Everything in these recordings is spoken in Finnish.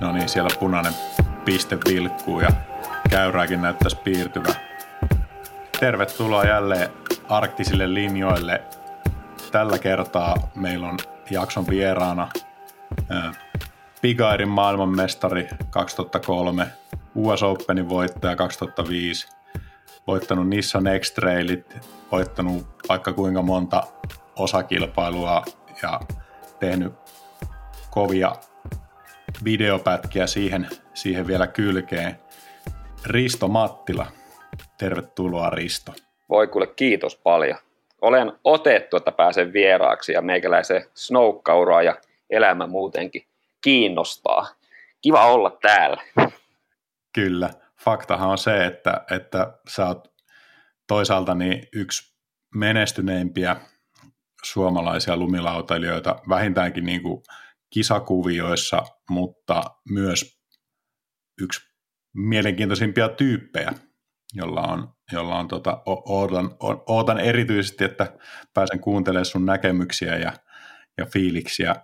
No niin, siellä punainen piste vilkkuu ja käyrääkin näyttäisi piirtyvä. Tervetuloa jälleen arktisille linjoille. Tällä kertaa meillä on jakson vieraana Big Airin maailmanmestari 2003, US Openin voittaja 2005, voittanut Nissan X-Trailit, voittanut vaikka kuinka monta osakilpailua ja tehnyt kovia videopätkiä siihen, siihen vielä kylkeen. Risto Mattila, tervetuloa Risto. Voi kuule, kiitos paljon. Olen otettu, että pääsen vieraaksi ja meikäläisen snoukkauraa ja elämä muutenkin kiinnostaa. Kiva olla täällä. Kyllä. Faktahan on se, että, että sä oot toisaalta niin yksi menestyneimpiä suomalaisia lumilautailijoita, vähintäänkin niin kuin kisakuvioissa, mutta myös yksi mielenkiintoisimpia tyyppejä, jolla on, jolla on tota, ootan, ootan erityisesti, että pääsen kuuntelemaan sun näkemyksiä ja, ja fiiliksiä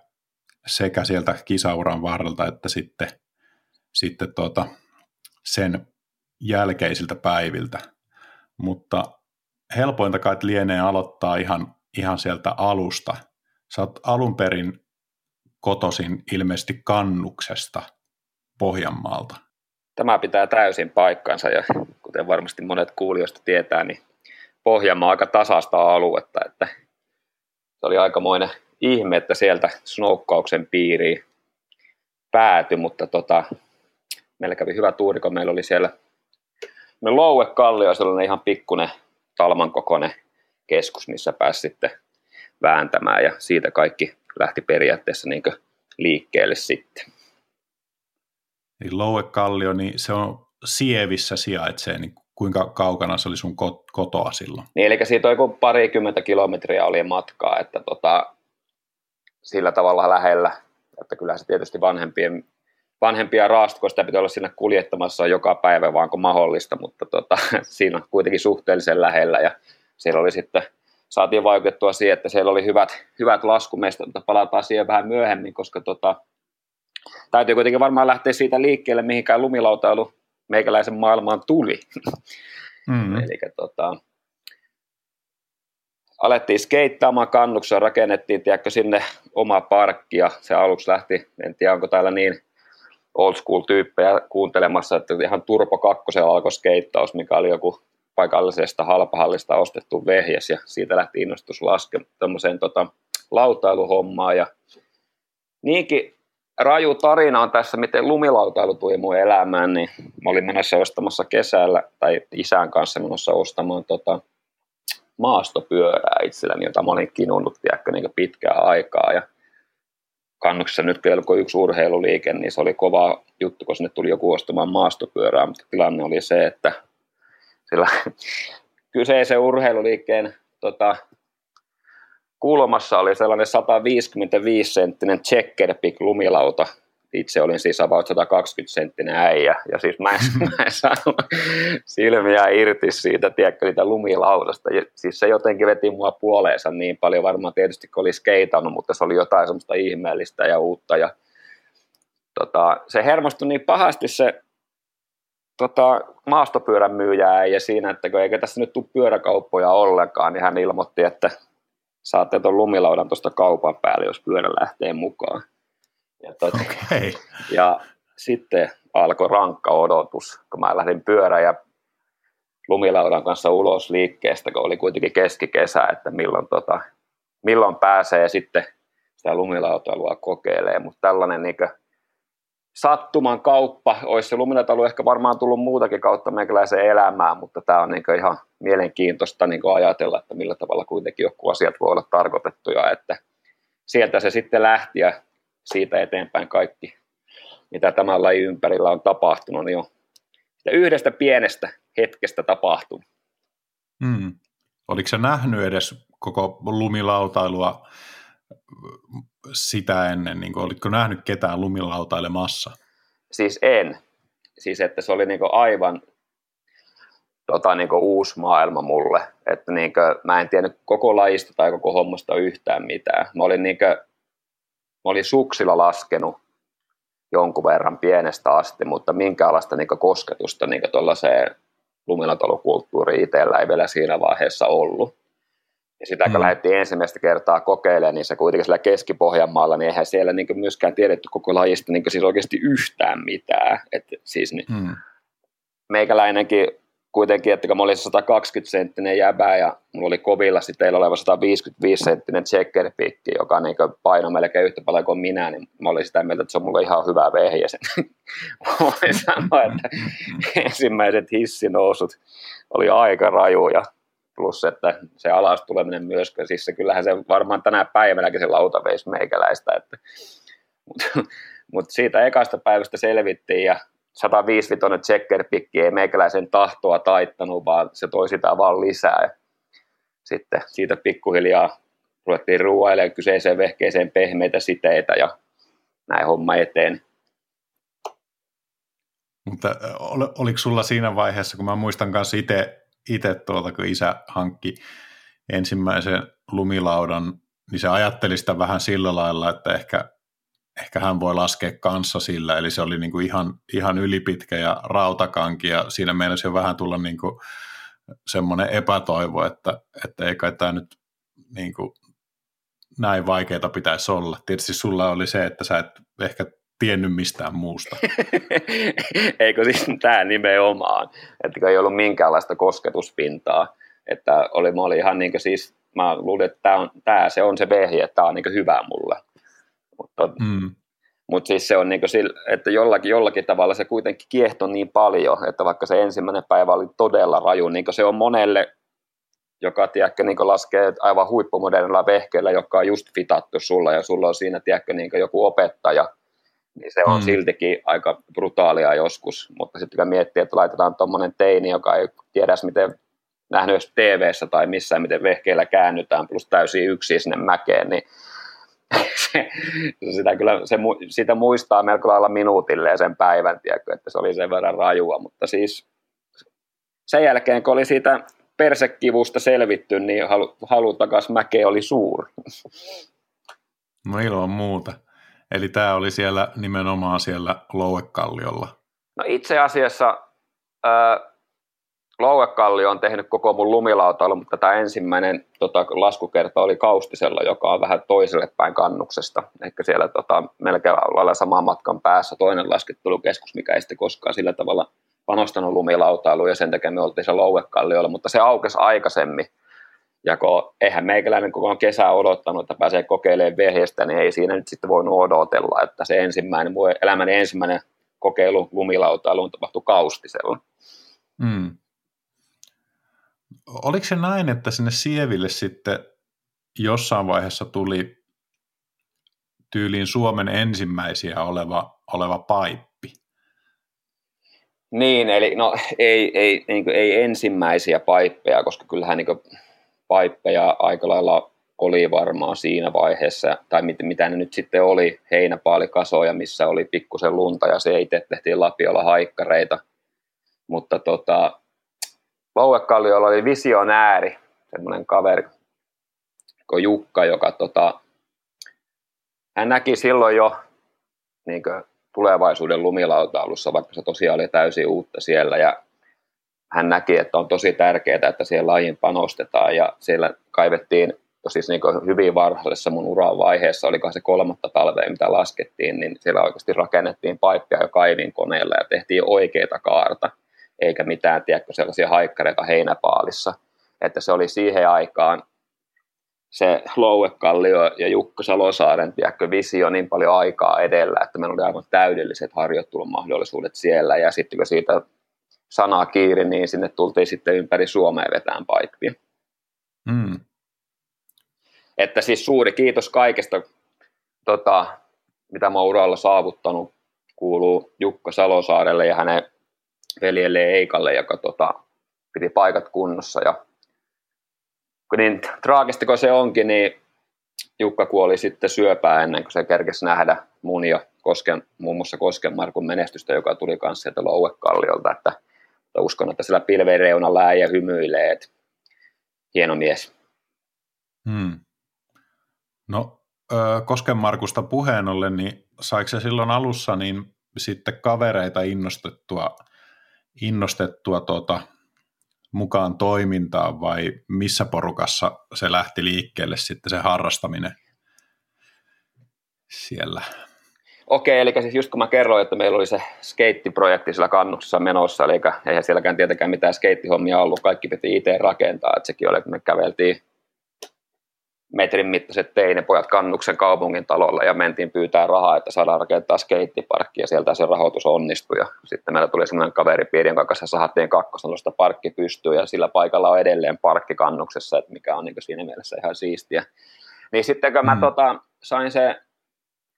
sekä sieltä kisauran varrelta että sitten, sitten tota, sen jälkeisiltä päiviltä. Mutta helpointa kai lienee aloittaa ihan, ihan sieltä alusta. Sä oot alun perin kotosin ilmeisesti kannuksesta Pohjanmaalta. Tämä pitää täysin paikkansa ja kuten varmasti monet kuulijoista tietää, niin Pohjanmaa aika tasasta aluetta, että se oli aikamoinen ihme, että sieltä snoukkauksen piiriin päätyi, mutta tota, meillä kävi hyvä tuuri, kun meillä oli siellä me Loue Kallio, sellainen ihan pikkunen talman kokoinen keskus, missä pääsi sitten vääntämään ja siitä kaikki lähti periaatteessa niin liikkeelle sitten. Niin Loue Kallio, niin se on Sievissä sijaitsee, niin kuinka kaukana se oli sun kotoa silloin? Niin, eli siitä on joku parikymmentä kilometriä oli matkaa, että tota, sillä tavalla lähellä, että kyllä se tietysti vanhempien, vanhempia raastako sitä pitää olla siinä kuljettamassa joka päivä vaan kuin mahdollista, mutta tota, siinä on kuitenkin suhteellisen lähellä ja siellä oli sitten saatiin vaikutettua siihen, että siellä oli hyvät, hyvät laskumestot, mutta palataan siihen vähän myöhemmin, koska tota, täytyy kuitenkin varmaan lähteä siitä liikkeelle, mihinkään lumilautailu meikäläisen maailmaan tuli. Mm. Eli tota, alettiin skeittaamaan kannuksessa, rakennettiin tiedätkö, sinne oma parkki ja se aluksi lähti, en tiedä onko täällä niin old school tyyppejä kuuntelemassa, että ihan Turbo 2 alkoi skeittaus, mikä oli joku paikallisesta halpahallista ostettu vehjes ja siitä lähti innostus laske tämmöiseen tota, lautailuhommaan ja niinkin raju tarina on tässä, miten lumilautailu tuli mun elämään, niin mä olin menossa ostamassa kesällä, tai isän kanssa menossa ostamaan tota, maastopyörää itselläni, jota mä olin kinunnut tiedäkö, niin pitkää aikaa. Ja kannuksessa nyt kun yksi urheiluliike, niin se oli kova juttu, kun sinne tuli joku ostamaan maastopyörää, mutta tilanne oli se, että sillä kyseisen urheiluliikkeen tota, kulmassa oli sellainen 155 senttinen checkerpick lumilauta. Itse olin siis about 120 senttinen äijä, ja siis mä en, mä en saanut silmiä irti siitä, tiedätkö, niitä lumilaudasta. Ja siis se jotenkin veti mua puoleensa niin paljon, varmaan tietysti kun oli skeitannut, mutta se oli jotain semmoista ihmeellistä ja uutta. Ja, tota, se hermostui niin pahasti se tota, maastopyörän myyjää ja siinä, että kun eikä tässä nyt tule pyöräkauppoja ollenkaan, niin hän ilmoitti, että saatte tuon lumilaudan tuosta kaupan päälle, jos pyörä lähtee mukaan. Ja, tot, okay. ja sitten alkoi rankka odotus, kun mä lähdin pyörä ja lumilaudan kanssa ulos liikkeestä, kun oli kuitenkin keskikesä, että milloin, tota, milloin pääsee sitten sitä lumilautailua kokeilee, mutta tällainen niin sattuman kauppa. Olisi se luminatalu ehkä varmaan tullut muutakin kautta meikäläiseen elämään, mutta tämä on niin ihan mielenkiintoista niin ajatella, että millä tavalla kuitenkin joku asiat voi olla tarkoitettuja, että sieltä se sitten lähti ja siitä eteenpäin kaikki, mitä tämän lajin ympärillä on tapahtunut, niin on yhdestä pienestä hetkestä tapahtunut. Hmm. Oliko se nähnyt edes koko lumilautailua sitä ennen, niin kuin, olitko nähnyt ketään lumilautailemassa? Siis en. Siis että se oli niinku aivan tota, niinku uusi maailma mulle. Että niinku, mä en tiennyt koko lajista tai koko hommasta yhtään mitään. Mä olin, niinku, mä olin suksilla laskenut jonkun verran pienestä asti, mutta minkäänlaista niinku kosketusta niinku tuollaiseen lumilatolukulttuuriin itsellä ei vielä siinä vaiheessa ollut. Ja sitä kun mm. lähdettiin ensimmäistä kertaa kokeilemaan, niin se kuitenkin siellä Keski-Pohjanmaalla, niin eihän siellä niin myöskään tiedetty koko lajista niin siis oikeasti yhtään mitään. Et siis niin, mm. Meikäläinenkin kuitenkin, että kun mä olin 120 senttinen jäbä ja mulla oli kovilla sitten oleva 155 senttinen checkerpikki, joka niin paino melkein yhtä paljon kuin minä, niin mä olin sitä mieltä, että se on mulle ihan hyvä vehjä sen. voin sanoa, että ensimmäiset hissinousut oli aika rajuja plus että se alas tuleminen myös, siis se, kyllähän se varmaan tänä päivänäkin se lauta veisi meikäläistä, mutta mut siitä ekasta päivästä selvittiin ja 105 vitonen checkerpikki ei meikäläisen tahtoa taittanut, vaan se toi sitä vaan lisää ja sitten siitä pikkuhiljaa ruvettiin ruoailemaan kyseiseen vehkeeseen pehmeitä siteitä ja näin homma eteen. Mutta oliko sulla siinä vaiheessa, kun mä muistan kanssa itse tuolta, kun isä hankki ensimmäisen lumilaudan, niin se ajatteli sitä vähän sillä lailla, että ehkä, ehkä hän voi laskea kanssa sillä, eli se oli niin kuin ihan, ihan ylipitkä ja rautakanki, ja siinä meinasi jo vähän tulla niin kuin semmoinen epätoivo, että, että ei kai tämä nyt niin kuin näin vaikeita pitäisi olla. Tietysti sulla oli se, että sä et ehkä tiennyt mistään muusta. Eikö siis tämä nimenomaan, että ei ollut minkäänlaista kosketuspintaa, että oli, mä olin ihan niin siis, mä luulin, että tämä, on, tämä se on se vehje, että tämä on niin hyvä mulle. Mutta, mm. mutta siis se on niin kuin, että jollakin, jollakin tavalla se kuitenkin kiehto niin paljon, että vaikka se ensimmäinen päivä oli todella raju, niin se on monelle joka tiedätkö, niin laskee aivan huippumodernilla vehkeellä, joka on just fitattu sulla ja sulla on siinä tiedätkö, niin joku opettaja, niin se on mm. siltikin aika brutaalia joskus, mutta sitten kun miettii, että laitetaan tuommoinen teini, joka ei tiedä miten nähnyt edes tv tai missään, miten vehkeillä käännytään, plus täysin yksi sinne mäkeen, niin se, sitä, kyllä, se, sitä muistaa melko lailla minuutille sen päivän, tiedätkö, että se oli sen verran rajua, mutta siis sen jälkeen, kun oli siitä persekivusta selvitty, niin halu, halu takaisin mäkeen oli suuri. No ilman muuta. Eli tämä oli siellä nimenomaan siellä Louekalliolla. No itse asiassa äh, Louekallio on tehnyt koko mun lumilautailu, mutta tämä ensimmäinen tota, laskukerta oli Kaustisella, joka on vähän toiselle päin kannuksesta. Ehkä siellä tota, melkein lailla saman matkan päässä toinen laskettelukeskus, mikä ei sitten koskaan sillä tavalla panostanut lumilautailuun ja sen takia me oltiin se Louekalliolla, mutta se aukesi aikaisemmin ja kun eihän meikäläinen koko kesää odottanut, että pääsee kokeilemaan vehjestä, niin ei siinä nyt sitten voinut odotella, että se ensimmäinen, elämäni ensimmäinen kokeilu lumilautailuun tapahtui kaustisella. Mm. Oliko se näin, että sinne Sieville sitten jossain vaiheessa tuli tyyliin Suomen ensimmäisiä oleva, oleva paippi? Niin, eli no ei, ei, niin kuin, ei ensimmäisiä paippeja, koska kyllähän niin kuin, paippeja aika lailla oli varmaan siinä vaiheessa, tai mit, mitä ne nyt sitten oli, heinäpaalikasoja, missä oli pikkusen lunta ja se itse tehtiin Lapiolla haikkareita. Mutta tota, Louekalliolla oli visionääri, semmoinen kaveri, kuin Jukka, joka tota, hän näki silloin jo niin tulevaisuuden lumilautailussa, vaikka se tosiaan oli täysin uutta siellä. Ja hän näki, että on tosi tärkeää, että siellä lajiin panostetaan. Ja siellä kaivettiin siis niin hyvin varhaisessa mun uran vaiheessa, oliko se kolmatta talvea, mitä laskettiin, niin siellä oikeasti rakennettiin paikkoja jo kaivin koneella ja tehtiin oikeita kaarta, eikä mitään, tiedätkö, sellaisia haikkareita heinäpaalissa. Että se oli siihen aikaan se Louekallio ja Jukka Salosaaren tiedätkö, visio niin paljon aikaa edellä, että meillä oli aivan täydelliset harjoittelumahdollisuudet siellä. Ja sitten kun siitä sanaa kiiri, niin sinne tultiin sitten ympäri Suomea vetään paikvia. Mm. Että siis suuri kiitos kaikesta, tota, mitä mä uralla saavuttanut, kuuluu Jukka Salosaarelle ja hänen veljelle Eikalle, joka tota, piti paikat kunnossa. Ja, niin traagista kuin se onkin, niin Jukka kuoli sitten syöpää ennen kuin se kerkesi nähdä mun ja Kosken, muun muassa Kosken Markun menestystä, joka tuli kanssa sieltä Louekalliolta, että, että uskon, että sillä pilveen reunalla äijä hymyilee, että hieno mies. Hmm. No, Kosken Markusta puheen ollen, niin saiko se silloin alussa niin sitten kavereita innostettua, innostettua tuota, mukaan toimintaan vai missä porukassa se lähti liikkeelle sitten se harrastaminen siellä? Okei, eli siis just kun mä kerroin, että meillä oli se skeittiprojekti sillä kannuksessa menossa, eli eihän sielläkään tietenkään mitään skeittihommia ollut, kaikki piti itse rakentaa, että sekin oli, että me käveltiin metrin mittaiset teinepojat kannuksen kaupungin talolla ja mentiin pyytää rahaa, että saadaan rakentaa skeittiparkki ja sieltä se rahoitus onnistui. Ja sitten meillä tuli semmoinen kaveripiiri, jonka kanssa sahattiin kakkosalosta parkki pystyyn ja sillä paikalla on edelleen parkki kannuksessa, että mikä on niin siinä mielessä ihan siistiä. Niin sitten kun mä mm. tota, sain se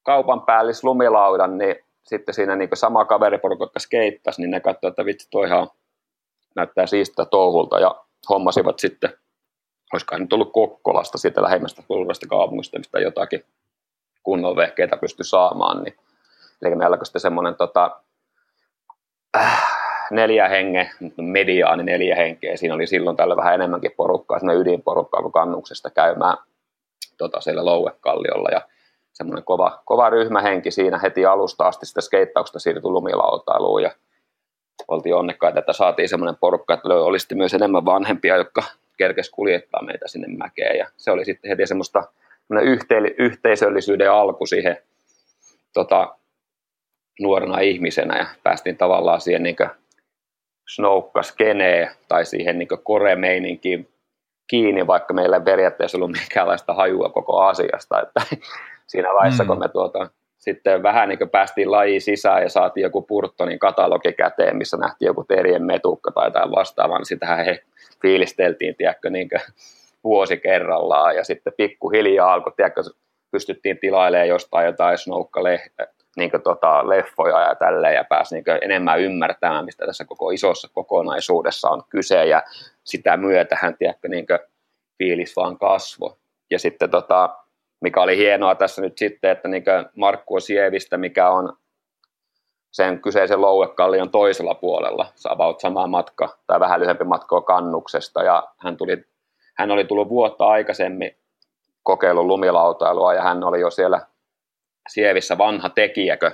kaupan päällis lumilaudan, niin sitten siinä niin sama kaveriporukka, joka skeittasi, niin ne katsoivat, että vitsi, toihan näyttää siistä touhulta ja hommasivat sitten olisikohan nyt ollut Kokkolasta, siitä lähemmästä suuresta kaupungista, mistä jotakin kunnon vehkeitä pystyi saamaan. Niin, eli meillä alkoi sitten semmoinen tota, äh, neljä henge, mediaani neljä henkeä. Siinä oli silloin tällä vähän enemmänkin porukkaa, semmoinen ydinporukkaa kuin kannuksesta käymään tota, siellä Louekalliolla. Ja semmoinen kova, kova ryhmähenki siinä heti alusta asti sitä skeittauksesta siirtyi lumilautailuun. Ja oltiin onnekkaita, että saatiin semmoinen porukka, että olisi myös enemmän vanhempia, jotka kerkesi kuljettaa meitä sinne mäkeen. Ja se oli sitten heti semmoista yhte- yhteisöllisyyden alku siihen tota, nuorena ihmisenä ja päästiin tavallaan siihen niin snoukka-skeneen tai siihen niin koremeininkiin kiinni, vaikka meillä ei periaatteessa ollut minkäänlaista hajua koko asiasta. Että siinä vaiheessa, mm. kun me tuota, sitten vähän niin päästiin lajiin sisään ja saatiin joku Purttonin katalogi käteen, missä nähtiin joku terien metukka tai jotain vastaavaa, niin sitähän he fiilisteltiin, tiedätkö, niin vuosi kerrallaan ja sitten pikkuhiljaa alkoi, tiedätkö, pystyttiin tilailemaan jostain jotain snoukka niin tota, leffoja ja tälleen ja pääsi niin enemmän ymmärtämään, mistä tässä koko isossa kokonaisuudessa on kyse ja sitä myötähän tiedätkö, niin fiilis vaan kasvo. Ja sitten tota, mikä oli hienoa tässä nyt sitten, että niin Markku Sievistä, mikä on sen kyseisen louekallion toisella puolella, about sama matka tai vähän lyhyempi matka kannuksesta. Ja hän, tuli, hän oli tullut vuotta aikaisemmin kokeillut lumilautailua ja hän oli jo siellä Sievissä vanha tekijäkö.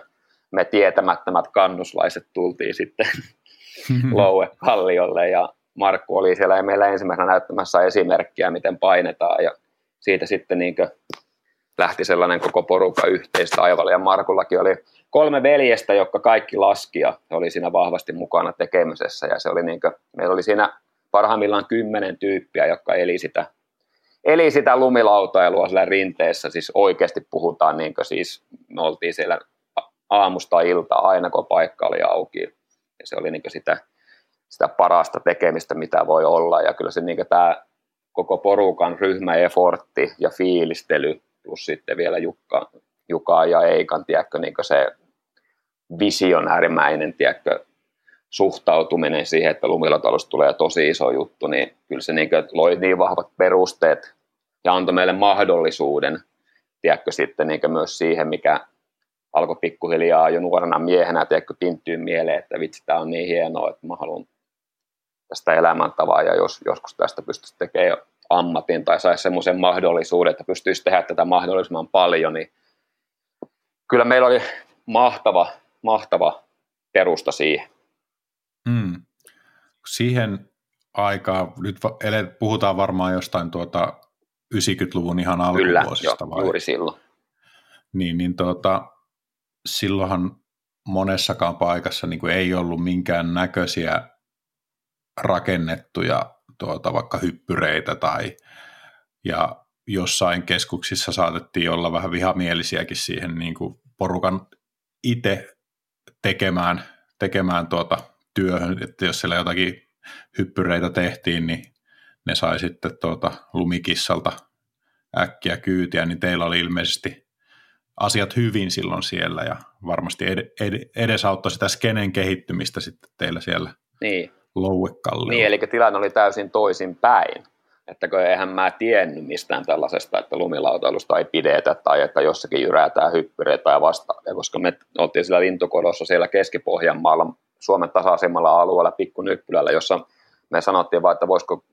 Me tietämättömät kannuslaiset tultiin sitten louekalliolle ja Markku oli siellä ja meillä ensimmäisenä näyttämässä esimerkkiä, miten painetaan. Ja siitä sitten niin lähti sellainen koko porukka yhteistä aivalle. Ja Markullakin oli kolme veljestä, jotka kaikki laskia oli siinä vahvasti mukana tekemisessä. Ja se oli niin kuin, meillä oli siinä parhaimmillaan kymmenen tyyppiä, jotka eli sitä, eli sitä lumilautailua siellä rinteessä, siis oikeasti puhutaan niin kuin siis, me oltiin siellä aamusta iltaa aina kun paikka oli auki. Ja se oli niin sitä, sitä parasta tekemistä, mitä voi olla. Ja kyllä se niin tämä koko porukan ryhmäefortti ja fiilistely plus sitten vielä Jukka, Jukaa ja Eikan, tiedätkö, niin se visionäärimäinen, tiedätkö, suhtautuminen siihen, että lumilatalosta tulee tosi iso juttu, niin kyllä se niin loi niin vahvat perusteet ja antoi meille mahdollisuuden, tiedätkö, sitten niin myös siihen, mikä alkoi pikkuhiljaa jo nuorena miehenä, tiedätkö, pinttyy mieleen, että vitsi, tämä on niin hienoa, että mä haluan tästä elämäntavaa ja jos, joskus tästä pystyisi tekemään ammatin tai saisi semmoisen mahdollisuuden, että pystyisi tehdä tätä mahdollisimman paljon, niin kyllä meillä oli mahtava, mahtava perusta siihen. Mm. Siihen aikaan, nyt puhutaan varmaan jostain tuota 90-luvun ihan alkuvuosista. Kyllä, jo, juuri silloin. Niin, niin tuota, silloinhan monessakaan paikassa niin kuin ei ollut minkään näköisiä rakennettuja tuota, vaikka hyppyreitä tai ja jossain keskuksissa saatettiin olla vähän vihamielisiäkin siihen niin kuin porukan itse tekemään, tekemään tuota työhön, että jos siellä jotakin hyppyreitä tehtiin, niin ne sai sitten tuota lumikissalta äkkiä kyytiä, niin teillä oli ilmeisesti asiat hyvin silloin siellä ja varmasti ed- ed- edesauttoi sitä skenen kehittymistä sitten teillä siellä. Niin, louekallio. Niin, eli tilanne oli täysin toisin päin. Että kun eihän mä tiennyt mistään tällaisesta, että lumilautailusta ei pidetä tai että jossakin jyrätään hyppyreitä tai vastaavia, koska me oltiin sillä lintukodossa siellä Keski-Pohjanmaalla Suomen tasaisemmalla alueella Pikkunyppylällä, jossa me sanottiin vaan, että voisiko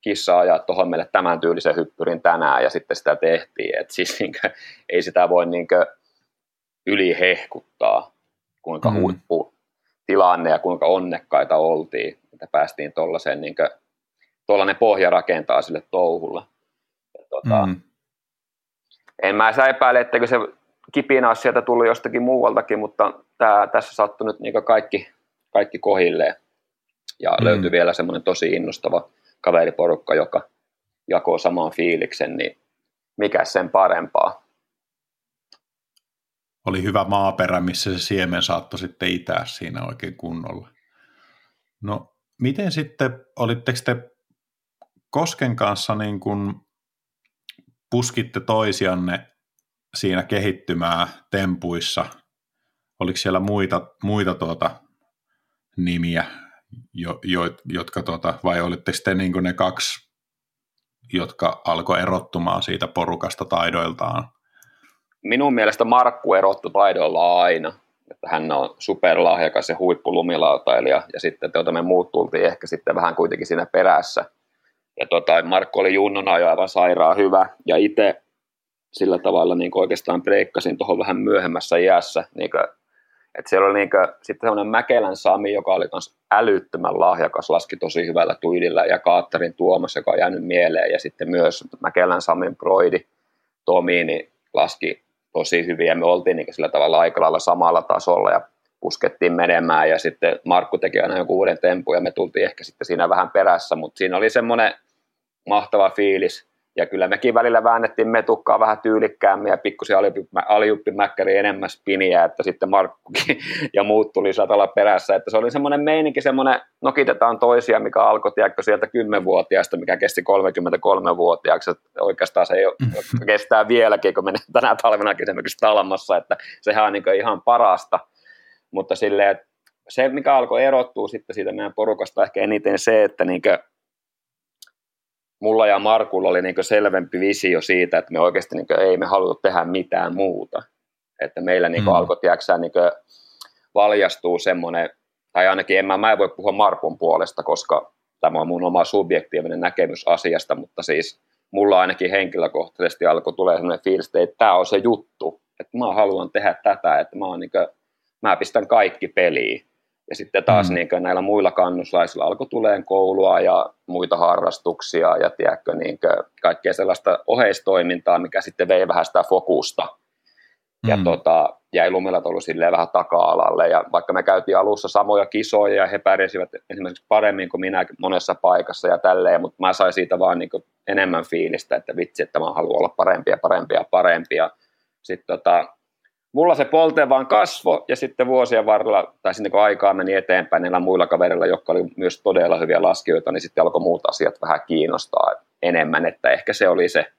kissa ajaa tuohon meille tämän tyylisen hyppyrin tänään ja sitten sitä tehtiin. Et siis niin kuin, ei sitä voi niin kuin, ylihehkuttaa, kuinka mm. huippu tilanne ja kuinka onnekkaita oltiin, että päästiin tuollaiseen niin tuollainen pohja rakentaa sille touhulle. Ja, tota, mm. En mä sä epäile, että se kipinä olisi sieltä tullut jostakin muualtakin, mutta tää, tässä sattui nyt niin kaikki, kaikki kohilleen. Ja mm. löytyi vielä semmoinen tosi innostava kaveriporukka, joka jakoo saman fiiliksen, niin mikä sen parempaa. Oli hyvä maaperä, missä se siemen saattoi sitten itää siinä oikein kunnolla. No, miten sitten, olitteko te Kosken kanssa niin kuin puskitte toisianne siinä kehittymää tempuissa? Oliko siellä muita, muita tuota nimiä, jo, jo, jotka tuota, vai olitte sitten niin ne kaksi, jotka alkoi erottumaan siitä porukasta taidoiltaan? Minun mielestä Markku erottu taidoilla aina, että hän on superlahjakas ja huippulumilautailija, ja sitten tuota, me muut tultiin ehkä sitten vähän kuitenkin siinä perässä – ja tota, Markku oli junnona jo aivan sairaan hyvä, ja itse sillä tavalla niin oikeastaan breikkasin tuohon vähän myöhemmässä iässä. Niin kuin, että siellä oli niin kuin, sitten semmoinen Mäkelän Sami, joka oli myös älyttömän lahjakas, laski tosi hyvällä tuidilla, ja Kaatterin Tuomas, joka on jäänyt mieleen, ja sitten myös Mäkelän Samin Broidi Tomi, niin laski tosi hyvin, ja me oltiin niin sillä tavalla aika lailla samalla tasolla, ja puskettiin menemään, ja sitten Markku teki aina joku uuden tempun, ja me tultiin ehkä sitten siinä vähän perässä, mutta siinä oli semmoinen mahtava fiilis. Ja kyllä mekin välillä väännettiin metukkaa vähän tyylikkäämmin ja pikkusen alijuppimäkkäri enemmän spiniä, että sitten Markkukin ja muut tuli satalla perässä. Että se oli semmoinen meininki, semmoinen nokitetaan toisia, mikä alkoi tiedätkö, sieltä 10-vuotiaasta, mikä kesti 33-vuotiaaksi. Oikeastaan se ei ole, mm. kestää vieläkin, kun menee tänä talvena esimerkiksi Talmassa, että sehän on niin ihan parasta. Mutta silleen, se, mikä alkoi erottua sitten siitä meidän porukasta ehkä eniten se, että niin mulla ja Markulla oli niin selvempi visio siitä, että me oikeasti niin ei me haluta tehdä mitään muuta. Että meillä niin mm. alkoi tiedäksä, niin valjastuu semmoinen, tai ainakin en mä, mä en voi puhua Markun puolesta, koska tämä on mun oma subjektiivinen näkemys asiasta, mutta siis mulla ainakin henkilökohtaisesti alkoi tulee semmoinen fiilis, että tämä on se juttu, että mä haluan tehdä tätä, että mä, oon niin kuin, mä pistän kaikki peliin. Ja sitten taas mm. niin näillä muilla kannuslaisilla alkoi tuleen koulua ja muita harrastuksia ja tiedätkö, niin kaikkea sellaista oheistoimintaa, mikä sitten vei vähän sitä fokusta. Mm. Ja tota, jäi lumilla ollut silleen vähän taka-alalle. Ja vaikka me käytiin alussa samoja kisoja ja he pärjäsivät esimerkiksi paremmin kuin minä monessa paikassa ja tälleen, mutta mä sain siitä vaan niin enemmän fiilistä, että vitsi, että mä haluan olla parempia, parempia, parempia. Sitten tota, mulla se polte vaan kasvo ja sitten vuosien varrella, tai sitten kun aikaa meni eteenpäin niillä muilla kavereilla, jotka oli myös todella hyviä laskijoita, niin sitten alkoi muut asiat vähän kiinnostaa enemmän, että ehkä se oli se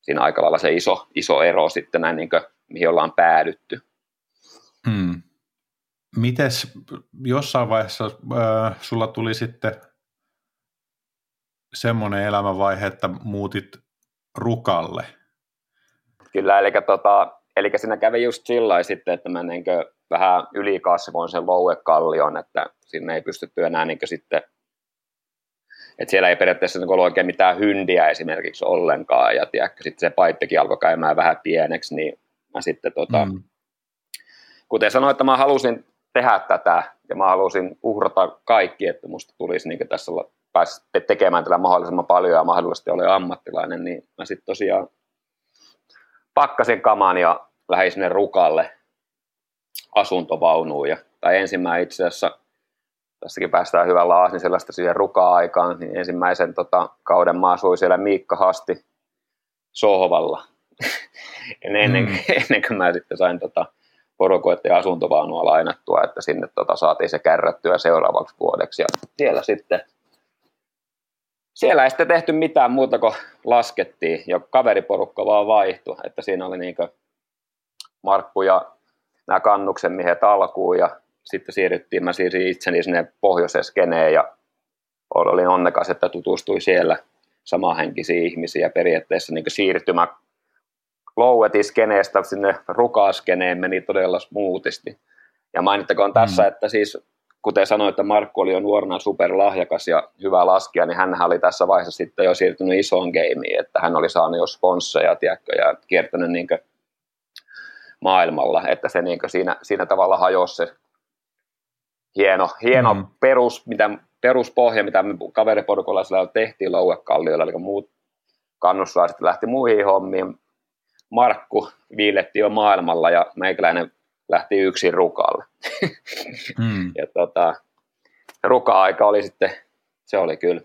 siinä aika lailla se iso, iso ero sitten näin, niin kuin, mihin ollaan päädytty. Hmm. Mites jossain vaiheessa äh, sulla tuli sitten semmoinen elämänvaihe, että muutit rukalle? Kyllä, eli tota, Eli siinä kävi just sillä sitten, että mä niin vähän ylikasvoin sen louekallion, että sinne ei pystytty enää niin sitten että siellä ei periaatteessa niin ollut oikein mitään hyndiä esimerkiksi ollenkaan, ja tiedätkö, sitten se paittekin alkoi käymään vähän pieneksi, niin mä sitten tota, mm. kuten sanoin, että mä halusin tehdä tätä, ja mä halusin uhrata kaikki, että musta tulisi niin tässä pääsi tekemään tällä mahdollisimman paljon ja mahdollisesti ole ammattilainen, niin mä sitten tosiaan pakkasin kaman ja lähdin sinne Rukalle asuntovaunuun. Ja, tai ensimmäinen itse asiassa, tässäkin päästään hyvällä aasin sellaista siihen ruka-aikaan, niin ensimmäisen tota, kauden mä asuin siellä Miikka Hasti sohvalla. ennen, mm. ennen kuin mä sitten sain tota, porukoiden asuntovaunua lainattua, että sinne tota, saatiin se kärrättyä seuraavaksi vuodeksi. Ja siellä sitten siellä ei sitten tehty mitään muuta kuin laskettiin ja kaveriporukka vaan vaihtui, että siinä oli niin Markku ja nämä kannuksen miehet alkuun ja sitten siirryttiin, mä siirsin itseni sinne pohjoiseen skeneen ja olin onnekas, että tutustui siellä, samanhenkisiä ihmisiä periaatteessa niin siirtymä Lowetiskeneestä sinne rukaskeneen meni todella smoothisti. Ja mainittakoon tässä, mm. että siis kuten sanoin, että Markku oli jo nuorena superlahjakas ja hyvä laskija, niin hän oli tässä vaiheessa sitten jo siirtynyt isoon gameen, että hän oli saanut jo sponsseja tiedätkö, ja kiertänyt niin maailmalla, että se niin siinä, siinä tavalla hajosi se hieno, hieno mm. perus, mitä, peruspohja, mitä me kaveriporukalla tehtiin Louekalliolla, eli muut kannuslaiset lähti muihin hommiin. Markku viiletti jo maailmalla ja meikäläinen lähti yksin rukalle. Mm. ja tota, ruka-aika oli sitten, se oli kyllä,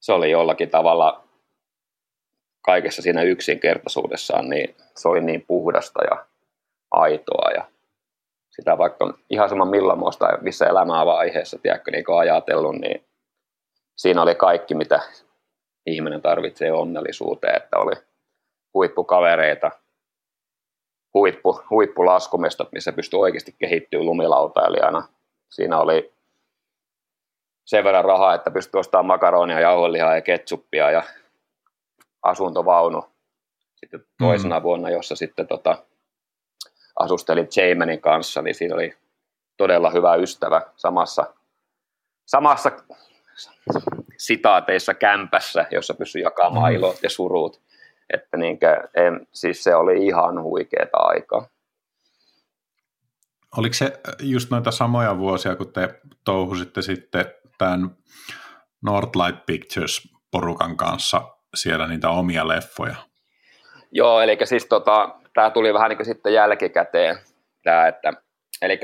se oli jollakin tavalla kaikessa siinä yksinkertaisuudessaan, niin se oli niin puhdasta ja aitoa ja sitä vaikka ihan sama millamoista missä elämää vaiheessa, tiedätkö, niin ajatellut, niin siinä oli kaikki, mitä ihminen tarvitsee onnellisuuteen, että oli huippukavereita, huippu, huippulaskumestot, missä pystyi oikeasti kehittyä lumilautailijana. Siinä oli sen verran rahaa, että pystyi ostamaan makaronia, jauhelihaa ja ketsuppia ja asuntovaunu. Sitten toisena mm. vuonna, jossa sitten tota, asustelin Jamenin kanssa, niin siinä oli todella hyvä ystävä samassa, samassa sitaateissa kämpässä, jossa pystyi jakamaan mm. ilot ja surut. Että niinkö, en, siis se oli ihan huikeeta aikaa. Oliko se just noita samoja vuosia, kun te touhusitte sitten tämän Northlight Pictures-porukan kanssa siellä niitä omia leffoja? Joo, eli siis tota, tämä tuli vähän niin kuin sitten jälkikäteen, tämä, että, eli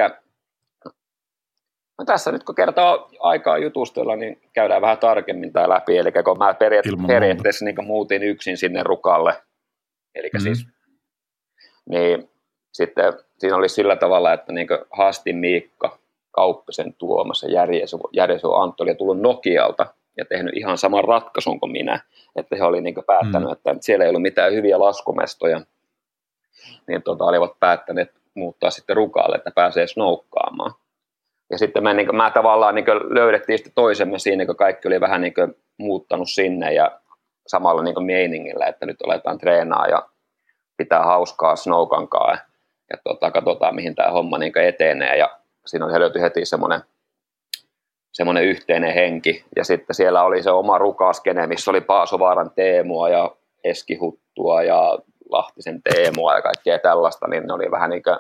No tässä nyt kun kertaa aikaa jutustella, niin käydään vähän tarkemmin tämä läpi. Eli kun mä periaat- periaatteessa niin muutin yksin sinne rukalle, eli mm. siis, niin sitten siinä oli sillä tavalla, että niin Hastin Miikka, Kauppisen Tuomas ja Järjesu, Järjesu Antto oli tullut Nokialta ja tehnyt ihan saman ratkaisun kuin minä, että he olivat niin päättänyt, mm. että siellä ei ollut mitään hyviä laskumestoja, niin tota, olivat päättäneet muuttaa sitten rukalle, että pääsee snoukkaamaan. Ja sitten me, niin kuin, mä tavallaan niin kuin, löydettiin sitten toisemme siinä, kun kaikki oli vähän niin kuin, muuttanut sinne ja samalla niin kuin, meiningillä, että nyt aletaan treenaa ja pitää hauskaa snowkankaa ja, ja tota, katsotaan, mihin tämä homma niin etenee. Ja siinä löytyi heti semmoinen semmoinen yhteinen henki. Ja sitten siellä oli se oma rukaskene, missä oli Paasovaaran Teemua ja Eskihuttua ja Lahtisen Teemua ja kaikkea tällaista, niin ne oli vähän niin kuin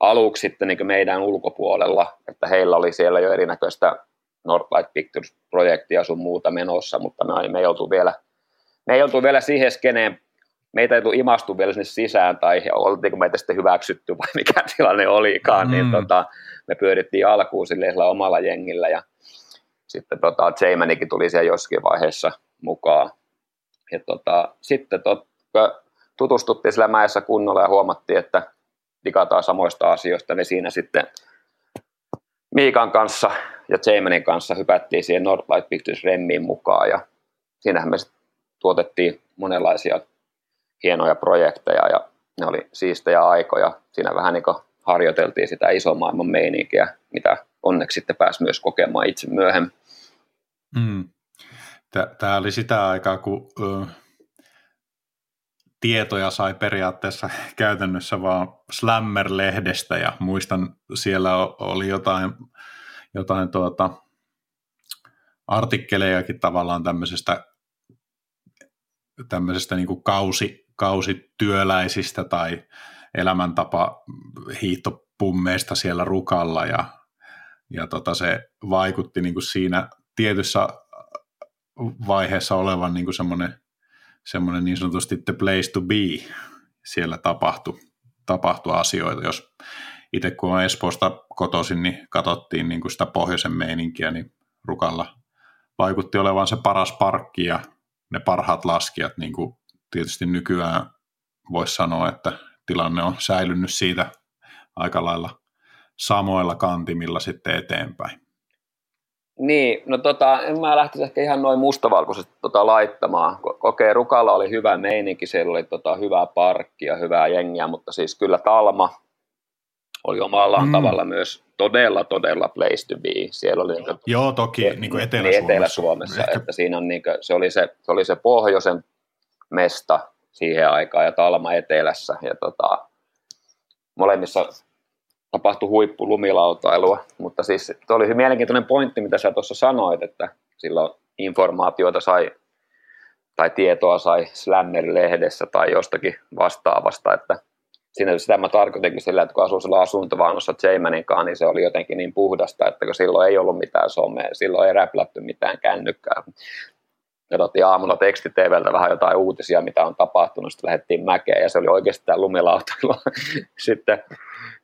aluksi sitten niin meidän ulkopuolella, että heillä oli siellä jo erinäköistä Northlight Pictures-projektia sun muuta menossa, mutta me, me ei oltu vielä, me ei oltu vielä siihen skeneen, meitä ei tullut imastu vielä sinne sisään, tai oltiinko meitä sitten hyväksytty vai mikä tilanne olikaan, niin mm. niin tota, me pyörittiin alkuun sillä omalla jengillä, ja sitten tota, Jamanikin tuli siellä jossakin vaiheessa mukaan. Ja tota, sitten tot, tutustuttiin sillä mäessä kunnolla ja huomattiin, että digataan samoista asioista, niin siinä sitten Miikan kanssa ja Jamanin kanssa hypättiin siihen Northlight Pictures Remmiin mukaan ja siinähän me tuotettiin monenlaisia hienoja projekteja ja ne oli siistejä aikoja. Siinä vähän niin kuin harjoiteltiin sitä iso maailman meininkiä, mitä onneksi sitten pääsi myös kokemaan itse myöhemmin. Mm. Tämä oli sitä aikaa, kun tietoja sai periaatteessa käytännössä vaan Slammer-lehdestä ja muistan siellä oli jotain, jotain tuota, artikkelejakin tavallaan tämmöisestä, tämmöisestä niin kuin kausi, kausityöläisistä tai elämäntapa hiihtopummeista siellä rukalla ja, ja tota, se vaikutti niin kuin siinä tietyssä vaiheessa olevan niin kuin semmoinen semmoinen niin sanotusti the place to be. Siellä tapahtui, tapahtui asioita. Jos itse kun on Espoosta kotoisin, niin katsottiin niin kuin sitä pohjoisen meininkiä, niin Rukalla vaikutti olevan se paras parkki ja ne parhaat laskijat, niin kuin tietysti nykyään voisi sanoa, että tilanne on säilynyt siitä aika lailla samoilla kantimilla sitten eteenpäin. Niin, no tota, en mä lähtisi ehkä ihan noin mustavalkoisesti tota laittamaan. Kokee Rukalla oli hyvä meininki, siellä oli tota hyvää parkkia, hyvää jengiä, mutta siis kyllä Talma oli omallaan mm. tavalla myös todella, todella place to be. Siellä oli, niin Joo, toki niin kuin Etelä-Suomessa. Niin Etelä-Suomessa Ehkä... että siinä on, niin kuin, se, oli se, se oli se pohjoisen mesta siihen aikaan ja Talma etelässä. Ja tota, molemmissa tapahtui huippulumilautailua, mutta siis se oli mielenkiintoinen pointti, mitä sä tuossa sanoit, että silloin informaatiota sai tai tietoa sai Slammer-lehdessä tai jostakin vastaavasta, että siinä sitä mä tarkoitinkin sillä, että kun asuu sillä asuntovaunussa Jaymanin kanssa, niin se oli jotenkin niin puhdasta, että kun silloin ei ollut mitään somea, silloin ei räplätty mitään kännykkää. Katsottiin aamulla tekstiteveltä vähän jotain uutisia, mitä on tapahtunut, sitten lähdettiin mäkeen ja se oli oikeasti tämä lumilautailua. sitten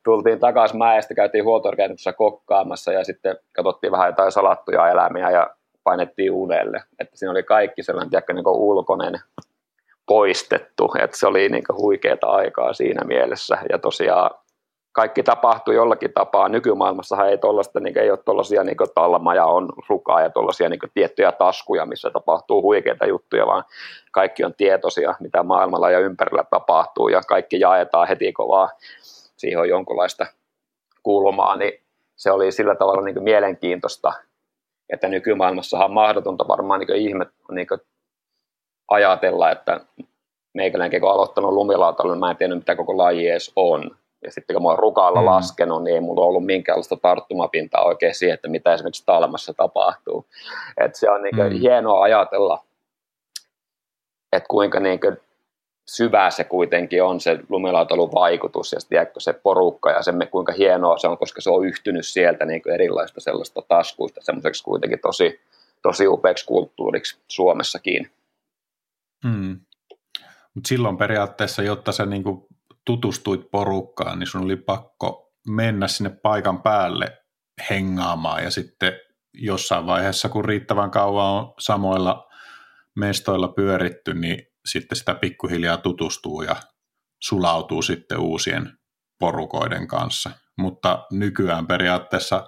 tultiin takaisin mäestä, käytiin huoltorakennuksessa kokkaamassa ja sitten katsottiin vähän jotain salattuja elämiä ja painettiin unelle. Että siinä oli kaikki sellainen tiedätkö, niin ulkoinen poistettu, että se oli niin huikeaa aikaa siinä mielessä. Ja tosiaan kaikki tapahtui jollakin tapaa. Nykymaailmassahan ei, niin ei ole tuollaisia niin talmaja on rukaa ja tuollaisia niin tiettyjä taskuja, missä tapahtuu huikeita juttuja, vaan kaikki on tietoisia, mitä maailmalla ja ympärillä tapahtuu ja kaikki jaetaan heti kovaa. Siihen on jonkunlaista kulmaa, niin se oli sillä tavalla niin mielenkiintoista, että nykymaailmassahan on mahdotonta varmaan niin ihme niin ajatella, että meikäläinkin kun aloittanut lumilautalla, niin mä en tiennyt mitä koko laji edes on. Ja sitten kun mä oon rukaalla mm. laskenut, niin ei mulla ollut minkäänlaista tarttumapintaa oikein siihen, että mitä esimerkiksi talmassa tapahtuu. Et se on niin mm. hienoa ajatella, että kuinka niin syvää se kuitenkin on se lumilautailun vaikutus ja tiedätkö, se porukka ja se, kuinka hienoa se on, koska se on yhtynyt sieltä niin erilaista sellaista taskuista semmoiseksi kuitenkin tosi, tosi upeaksi kulttuuriksi Suomessakin. Mm. Mutta silloin periaatteessa, jotta sä niinku tutustuit porukkaan, niin sun oli pakko mennä sinne paikan päälle hengaamaan ja sitten jossain vaiheessa, kun riittävän kauan on samoilla mestoilla pyöritty, niin sitten sitä pikkuhiljaa tutustuu ja sulautuu sitten uusien porukoiden kanssa. Mutta nykyään periaatteessa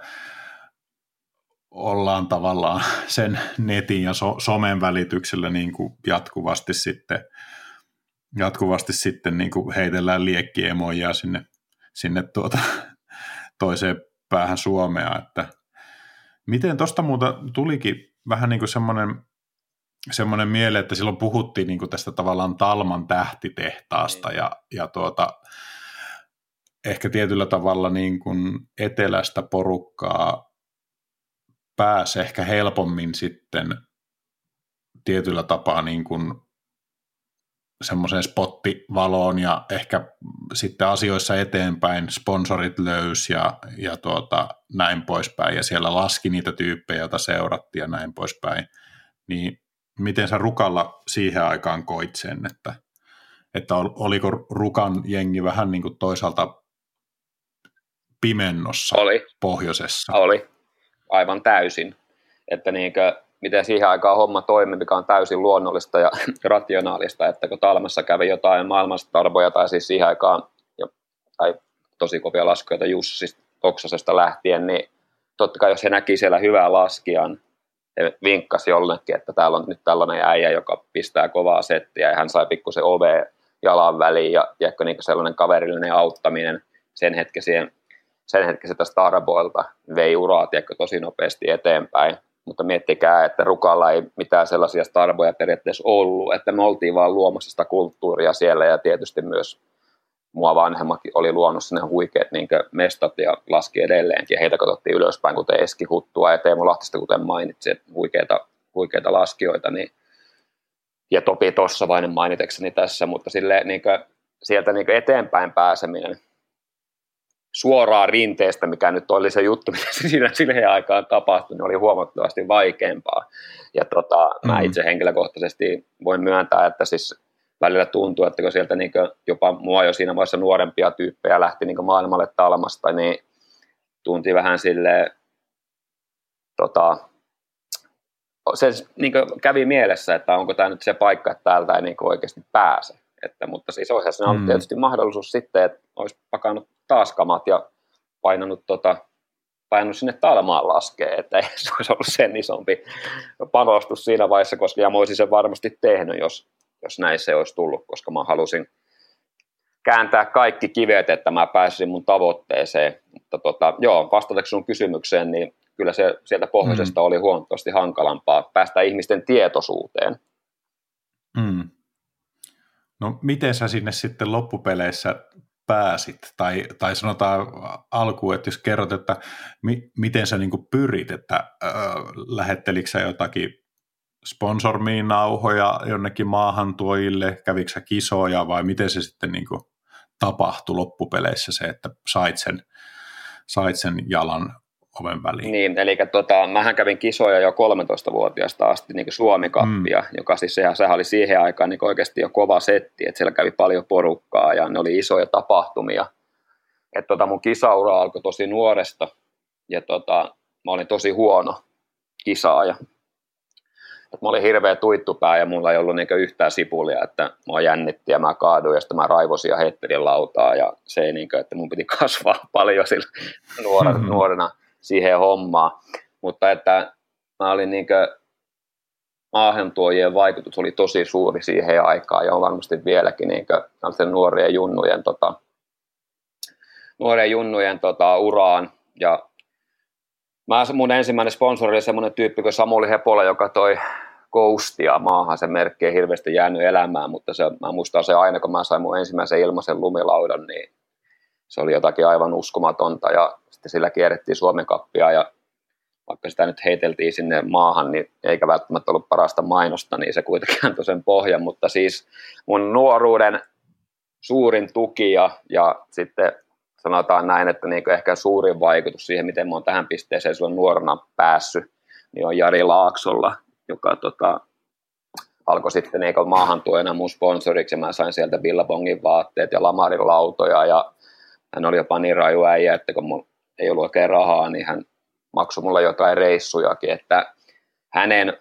ollaan tavallaan sen netin ja so, somen välityksellä niin kuin jatkuvasti sitten, jatkuvasti sitten niin kuin heitellään liekkiemoja sinne, sinne tuota, toiseen päähän Suomea, että miten tuosta muuta tulikin vähän niin kuin semmoinen, semmoinen miele, että silloin puhuttiin niin tästä tavallaan Talman tähtitehtaasta ja, ja tuota, ehkä tietyllä tavalla niin kuin etelästä porukkaa pääsi ehkä helpommin sitten tietyllä tapaa niin kuin semmoiseen spottivaloon ja ehkä sitten asioissa eteenpäin sponsorit löys ja, ja tuota, näin poispäin ja siellä laski niitä tyyppejä, joita seurattiin ja näin poispäin, niin miten sä Rukalla siihen aikaan koit sen, että, että oliko Rukan jengi vähän niin kuin toisaalta pimennossa Oli. pohjoisessa? Oli, aivan täysin. Että niinkö, miten siihen aikaan homma toimii, mikä on täysin luonnollista ja rationaalista, että kun Talmassa kävi jotain maailmanstarboja tai siis siihen aikaan, tai tosi kovia laskuja Jussi Oksasesta lähtien, niin totta kai jos he näki siellä hyvää laskijan, he vinkkasi jollekin, että täällä on nyt tällainen äijä, joka pistää kovaa settiä ja hän sai pikkusen ove jalan väliin ja tiedätkö, niin sellainen kaverillinen auttaminen sen hetkisen sen hetkiseltä Starboilta vei uraa tiedätkö, tosi nopeasti eteenpäin. Mutta miettikää, että Rukalla ei mitään sellaisia Starboja periaatteessa ollut, että me oltiin vaan luomassa sitä kulttuuria siellä ja tietysti myös mua vanhemmat oli luonut sinne huikeat niin mestat ja laski edelleenkin heitä katsottiin ylöspäin, kuten Eski Huttua ja Teemu Lahtista, kuten mainitsin, huikeita, huikeita laskijoita, niin, ja Topi Tossavainen mainitekseni tässä, mutta sille, niin kuin, sieltä niin eteenpäin pääseminen suoraan rinteestä, mikä nyt oli se juttu, mitä siinä siihen aikaan tapahtui, niin oli huomattavasti vaikeampaa. Ja tota, mm. mä itse henkilökohtaisesti voin myöntää, että siis välillä tuntuu, että kun sieltä niin jopa mua jo siinä vaiheessa nuorempia tyyppejä lähti niin maailmalle talmasta, niin tunti vähän sille tota, se niin kävi mielessä, että onko tämä nyt se paikka, että täältä ei niin oikeasti pääse. Että, mutta siis olisi se ollut mm. tietysti mahdollisuus sitten, että olisi pakannut taas kamat ja painanut, tota, painanut sinne Talmaan laskee, että ei se olisi ollut sen isompi panostus siinä vaiheessa, koska ja mä olisin sen varmasti tehnyt, jos, jos näin se olisi tullut, koska mä halusin, kääntää kaikki kivet, että mä pääsisin mun tavoitteeseen. Mutta tota, joo, vastataanko sun kysymykseen, niin kyllä se sieltä pohjoisesta mm. oli huomattavasti hankalampaa päästä ihmisten tietoisuuteen. Mm. No miten sä sinne sitten loppupeleissä pääsit? Tai, tai sanotaan alkuun, että jos kerrot, että mi, miten sä niin pyrit, että äh, lähettelikö sä jotakin sponsormiin-nauhoja jonnekin maahantuojille, kävikö sä kisoja vai miten se sitten niin tapahtui loppupeleissä se, että sait sen, sait sen jalan oven väliin. Niin, eli tota, mähän kävin kisoja jo 13-vuotiaasta asti niin Suomi-kappia, mm. joka siis sehän, sehän oli siihen aikaan niin oikeasti jo kova setti, että siellä kävi paljon porukkaa ja ne oli isoja tapahtumia. että tota, mun kisaura alkoi tosi nuoresta ja tota, mä olin tosi huono kisaaja. Et mä olin hirveä tuittupää ja mulla ei ollut niinku yhtään sipulia, että mua jännitti ja mä kaaduin ja sitten mä raivosin ja heittelin lautaa ja se ei niinku, että mun piti kasvaa paljon sillä nuorena, mm-hmm. nuorena siihen hommaan. Mutta että mä olin niin maahantuojien vaikutus oli tosi suuri siihen aikaan ja on varmasti vieläkin niin nuorien junnujen, tota, nuorien junnujen tota, uraan. Ja mä, mun ensimmäinen sponsori oli semmoinen tyyppi kuin Samuli Hepola, joka toi Ghostia maahan. Se merkki ei hirveästi jäänyt elämään, mutta se, mä muistan se aina, kun mä sain mun ensimmäisen ilmaisen lumilaudan, niin se oli jotakin aivan uskomatonta. Ja sitten sillä kierrettiin Suomen kappia ja vaikka sitä nyt heiteltiin sinne maahan, niin eikä välttämättä ollut parasta mainosta, niin se kuitenkin antoi sen pohjan, mutta siis mun nuoruuden suurin tuki ja, ja sitten sanotaan näin, että niin ehkä suurin vaikutus siihen, miten mä oon tähän pisteeseen silloin nuorena päässyt, niin on Jari Laaksolla, joka tota, alkoi sitten niin maahantuojana mun sponsoriksi ja mä sain sieltä Billabongin vaatteet ja Lamarin lautoja ja hän oli jopa niin raju äijä, että kun mun ei ollut oikein rahaa, niin hän maksoi mulle jotain reissujakin, että hänen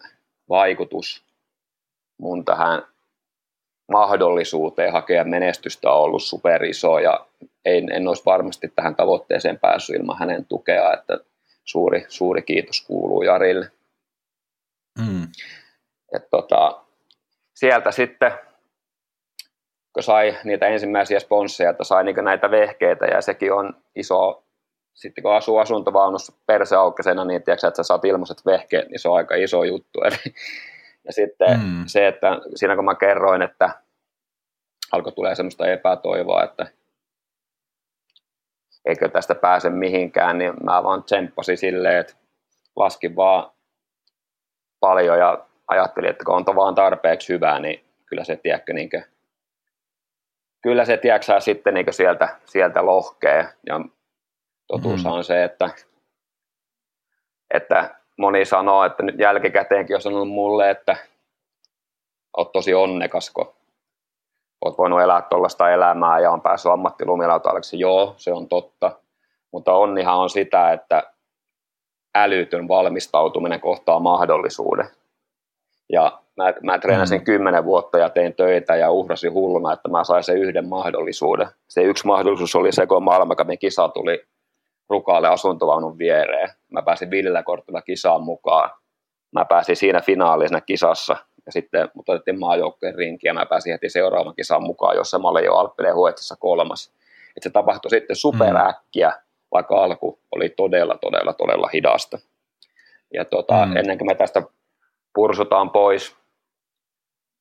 vaikutus mun tähän mahdollisuuteen hakea menestystä on ollut superiso ja en, en olisi varmasti tähän tavoitteeseen päässyt ilman hänen tukea, että suuri, suuri kiitos kuuluu Jarille. Mm. Et tota, sieltä sitten, kun sai niitä ensimmäisiä sponsseja, että sai niin näitä vehkeitä ja sekin on iso sitten kun asuu asuntovaunussa perseaukkisena, niin tiedätkö, että sä saat ilmaiset vehkeet, niin se on aika iso juttu. Eli, ja sitten mm. se, että siinä kun mä kerroin, että alkoi tulee semmoista epätoivoa, että eikö tästä pääse mihinkään, niin mä vaan tsemppasin silleen, että laskin vaan paljon ja ajattelin, että kun on vaan tarpeeksi hyvää, niin kyllä se, tiedätkö, niin kuin, kyllä se, tiedätkö, sitten niin sieltä, sieltä lohkee. Ja Totuus mm. on se, että, että moni sanoo, että nyt jälkikäteenkin on sanonut mulle, että oot tosi onnekas, kun oot voinut elää tuollaista elämää ja on päässyt ammattilumilautaileksi. Joo, se on totta, mutta onnihan on sitä, että älytön valmistautuminen kohtaa mahdollisuuden. Ja mä, mä treenasin mm. kymmenen vuotta ja tein töitä ja uhrasin hulluna, että mä sain sen yhden mahdollisuuden. Se yksi mahdollisuus oli se, kun maailmankapin kisa tuli Rukaalle asuntovaunun viereen. Mä pääsin viidellä kortilla kisaan mukaan. Mä pääsin siinä finaalisena kisassa ja sitten mut otettiin maajoukkojen rinki ja mä pääsin heti seuraavan kisan mukaan, jossa mä olin jo Alppileen Huetsassa kolmas. Et se tapahtui sitten superäkkiä, mm. vaikka alku oli todella, todella, todella hidasta. Ja tota, mm. ennen kuin me tästä pursutaan pois,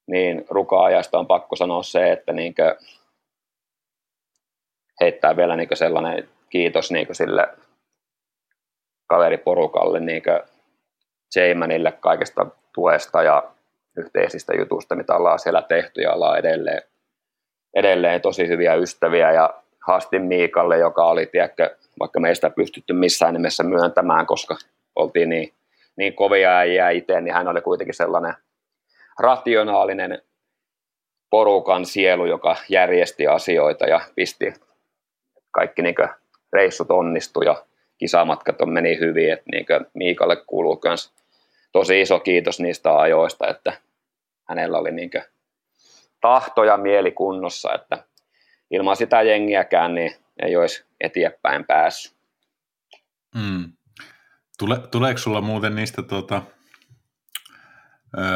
niin rukaajasta on pakko sanoa se, että niinkö heittää vielä niinkö sellainen kiitos niin kuin sille kaveriporukalle, niin kuin Jaymanille kaikesta tuesta ja yhteisistä jutusta, mitä ollaan siellä tehty ja ollaan edelleen, edelleen tosi hyviä ystäviä. Ja haastin Miikalle, joka oli, tiedätkö, vaikka meistä pystytty missään nimessä myöntämään, koska oltiin niin, niin kovia äijää itse, niin hän oli kuitenkin sellainen rationaalinen porukan sielu, joka järjesti asioita ja pisti kaikki niin reissut onnistui ja kisamatkat on meni hyvin, että niin Miikalle kuuluu myös tosi iso kiitos niistä ajoista, että hänellä oli niin tahto ja mieli kunnossa, että ilman sitä jengiäkään niin ei olisi eteenpäin päässyt. Mm. Tule, tuleeko sulla muuten niistä tuota,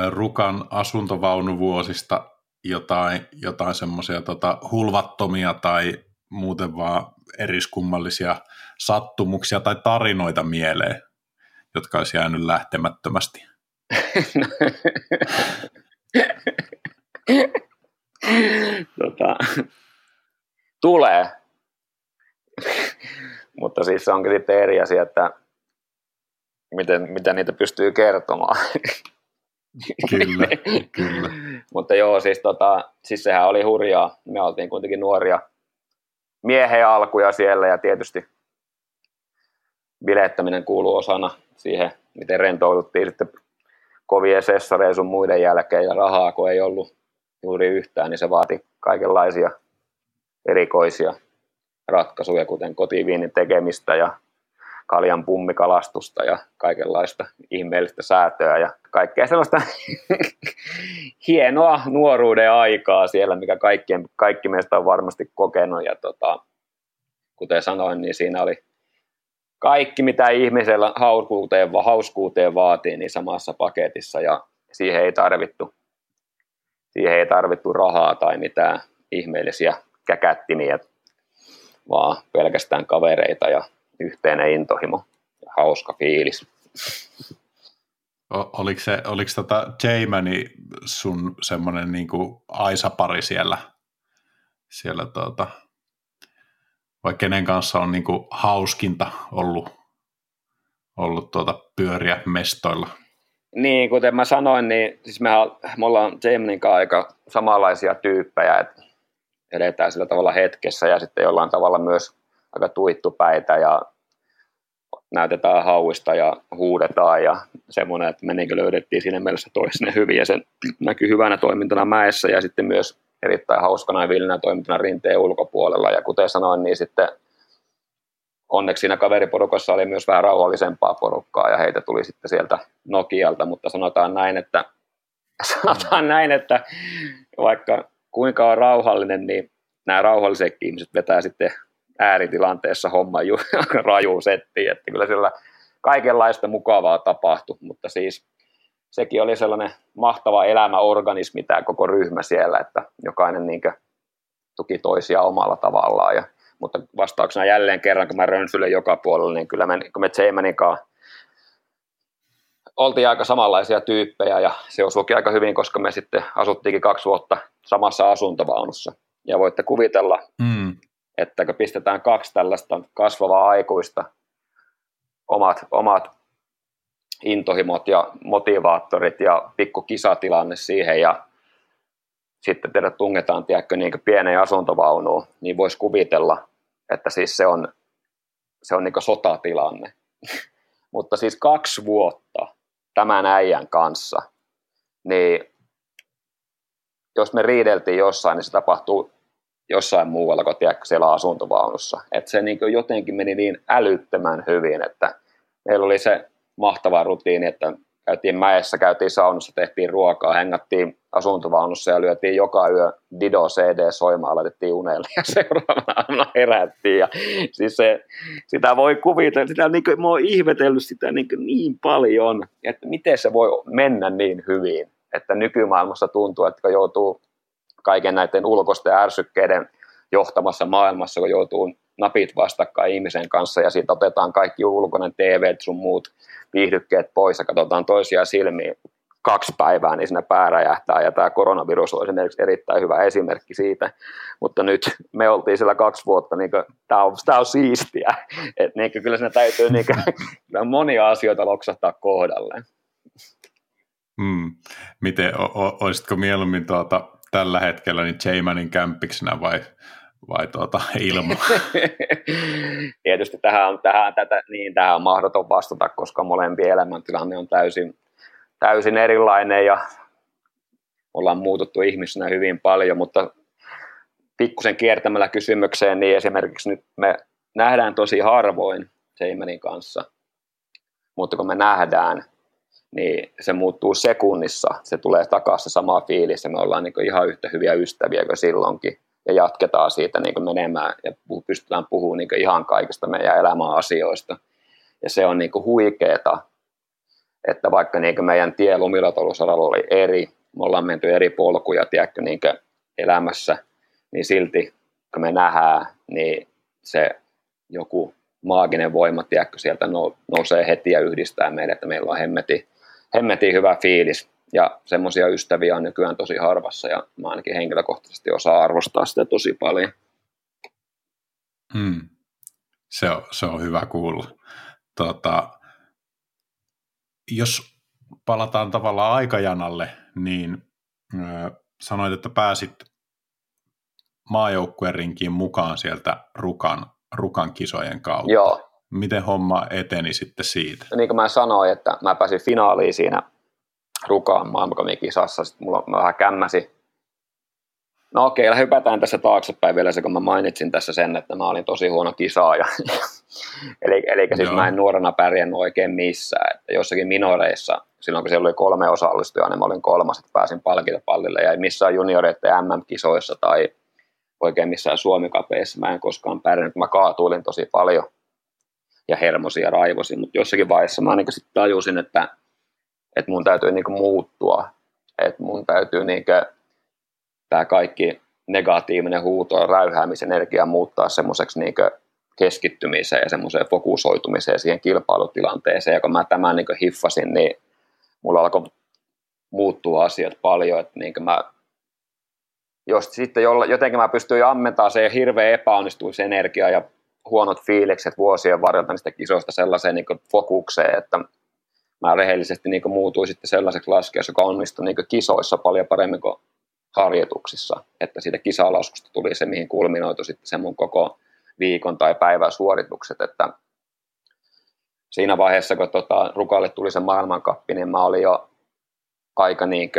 Rukan asuntovaunuvuosista jotain, jotain semmoisia tota, hulvattomia tai muuten vaan eriskummallisia sattumuksia tai tarinoita mieleen, jotka olisi jäänyt lähtemättömästi? tota, tulee. Mutta siis se onkin sitten eri asia, että miten, miten niitä pystyy kertomaan. kyllä, kyllä. Mutta joo, siis, tota, siis sehän oli hurjaa. Me oltiin kuitenkin nuoria miehen alkuja siellä ja tietysti bilettäminen kuuluu osana siihen, miten rentouduttiin sitten kovien sessareja sun muiden jälkeen ja rahaa kun ei ollut juuri yhtään, niin se vaati kaikenlaisia erikoisia ratkaisuja, kuten kotiviinin tekemistä ja kaljan pummikalastusta ja kaikenlaista ihmeellistä säätöä ja kaikkea sellaista hienoa nuoruuden aikaa siellä, mikä kaikkien, kaikki meistä on varmasti kokenut. Ja tota, kuten sanoin, niin siinä oli kaikki, mitä ihmisellä hauskuuteen, hauskuuteen vaatii, niin samassa paketissa ja siihen ei tarvittu, siihen ei tarvittu rahaa tai mitään ihmeellisiä käkättimiä, vaan pelkästään kavereita ja yhteinen intohimo ja hauska fiilis. O, oliko, se, oliko tota Jamani sun semmoinen niin aisapari siellä, siellä tuota, vai kenen kanssa on niin kuin hauskinta ollut, ollut tuota pyöriä mestoilla? Niin, kuten mä sanoin, niin siis me, me ollaan Jamanin kanssa aika samanlaisia tyyppejä, että eletään sillä tavalla hetkessä ja sitten jollain tavalla myös aika tuittupäitä ja näytetään hauista ja huudetaan ja semmoinen, että me niin löydettiin siinä mielessä toisenne hyvin. Ja se näkyy hyvänä toimintana mäessä ja sitten myös erittäin hauskana ja villinä toimintana rinteen ulkopuolella. Ja kuten sanoin, niin sitten onneksi siinä kaveriporukassa oli myös vähän rauhallisempaa porukkaa ja heitä tuli sitten sieltä Nokialta, mutta sanotaan näin, että sanotaan näin, että vaikka kuinka on rauhallinen, niin nämä rauhalliset ihmiset vetää sitten ääritilanteessa homma ju, raju setti, että kyllä siellä kaikenlaista mukavaa tapahtui, mutta siis sekin oli sellainen mahtava elämäorganismi tämä koko ryhmä siellä, että jokainen niin tuki toisia omalla tavallaan. Ja, mutta vastauksena jälleen kerran, kun mä rönsylen joka puolella, niin kyllä me, kun me kanssa oltiin aika samanlaisia tyyppejä ja se osuikin aika hyvin, koska me sitten asuttiinkin kaksi vuotta samassa asuntovaunussa. Ja voitte kuvitella, mm että kun pistetään kaksi tällaista kasvavaa aikuista, omat, omat intohimot ja motivaattorit ja pikku kisatilanne siihen ja sitten teidät tungetaan tiedätkö, niin pieneen asuntovaunuun, niin voisi kuvitella, että siis se on, se on niin sotatilanne. Mutta siis kaksi vuotta tämän äijän kanssa, niin jos me riideltiin jossain, niin se tapahtuu jossain muualla kuin tiedätkö, siellä asuntovaunussa. Että se niin jotenkin meni niin älyttömän hyvin, että meillä oli se mahtava rutiini, että käytiin mäessä, käytiin saunassa, tehtiin ruokaa, hengattiin asuntovaunussa ja lyötiin joka yö Dido CD soimaan, laitettiin unelle ja seuraavana aamuna herättiin. Ja siis se, sitä voi kuvitella, sitä niin kuin, mä oon ihmetellyt sitä niin, niin paljon, että miten se voi mennä niin hyvin. Että nykymaailmassa tuntuu, että kun joutuu kaiken näiden ulkoisten ärsykkeiden johtamassa maailmassa, kun joutuu napit vastakkain ihmisen kanssa ja siitä otetaan kaikki ulkoinen TV sun muut viihdykkeet pois ja katsotaan toisia silmiin kaksi päivää, niin sinne pää räjähtää ja tämä koronavirus on esimerkiksi erittäin hyvä esimerkki siitä, mutta nyt me oltiin siellä kaksi vuotta, niin tämä on, tämä on siistiä, että niin kyllä siinä täytyy niin kuin, monia asioita loksahtaa kohdalleen. Hmm. Miten, o, o, olisitko mieluummin tuota, tällä hetkellä niin Jaymanin kämppiksenä vai, vai tuota, ilman? Tietysti tähän on, tähän, tätä, niin, tähän on mahdoton vastata, koska molempien elämäntilanne on täysin, täysin erilainen ja ollaan muututtu ihmisenä hyvin paljon, mutta pikkusen kiertämällä kysymykseen, niin esimerkiksi nyt me nähdään tosi harvoin Jaymanin kanssa, mutta kun me nähdään, niin se muuttuu sekunnissa, se tulee takaisin se sama fiilis ja me ollaan niin ihan yhtä hyviä ystäviä kuin silloinkin ja jatketaan siitä niin menemään ja pystytään puhumaan niin ihan kaikista meidän elämän asioista. Ja se on niin huikeeta, että vaikka niin meidän tie lumilatoulusaralla oli eri me ollaan menty eri polkuja, tiedätkö, niin elämässä, niin silti kun me nähdään, niin se joku maaginen voima, tiedätkö, sieltä nousee heti ja yhdistää meille, että meillä on hemmeti, hemmeti hyvä fiilis. Ja semmoisia ystäviä on nykyään tosi harvassa ja mä ainakin henkilökohtaisesti osaan arvostaa sitä tosi paljon. Hmm. Se, on, se on hyvä kuulla. Tota, jos palataan tavallaan aikajanalle, niin äh, sanoit, että pääsit maajoukkueen rinkiin mukaan sieltä Rukan, Rukan kisojen kautta. Joo. Miten homma eteni sitten siitä? No niin kuin mä sanoin, että mä pääsin finaaliin siinä Rukaan maailmankomikisassa. Sitten mulla mä vähän kämmäsi. No okei, hypätään tässä taaksepäin vielä se, kun mä mainitsin tässä sen, että mä olin tosi huono kisaaja. eli, eli siis Joo. mä en nuorena pärjännyt oikein missään. Että jossakin minoreissa, silloin kun siellä oli kolme osallistujaa, niin mä olin kolmas, että pääsin palkintopallille. Ja ei missään junioreiden MM-kisoissa tai oikein missään Suomi-kapeissa mä en koskaan pärjännyt. Mä kaatuilin tosi paljon ja hermosin ja raivosin, mutta jossakin vaiheessa mä ainakin sitten tajusin, että, että mun täytyy niinku muuttua, että mun täytyy niinku, tämä kaikki negatiivinen huuto ja räyhäämisenergia muuttaa semmoiseksi niinku keskittymiseen ja semmoiseen fokusoitumiseen siihen kilpailutilanteeseen. Ja kun mä tämän niinku hiffasin, niin mulla alkoi muuttua asiat paljon, että niin mä jos sitten jotenkin mä pystyin ammentamaan se hirveä epäonnistumisenergia ja huonot fiilikset vuosien varrelta niistä kisoista sellaiseen niin fokukseen, että mä rehellisesti niin muutuin sitten sellaiseksi laskeessa, joka onnistui niin kisoissa paljon paremmin kuin harjoituksissa, että siitä kisalaskusta tuli se, mihin kulminoitu sitten se mun koko viikon tai päivän suoritukset, että siinä vaiheessa, kun tota, Rukalle tuli se maailmankappi, niin mä olin jo aika niin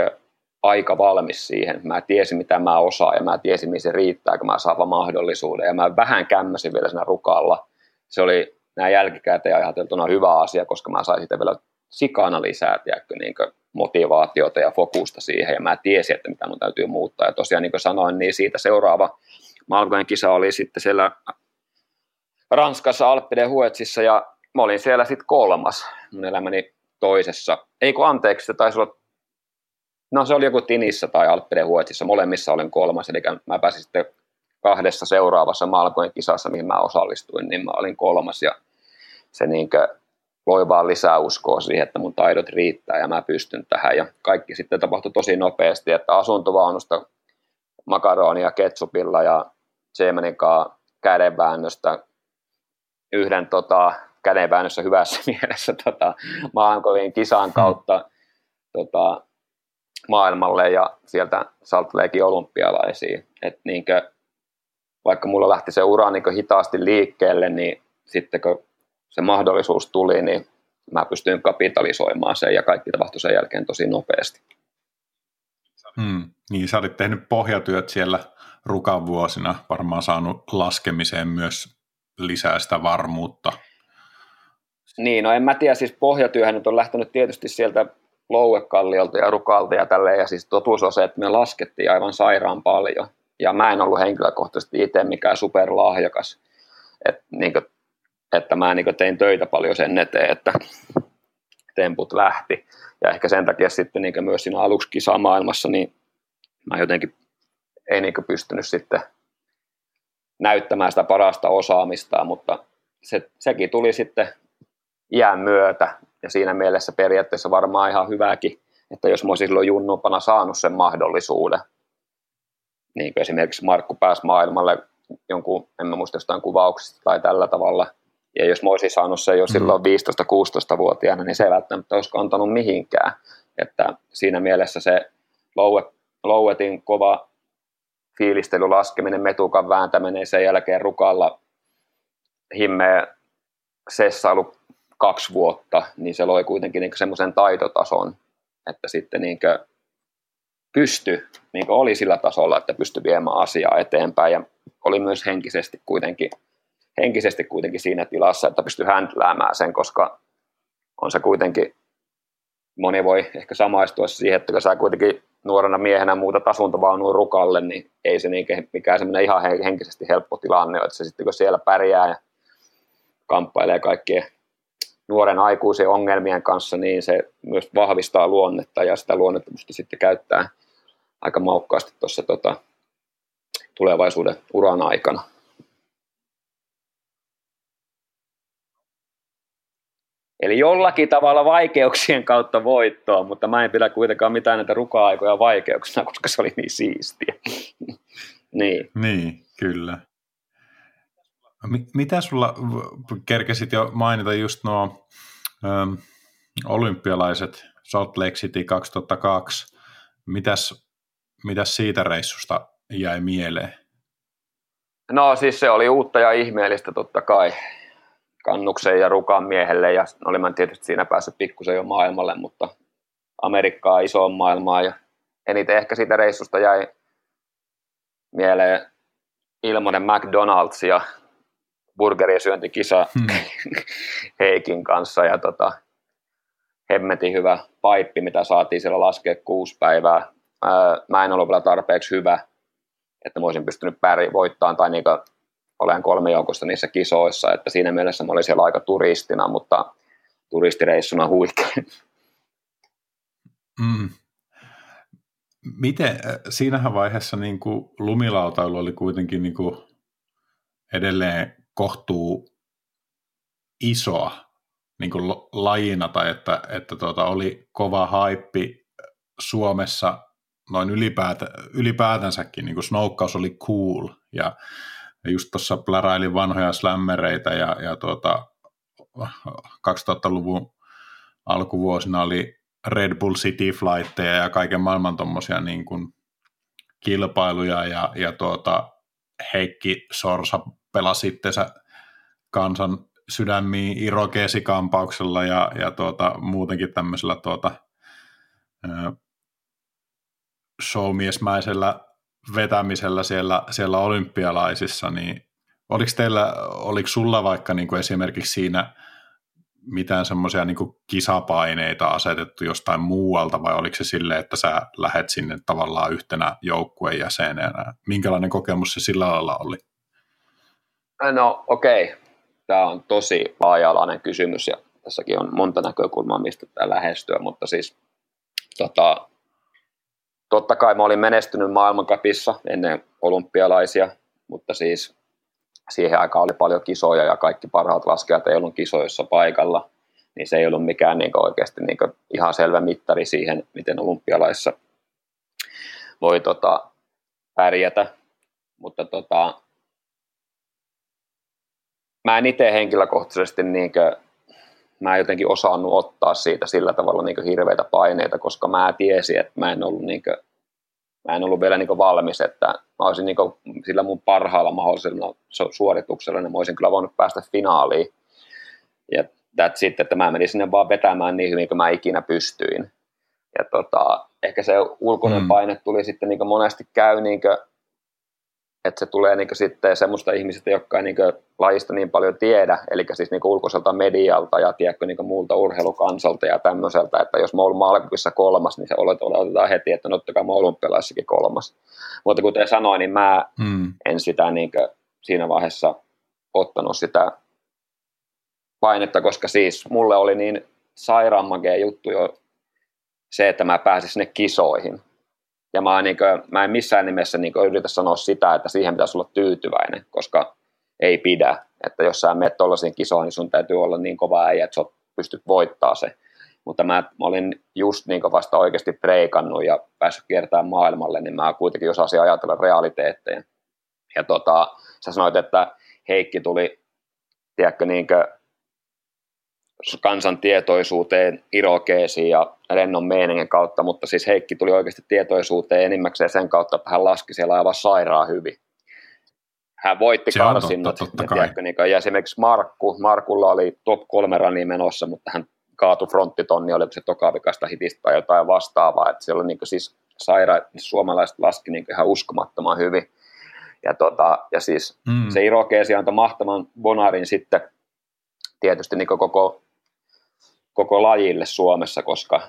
aika valmis siihen. Mä tiesin, mitä mä osaan ja mä tiesin, mihin se riittää, kun mä saan mahdollisuuden. Ja mä vähän kämmäsin vielä siinä rukalla. Se oli näin jälkikäteen ajateltuna hyvä asia, koska mä sain sitä vielä sikana lisää tiedätkö, niin motivaatiota ja fokusta siihen. Ja mä tiesin, että mitä mun täytyy muuttaa. Ja tosiaan niin kuin sanoin, niin siitä seuraava Malkojen kisa oli sitten siellä Ranskassa Alppiden Huetsissa ja mä olin siellä sitten kolmas mun elämäni toisessa. Ei kun anteeksi, se taisi olla No se oli joku Tinissä tai Alppiden Huetsissa, molemmissa olin kolmas, eli mä pääsin sitten kahdessa seuraavassa Malkojen kisassa, mihin mä osallistuin, niin mä olin kolmas. Ja se niinkö loi vaan lisää uskoa siihen, että mun taidot riittää ja mä pystyn tähän. Ja kaikki sitten tapahtui tosi nopeasti, että asuntovaunusta makaronia ketsupilla ja Seemanin kädenväännöstä yhden tota, kädenväännössä hyvässä mielessä tota, maailmankovien kisan kautta tota, maailmalle ja sieltä Salt Lakein olympialaisiin. Et niinkö, vaikka mulla lähti se ura niin hitaasti liikkeelle, niin sitten kun se mahdollisuus tuli, niin mä pystyin kapitalisoimaan sen ja kaikki tapahtui sen jälkeen tosi nopeasti. Hmm. Niin, sä olit tehnyt pohjatyöt siellä rukan vuosina, varmaan saanut laskemiseen myös lisää sitä varmuutta. Niin, no en mä tiedä, siis pohjatyöhän nyt on lähtenyt tietysti sieltä Louekalliolta ja Rukalta ja tälleen, ja siis totuus on se, että me laskettiin aivan sairaan paljon, ja mä en ollut henkilökohtaisesti itse mikään superlahjakas, että, niin kuin, että mä niin tein töitä paljon sen eteen, että temput lähti, ja ehkä sen takia sitten niin myös siinä aluksi kisamaailmassa, niin mä jotenkin ei niin pystynyt sitten näyttämään sitä parasta osaamista, mutta se, sekin tuli sitten iän myötä, ja siinä mielessä periaatteessa varmaan ihan hyväkin, että jos mä olisin silloin junnupana saanut sen mahdollisuuden, niin kuin esimerkiksi Markku pääsi maailmalle jonkun, en mä muista jostain kuvauksista tai tällä tavalla, ja jos mä olisin saanut sen jo mm. silloin 15-16-vuotiaana, niin se ei välttämättä olisi kantanut mihinkään. Että siinä mielessä se Louetin kova fiilistely, laskeminen, metukan vääntäminen, sen jälkeen rukalla himmeä sessailu kaksi vuotta, niin se loi kuitenkin niin semmoisen taitotason, että sitten niin pysty, niin oli sillä tasolla, että pystyi viemään asiaa eteenpäin. Ja oli myös henkisesti kuitenkin, henkisesti kuitenkin siinä tilassa, että pystyi häntläämään sen, koska on se kuitenkin, moni voi ehkä samaistua siihen, että kun sä kuitenkin nuorena miehenä muuta asuntovaunuun rukalle, niin ei se niin mikään semmoinen ihan henkisesti helppo tilanne, että se sitten kun siellä pärjää ja kamppailee kaikkien nuoren aikuisen ongelmien kanssa, niin se myös vahvistaa luonnetta ja sitä luonnetta sitten käyttää aika maukkaasti tuossa tota, tulevaisuuden uran aikana. Eli jollakin tavalla vaikeuksien kautta voittoa, mutta mä en pidä kuitenkaan mitään näitä ruka-aikoja vaikeuksena, koska se oli niin siistiä. niin. Niin, kyllä. Mitä sulla, kerkesit jo mainita just nuo ähm, olympialaiset Salt Lake City 2002. Mitäs, mitäs siitä reissusta jäi mieleen? No siis se oli uutta ja ihmeellistä totta kai kannuksen ja rukan miehelle ja olin mä tietysti siinä päässyt pikkusen jo maailmalle, mutta Amerikkaa isoon maailmaan ja eniten ehkä siitä reissusta jäi mieleen ilmoinen McDonald's ja burgerien syöntikisa hmm. Heikin kanssa ja tota, hemmetin hyvä paippi, mitä saatiin siellä laskea kuusi päivää. mä en ollut vielä tarpeeksi hyvä, että mä olisin pystynyt pärjäämään voittamaan tai niin olen kolme joukossa niissä kisoissa, että siinä mielessä mä olin siellä aika turistina, mutta turistireissuna huikea. Mm. Miten, äh, siinähän vaiheessa niin kuin lumilautailu oli kuitenkin niin kuin edelleen kohtuu isoa niin kuin lajina, tai että, että tuota, oli kova haippi Suomessa noin ylipäätä, ylipäätänsäkin, niin kuin snowkkaus oli cool, ja just tuossa pläräilin vanhoja slämmereitä ja, ja tuota, 2000-luvun alkuvuosina oli Red Bull City Flightteja ja kaiken maailman tuommoisia niin kilpailuja ja, ja tuota, Heikki Sorsa pelasi itseensä kansan sydämiin irokeesikampauksella ja, ja tuota, muutenkin tämmöisellä tuota, showmiesmäisellä vetämisellä siellä, siellä olympialaisissa, niin oliko teillä, oliko sulla vaikka niin kuin esimerkiksi siinä mitään semmoisia niin kisapaineita asetettu jostain muualta vai oliko se sille, että sä lähet sinne tavallaan yhtenä joukkueen jäsenenä? Minkälainen kokemus se sillä lailla oli? No okei, okay. tämä on tosi laaja-alainen kysymys ja tässäkin on monta näkökulmaa, mistä tämä lähestyä, mutta siis tota, totta kai mä olin menestynyt maailmankapissa ennen olympialaisia, mutta siis siihen aikaan oli paljon kisoja ja kaikki parhaat laskijat ei ollut kisoissa paikalla, niin se ei ollut mikään niin oikeasti niin ihan selvä mittari siihen, miten olympialaissa voi tota, pärjätä. Mutta tota, mä en itse henkilökohtaisesti niin kuin, mä en jotenkin osannut ottaa siitä sillä tavalla niin hirveitä paineita, koska mä tiesin, että mä en ollut, niin kuin, mä en ollut vielä niin valmis, että mä olisin niin kuin, sillä mun parhaalla mahdollisella suorituksella, niin mä olisin kyllä voinut päästä finaaliin. Ja that's it, että mä menin sinne vaan vetämään niin hyvin kuin mä ikinä pystyin. Ja tota, ehkä se ulkoinen mm. paine tuli sitten niin monesti käy niin kuin, että se tulee niin sitten semmoista ihmisistä, jotka ei niin lajista niin paljon tiedä, eli siis niin ulkoiselta medialta ja tiedätkö, niin muulta urheilukansalta ja tämmöiseltä, että jos mä oon maailmankupissa kolmas, niin se otetaan heti, että no ottakaa mä olympialaissakin kolmas. Mutta kuten sanoin, niin mä hmm. en sitä niin siinä vaiheessa ottanut sitä painetta, koska siis mulle oli niin sairaan juttu jo se, että mä pääsin sinne kisoihin. Ja mä, niin kuin, mä en missään nimessä niin yritä sanoa sitä, että siihen pitäisi olla tyytyväinen, koska ei pidä. Että jos sä menet tuollaisiin kisoihin, niin sun täytyy olla niin kova äijä, että sä pystyt voittaa se. Mutta mä, mä olin just niin vasta oikeasti preikannut ja päässyt kiertämään maailmalle, niin mä kuitenkin osasin ajatella realiteetteja. Ja tota, sä sanoit, että Heikki tuli, tiedätkö, niin kansan tietoisuuteen Irokeesiin ja rennon meiningin kautta, mutta siis Heikki tuli oikeasti tietoisuuteen enimmäkseen sen kautta, että hän laski siellä aivan sairaan hyvin. Hän voitti Se karsinnat, totta, totta tiedätkö, niin, ja esimerkiksi Markku, Markulla oli top kolme rani menossa, mutta hän kaatui fronttitonni, oli se tokavikasta hitistä tai jotain vastaavaa, että siellä oli niin siis sairaat, suomalaiset laski niin ihan uskomattoman hyvin. Ja, tota, ja siis mm. se Irokeesi antoi mahtavan bonarin sitten tietysti niin koko koko lajille Suomessa, koska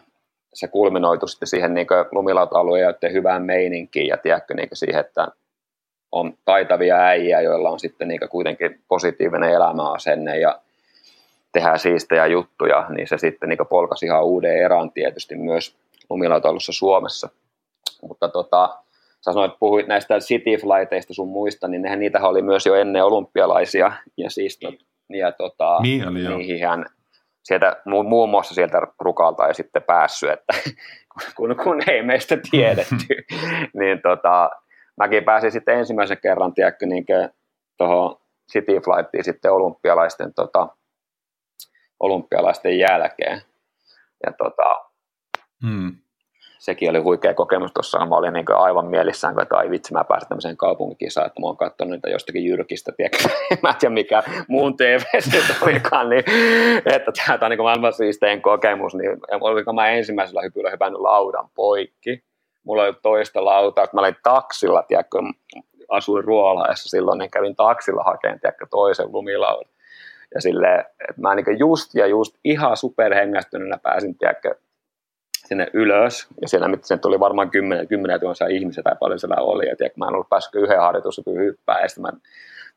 se kulminoitu sitten siihen niin lumilautailujen hyvään meininkiin ja tiedätkö, niin siihen, että on taitavia äijä, joilla on sitten niin kuitenkin positiivinen elämäasenne ja tehdään siistejä juttuja, niin se sitten niin polkasi ihan uuden erän tietysti myös lumilautailussa Suomessa. Mutta tota, sä sanoit, puhuit näistä city flighteista sun muista, niin nehän niitä oli myös jo ennen olympialaisia. Ja siis ja tota, niin oli jo. Sieltä, muun muassa sieltä rukalta ei sitten päässyt, että kun, kun ei meistä tiedetty, niin tota, mäkin pääsin sitten ensimmäisen kerran, tiedätkö, niin tuohon City Flightiin sitten olympialaisten, tota, olympialaisten jälkeen. Ja tota, hmm sekin oli huikea kokemus tuossa. Mä olin niin aivan mielissään, että ai vitsi, mä pääsin tämmöiseen kaupunkikisaan, että mä oon katsonut niitä jostakin jyrkistä, tiedätkö? mä en tiedä mikä muun tv olikaan, niin että tämä on niin maailman siistein kokemus, niin oliko mä ensimmäisellä hypyllä hypännyt laudan poikki. Mulla oli toista lautaa, kun mä olin taksilla, tiedätkö, asuin Ruolaessa silloin, niin kävin taksilla hakemaan tiedätkö, toisen lumilaudan. Ja silleen, että mä niin just ja just ihan superhengästyneenä pääsin, tiedätkö, sinne ylös, ja siellä sen tuli varmaan kymmenen, kymmenen tuhansia ihmisiä tai paljon siellä oli, ja tiedä, mä en ollut päässyt yhden harjoituksen hyppää, ja sitten mä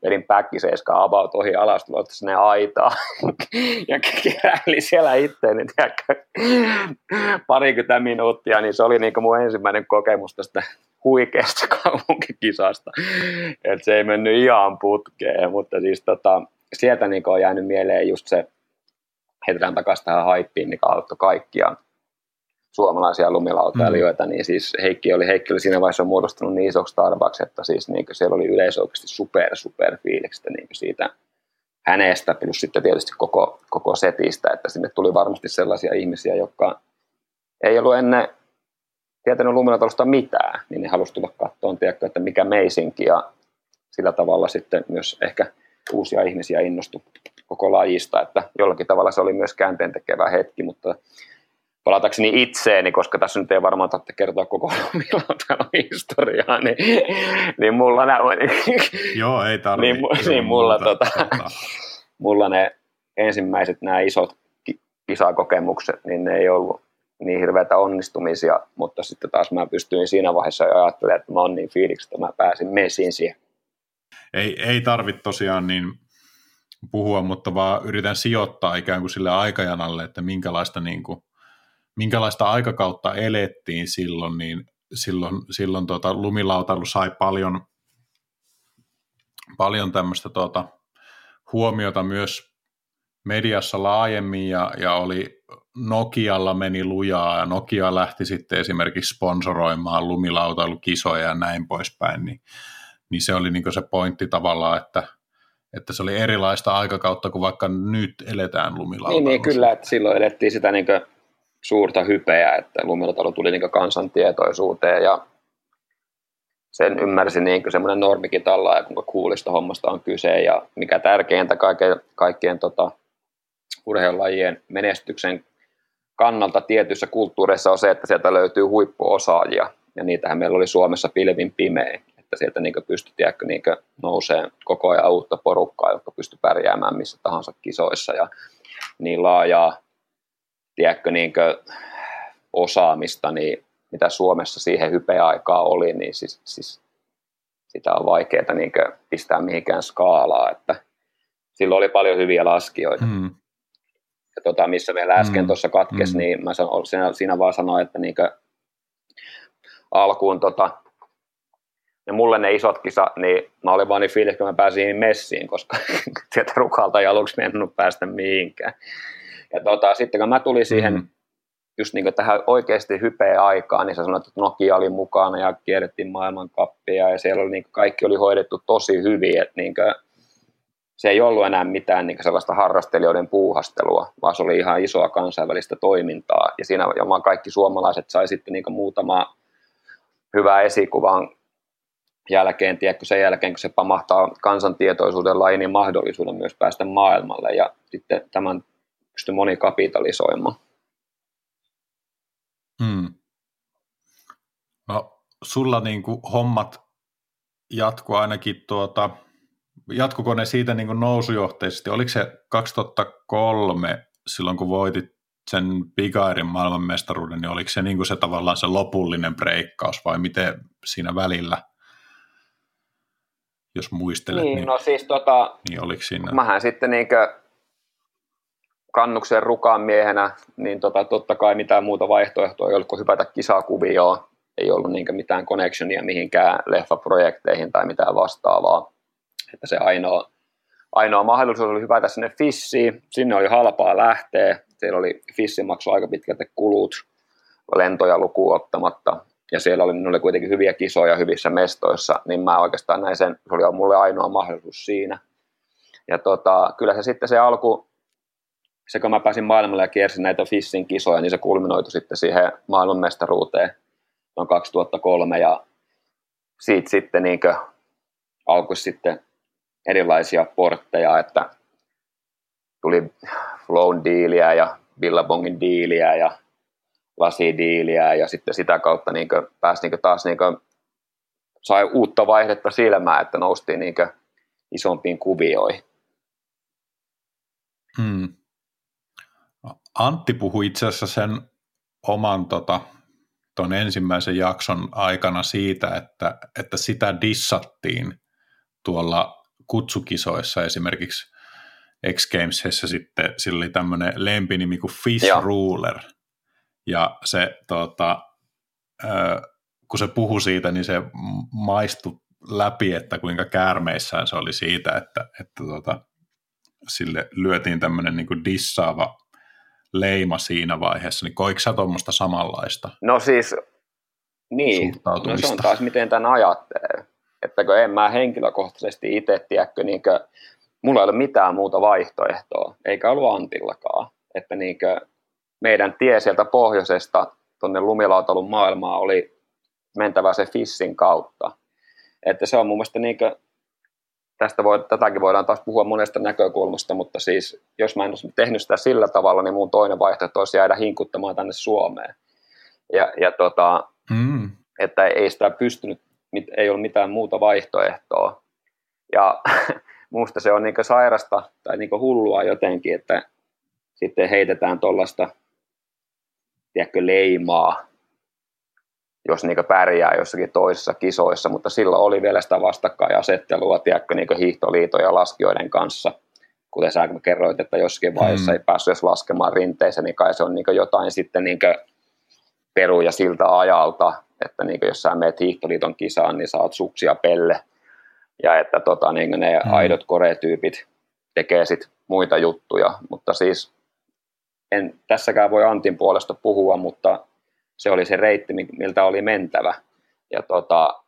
vedin päkkiseiskaa about ohi alas, tullut sinne aitaa, ja keräili siellä itteeni, tiedätkö, parikymmentä minuuttia, niin se oli niin mun ensimmäinen kokemus tästä huikeasta kaupunkikisasta, että se ei mennyt ihan putkeen, mutta siis tota, sieltä niin on jäänyt mieleen just se, heitetään takaisin tähän haippiin, mikä auttoi kaikkia suomalaisia lumilautailijoita, mm. niin siis Heikki oli, Heikki oli siinä vaiheessa muodostunut niin isoksi tarvaksi, että siis niin siellä oli yleisö oikeasti super, super fiiliksestä niin siitä hänestä, plus sitten tietysti koko, koko setistä, että sinne tuli varmasti sellaisia ihmisiä, jotka ei ollut ennen tietänyt lumilautailusta mitään, niin ne halusivat tulla katsomaan, tiedätkö, että mikä meisinki, ja sillä tavalla sitten myös ehkä uusia ihmisiä innostui koko lajista, että jollakin tavalla se oli myös käänteentekevä hetki, mutta palatakseni itseeni, koska tässä nyt ei varmaan tarvitse kertoa koko milloin historiaa, niin, niin mulla nämä, Joo, ei tarvitse. Niin, niin mulla, tota, mulla ne ensimmäiset nämä isot kisakokemukset, niin ne ei ollut niin hirveätä onnistumisia, mutta sitten taas mä pystyin siinä vaiheessa ajattelemaan, että mä oon niin fiiliksi, että mä pääsin messiin siihen. Ei, ei tarvitse tosiaan niin puhua, mutta vaan yritän sijoittaa ikään kuin sille aikajanalle, että minkälaista niin kuin minkälaista aikakautta elettiin silloin, niin silloin, silloin tuota, lumilautailu sai paljon, paljon tämmöistä tuota, huomiota myös mediassa laajemmin ja, ja oli Nokialla meni lujaa ja Nokia lähti sitten esimerkiksi sponsoroimaan lumilautailukisoja ja näin poispäin, niin, niin se oli niin se pointti tavallaan, että, että se oli erilaista aikakautta kuin vaikka nyt eletään lumilautailussa. Niin, niin kyllä, että silloin elettiin sitä niin suurta hypeä, että lumilatalo tuli niin kansantietoisuuteen ja sen ymmärsi niin semmoinen normikin tällä ja kuinka kuulista hommasta on kyse ja mikä tärkeintä kaikkien, kaikkien tota, urheilulajien menestyksen kannalta tietyissä kulttuureissa on se, että sieltä löytyy huippuosaajia ja niitähän meillä oli Suomessa pilvin pimeä, että sieltä niin pystyi niin nousee koko ajan uutta porukkaa, jotka pystyi pärjäämään missä tahansa kisoissa ja niin laajaa tiedätkö, niin osaamista, niin mitä Suomessa siihen hypeaikaa oli, niin siis, siis sitä on vaikeaa niin pistää mihinkään skaalaa, että silloin oli paljon hyviä laskijoita. Mm. Ja tota, missä meillä äsken mm. tuossa katkes, mm. niin mä sanon, siinä, siinä vaan sanoin, että niin alkuun tota, ja mulle ne isot kisa, niin mä olin vaan niin fiilis, kun mä pääsin messiin, koska sieltä rukalta ei aluksi mennyt päästä mihinkään. Ja tota, sitten kun mä tulin siihen mm-hmm. just niin tähän oikeasti hypeä aikaan, niin sä sanoit, että Nokia oli mukana ja kierrettiin maailmankappia ja siellä oli, niin kaikki oli hoidettu tosi hyvin, että niin kuin, se ei ollut enää mitään niin sellaista harrastelijoiden puuhastelua, vaan se oli ihan isoa kansainvälistä toimintaa. Ja siinä ja kaikki suomalaiset sai sitten niin muutama hyvää esikuvan jälkeen, tiedätkö, sen jälkeen, kun se pamahtaa kansantietoisuuden lain, niin mahdollisuuden myös päästä maailmalle. Ja sitten tämän pysty moni kapitalisoimaan. Hmm. No, sulla niin kuin hommat jatku ainakin tuota, jatkuko ne siitä niin kuin nousujohteisesti? Oliko se 2003 silloin, kun voitit sen Bigairin maailmanmestaruuden, niin oliko se, niin kuin se tavallaan se lopullinen breikkaus vai miten siinä välillä, jos muistelet? Niin, niin no siis tota, niin oliko siinä? mähän sitten niin kuin kannuksen rukaan miehenä, niin tota, totta kai mitään muuta vaihtoehtoa ei ollut kuin hypätä kisakuvioon. Ei ollut niinkö mitään connectionia mihinkään leffaprojekteihin tai mitään vastaavaa. Että se ainoa, ainoa mahdollisuus oli hypätä sinne Fissiin. Sinne oli halpaa lähteä. Siellä oli Fissin maksu aika pitkälti kulut lentoja lukuun ottamatta. Ja siellä oli, oli kuitenkin hyviä kisoja hyvissä mestoissa, niin mä oikeastaan näin sen, se oli mulle ainoa mahdollisuus siinä. Ja tota, kyllä se sitten se alku, se kun mä pääsin maailmalle ja kiersin näitä Fissin kisoja, niin se kulminoitu sitten siihen maailmanmestaruuteen noin 2003 ja siitä sitten niin alkoi sitten erilaisia portteja, että tuli Flown diiliä ja Billabongin diiliä ja lasidiiliä ja sitten sitä kautta niin pääsi niin taas niin sai uutta vaihdetta silmään, että noustiin niin isompiin kuvioihin. Hmm. Antti puhui itse asiassa sen oman tota, ton ensimmäisen jakson aikana siitä, että, että sitä dissattiin tuolla kutsukisoissa esimerkiksi X Gamesissa sitten, sillä oli tämmöinen lempinimi kuin Fish Joo. Ruler. Ja se, tota, kun se puhui siitä, niin se maistui läpi, että kuinka käärmeissään se oli siitä, että, että tota, sille lyötiin tämmöinen niin dissaava leima siinä vaiheessa, niin koiko sä tuommoista samanlaista? No siis, niin, no se on taas miten tämän ajattelee. Että kun en mä henkilökohtaisesti itse, tiedäkö, niin kuin, mulla ei ole mitään muuta vaihtoehtoa, eikä ollut Antillakaan. Että niin kuin, meidän tie sieltä pohjoisesta tuonne lumilautalun maailmaan oli mentävä se Fissin kautta. Että se on mun mielestä niin kuin, tästä voi, tätäkin voidaan taas puhua monesta näkökulmasta, mutta siis jos mä en olisi tehnyt sitä sillä tavalla, niin mun toinen vaihtoehto olisi jäädä hinkuttamaan tänne Suomeen. Ja, ja tota, mm. että ei sitä pystynyt, ei ollut mitään muuta vaihtoehtoa. Ja musta se on niin sairasta tai niin hullua jotenkin, että sitten heitetään tuollaista tiedätkö, leimaa, jos niin pärjää jossakin toisessa kisoissa, mutta silloin oli vielä sitä vastakkainasettelua, tiedätkö, niin hiihtoliiton ja laskijoiden kanssa, kuten sä kerroit, että jossakin vaiheessa mm. ei päässyt edes laskemaan rinteeseen, niin kai se on niin jotain sitten niin peruja siltä ajalta, että niin jos sä meet hiihtoliiton kisaan, niin saat suksia pelle, ja että tota, niin ne mm. aidot koretyypit tekee sit muita juttuja, mutta siis en tässäkään voi Antin puolesta puhua, mutta se oli se reitti, miltä oli mentävä. Ja tota,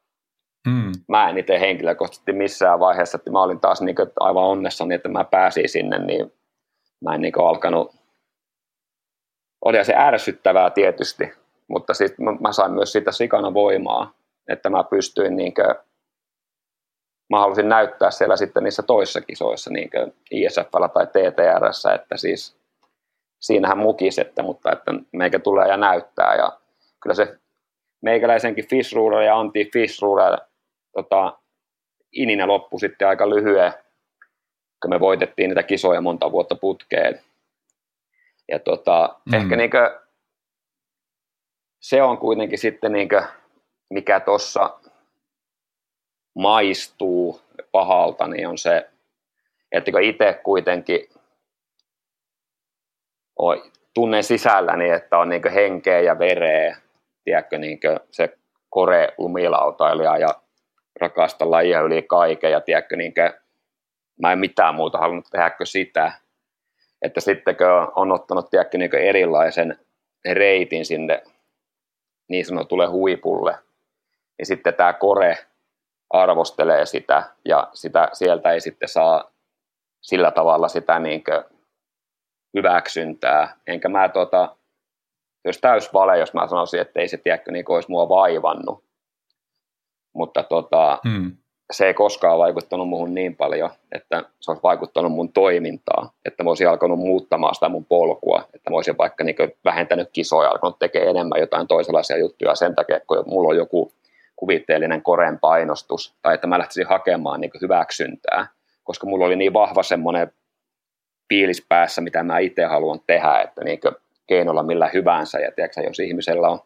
mm. mä en itse henkilökohtaisesti missään vaiheessa, että mä olin taas niin aivan onnessani, että mä pääsin sinne, niin mä en niin alkanut, oli se ärsyttävää tietysti, mutta sitten mä, mä sain myös sitä sikana voimaa, että mä pystyin niin kuin, mä halusin näyttää siellä sitten niissä toissa kisoissa, niin kuin ISFllä tai TTRssä, että siis siinähän mukisi, että, mutta että meikä tulee ja näyttää. Ja kyllä se meikäläisenkin fish ruler ja anti fish ruler tota, ininä loppui sitten aika lyhyen, kun me voitettiin niitä kisoja monta vuotta putkeen. Ja tota, mm. ehkä niinkö, se on kuitenkin sitten niinkö, mikä tuossa maistuu pahalta, niin on se, että kun itse kuitenkin tunnen sisälläni, että on niin henkeä ja vereä, tiedätkö, niin se kore lumilautailija ja rakasta lajia yli kaiken ja tiedätkö, niin kuin, mä en mitään muuta halunnut tehdäkö sitä, että sittenkö on ottanut tiedätkö, niin erilaisen reitin sinne niin sanotulle huipulle, niin sitten tämä kore arvostelee sitä ja sitä, sieltä ei sitten saa sillä tavalla sitä niin hyväksyntää, enkä mä tota, jos täys vale, jos mä sanoisin, että ei se tiedäkö, niin olisi mua vaivannut. Mutta tota, hmm. se ei koskaan vaikuttanut muuhun niin paljon, että se olisi vaikuttanut mun toimintaa, että mä olisin alkanut muuttamaan sitä mun polkua, että mä olisin vaikka niin vähentänyt kisoja, alkanut tekemään enemmän jotain toisenlaisia juttuja. Sen takia, kun mulla on joku kuvitteellinen koren painostus, tai että mä lähtisin hakemaan niin hyväksyntää, koska mulla oli niin vahva semmoinen fiilis päässä, mitä mä itse haluan tehdä, että niin keinolla millä hyvänsä, ja tiedätkö, jos ihmisellä on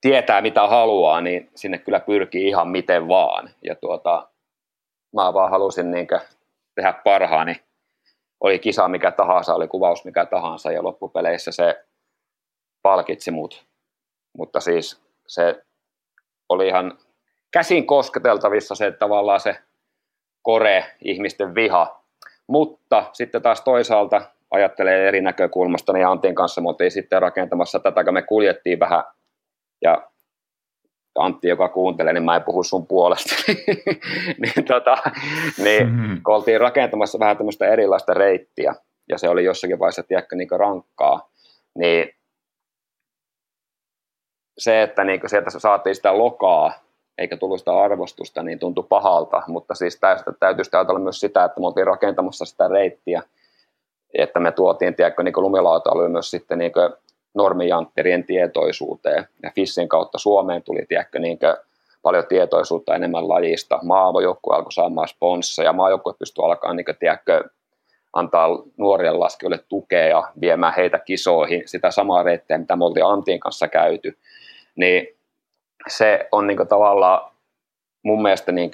tietää mitä haluaa, niin sinne kyllä pyrkii ihan miten vaan, ja tuota, mä vaan halusin niin tehdä parhaani oli kisa mikä tahansa, oli kuvaus mikä tahansa ja loppupeleissä se palkitsi mut. Mutta siis se oli ihan käsin kosketeltavissa se tavallaan se kore, ihmisten viha. Mutta sitten taas toisaalta ajattelee eri näkökulmasta, niin Antin kanssa me oltiin sitten rakentamassa tätä, kun me kuljettiin vähän, ja Antti, joka kuuntelee, niin mä en puhu sun puolesta, niin, tota, niin mm-hmm. kun oltiin rakentamassa vähän tämmöistä erilaista reittiä, ja se oli jossakin vaiheessa, tiedätkö, niin rankkaa, niin se, että niin sieltä saatiin sitä lokaa, eikä tullut sitä arvostusta, niin tuntui pahalta, mutta siis tästä täytyy ajatella myös sitä, että me oltiin rakentamassa sitä reittiä, että me tuotiin, tiedätkö, niin lumilauta myös sitten niin normijantterien tietoisuuteen, ja Fissin kautta Suomeen tuli, tiedätkö, niin paljon tietoisuutta enemmän lajista. Maavojoukkue alkoi saamaan sponsseja, maajoukkue pystyi alkaa, niin kuin, tiedätkö, antaa nuorille laskijoille tukea ja viemään heitä kisoihin, sitä samaa reittiä, mitä me oltiin Antin kanssa käyty, niin se on niin tavallaan mun mielestä niin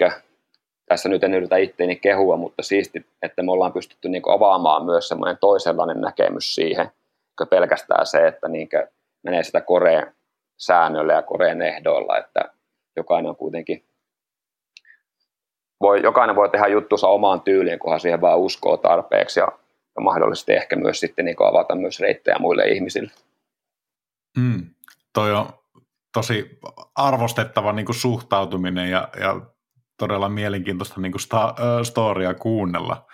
tässä nyt en yritä itteeni kehua, mutta siisti, että me ollaan pystytty niin avaamaan myös semmoinen toisenlainen näkemys siihen, kuin pelkästään se, että niin menee sitä Koreen säännöllä ja Koreen ehdoilla, että jokainen on kuitenkin voi, jokainen voi tehdä juttusa omaan tyyliin, kunhan siihen vaan uskoo tarpeeksi ja, ja mahdollisesti ehkä myös sitten niin avata myös reittejä muille ihmisille. Mm, toi on tosi arvostettava niin kuin suhtautuminen ja, ja todella mielenkiintoista niin kuin sta, äh, storia kuunnella.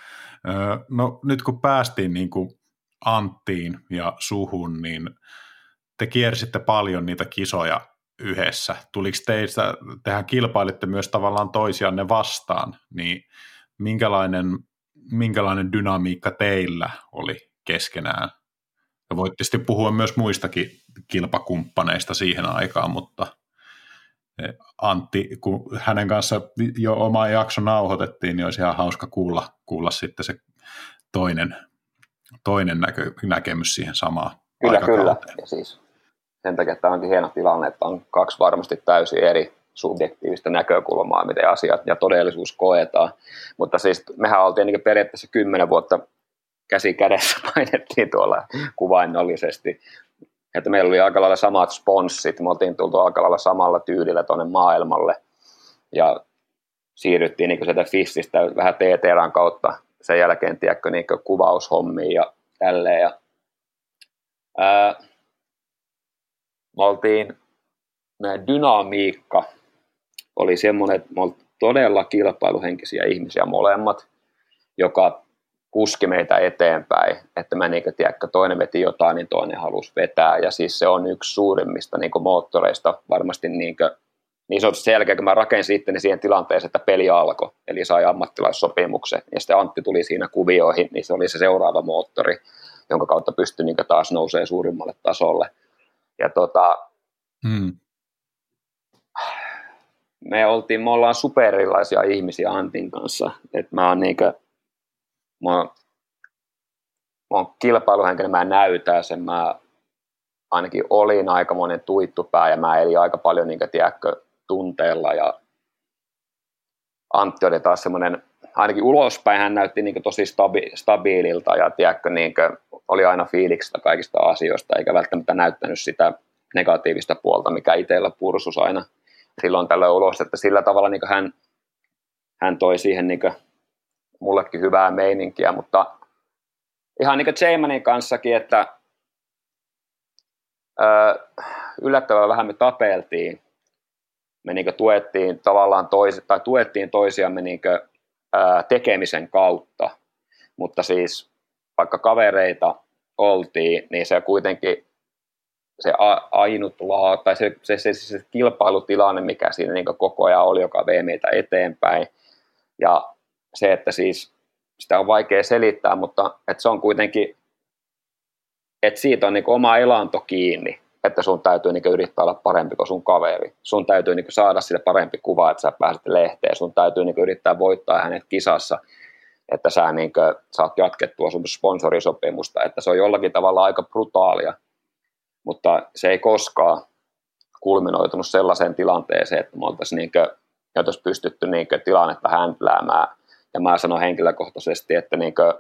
Äh, no nyt kun päästiin niin kuin Anttiin ja suhun, niin te kiersitte paljon niitä kisoja yhdessä. Tuliko teistä, tehän kilpailitte myös tavallaan toisianne vastaan, niin minkälainen, minkälainen dynamiikka teillä oli keskenään? Ja voit tietysti puhua myös muistakin kilpakumppaneista siihen aikaan, mutta e, Antti, kun hänen kanssa jo oma jakso nauhoitettiin, niin olisi ihan hauska kuulla, kuulla sitten se toinen, toinen näkö, näkemys siihen samaan Kyllä, kyllä. Ja siis sen takia tämä onkin hieno tilanne, että on kaksi varmasti täysin eri subjektiivista näkökulmaa, miten asiat ja todellisuus koetaan. Mutta siis mehän oltiin niin periaatteessa kymmenen vuotta käsi kädessä painettiin tuolla kuvainnollisesti. Että meillä oli aika lailla samat sponssit, me oltiin tultu aika lailla samalla tyylillä tuonne maailmalle. Ja siirryttiin niin sieltä Fissistä vähän TTRan kautta sen jälkeen, tiedätkö, niin kuvaushommiin ja tälleen. Ja, ää, me oltiin, dynamiikka oli semmoinen, että me todella kilpailuhenkisiä ihmisiä molemmat, joka kuski meitä eteenpäin, että me niin tiedätkö, toinen veti jotain, niin toinen halusi vetää, ja siis se on yksi suurimmista niin moottoreista varmasti niin kuin, niin sanotusti sen jälkeen, kun mä rakensin itteni siihen tilanteeseen, että peli alkoi, eli sai ammattilaissopimuksen, ja sitten Antti tuli siinä kuvioihin, niin se oli se seuraava moottori, jonka kautta pystyi niin taas nousee suurimmalle tasolle. Ja tota, hmm. me oltiin, me ollaan superilaisia ihmisiä Antin kanssa, että mä oon niinkö, mä mä oon kilpailuhenkilö, mä näytän sen, mä ainakin olin aika monen tuittupää ja mä elin aika paljon niin tiedätkö, tunteella ja Antti oli taas semmoinen, ainakin ulospäin hän näytti niin tosi stabi- stabiililta ja tiedätkö, niin oli aina fiiliksestä kaikista asioista eikä välttämättä näyttänyt sitä negatiivista puolta, mikä itsellä pursus aina silloin tällöin ulos, että sillä tavalla niin hän, hän toi siihen niin mullekin hyvää meininkiä, mutta ihan niin kuin Jaymanin kanssakin, että öö, yllättävän vähän me tapeltiin. Me niin tuettiin tavallaan toisi, tai tuettiin toisiamme niin kuin, ää, tekemisen kautta, mutta siis vaikka kavereita oltiin, niin se kuitenkin se ainut laa, tai se, se, se, se, kilpailutilanne, mikä siinä niin koko ajan oli, joka vei meitä eteenpäin. Ja se, että siis sitä on vaikea selittää, mutta että se on kuitenkin, että siitä on niin oma elanto kiinni, että sun täytyy niin yrittää olla parempi kuin sun kaveri. Sun täytyy niin saada sille parempi kuva, että sä pääset lehteen. Sun täytyy niin yrittää voittaa hänet kisassa, että sä niin saat jatkettua sun sponsorisopimusta. Että se on jollakin tavalla aika brutaalia mutta se ei koskaan kulminoitunut sellaiseen tilanteeseen, että me oltaisiin niin kuin, pystytty niin tilannetta häntläämään. Ja mä sanon henkilökohtaisesti, että niin kuin,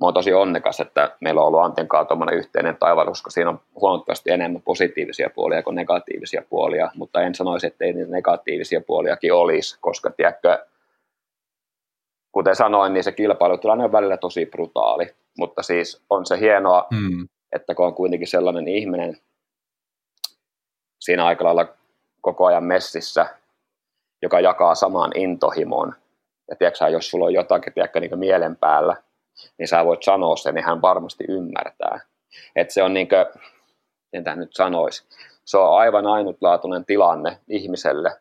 mä oon tosi onnekas, että meillä on ollut Antin kanssa tuommoinen yhteinen taivaan, koska siinä on huomattavasti enemmän positiivisia puolia kuin negatiivisia puolia, mutta en sanoisi, että ei niitä negatiivisia puoliakin olisi, koska tiedätkö, kuten sanoin, niin se kilpailutilanne on välillä tosi brutaali, mutta siis on se hienoa, mm. että kun on kuitenkin sellainen ihminen siinä aika lailla koko ajan messissä, joka jakaa samaan intohimon, ja tiedätkö, jos sulla on jotakin tiedätkö, niin mielen päällä, niin sä voit sanoa sen, niin hän varmasti ymmärtää. Että se on niin kuin, nyt sanoisi, se on aivan ainutlaatuinen tilanne ihmiselle,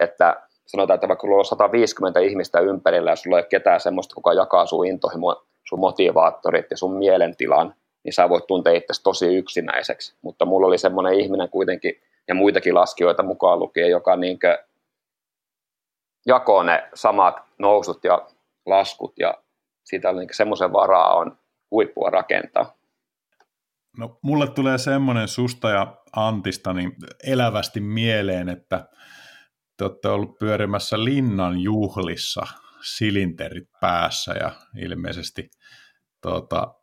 että sanotaan, että vaikka sulla on 150 ihmistä ympärillä ja sulla ei ole ketään semmoista, kuka jakaa sun intohimo, sun motivaattorit ja sun mielentilan, niin sä voit tuntea itse tosi yksinäiseksi. Mutta mulla oli semmoinen ihminen kuitenkin, ja muitakin laskijoita mukaan lukien, joka niin jakoo ne samat nousut ja laskut, ja siitä niin semmoisen varaa on huippua rakentaa. No, mulle tulee semmoinen susta ja Antista niin elävästi mieleen, että te olette ollut pyörimässä linnan juhlissa silinterit päässä ja ilmeisesti tuota,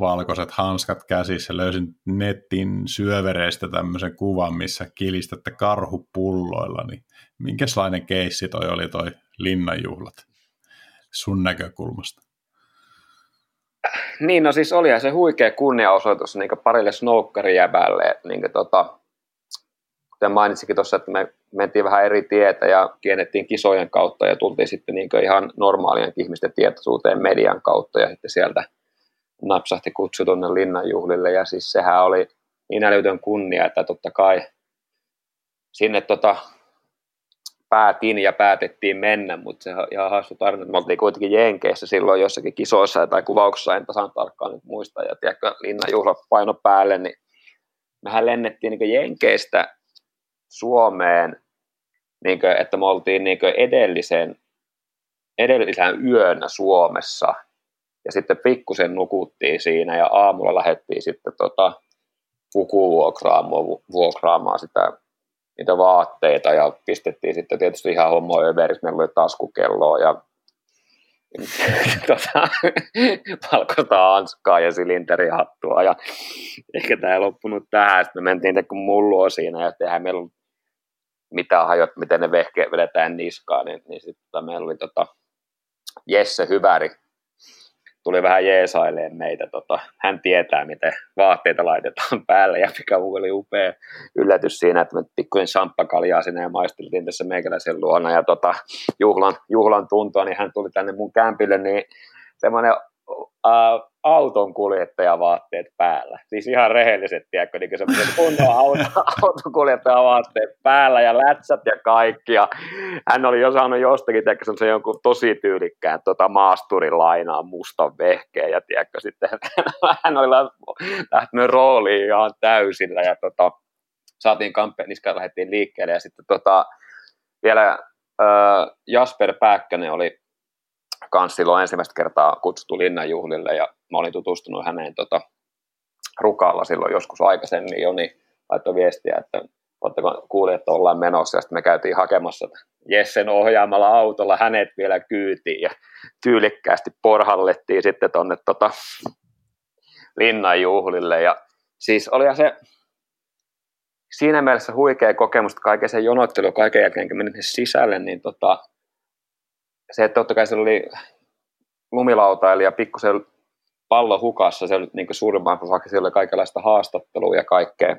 valkoiset hanskat käsissä. Löysin netin syövereistä tämmöisen kuvan, missä kilistätte karhupulloilla. Niin minkälainen keissi toi oli toi linnanjuhlat sun näkökulmasta? Niin, no siis olihan se huikea kunniaosoitus niin parille snowkkarijäbälle. Niin tota, kuten mainitsikin tuossa, että me mentiin vähän eri tietä ja kiennettiin kisojen kautta ja tultiin sitten niin ihan normaalien ihmisten tietoisuuteen median kautta ja sitten sieltä napsahti kutsu tuonne linnanjuhlille ja siis sehän oli niin älytön kunnia, että totta kai sinne tota, päätin ja päätettiin mennä, mutta se on ihan hassu tarina, me oltiin kuitenkin Jenkeissä silloin jossakin kisoissa tai kuvauksessa, en tasan tarkkaan nyt muista, ja tiedätkö, linnanjuhla paino päälle, niin mehän lennettiin niin Jenkeistä Suomeen, niin kuin, että me oltiin niin edellisen, edellisen yönä Suomessa, ja sitten pikkusen nukuttiin siinä, ja aamulla lähdettiin sitten tota, vuokraamaan sitä niitä vaatteita ja pistettiin sitten tietysti ihan hommo överiksi, meillä oli taskukelloa ja tota, valkoista hanskaa ja silinterihattua ja ehkä tämä ei loppunut tähän, sitten me mentiin tekemään mullua siinä ja tehdään meillä mitä hajot, miten ne vehkeet vedetään niskaan, niin, niin sitten tota, meillä oli tota, Jesse Hyväri, tuli vähän jeesaileen meitä. Tota, hän tietää, miten vaatteita laitetaan päälle ja mikä oli upea yllätys siinä, että me pikkuinen samppakaljaa sinne ja maisteltiin tässä meikäläisen luona ja tota, juhlan, juhlan tuntua, niin hän tuli tänne mun kämpille, niin semmoinen uh, auton kuljettajavaatteet päällä. Siis ihan rehelliset, tiedätkö, niin semmoiset kunnon auto, autonkuljettajavaatteet päällä ja lätsät ja kaikki. Ja hän oli jo saanut jostakin, tiedätkö, se jonkun tosi tyylikkään tota, maasturin lainaan mustan vehkeen. Ja tiedätkö, sitten hän oli lähtenyt rooliin ihan täysillä. Ja tota, saatiin kamppeen niskaan, lähdettiin liikkeelle. Ja sitten tota, vielä Jasper Pääkkönen oli kanssa silloin ensimmäistä kertaa kutsuttu linnanjuhlille ja mä olin tutustunut häneen tota, Rukalla silloin joskus aikaisemmin jo, niin laittoi viestiä, että oletteko kuulleet, että ollaan menossa, ja sitten me käytiin hakemassa Jessen ohjaamalla autolla hänet vielä kyytiin, ja tyylikkäästi porhallettiin sitten tuonne tota, linnanjuhlille, ja siis olihan se siinä mielessä huikea kokemus, että kaiken sen jonottelu kaiken jälkeen, kun menin sisälle, niin tota, se, että totta kai siellä oli lumilautailija pikkusen pallo hukassa, se oli niin suurimman osaksi, siellä oli kaikenlaista haastattelua ja kaikkea.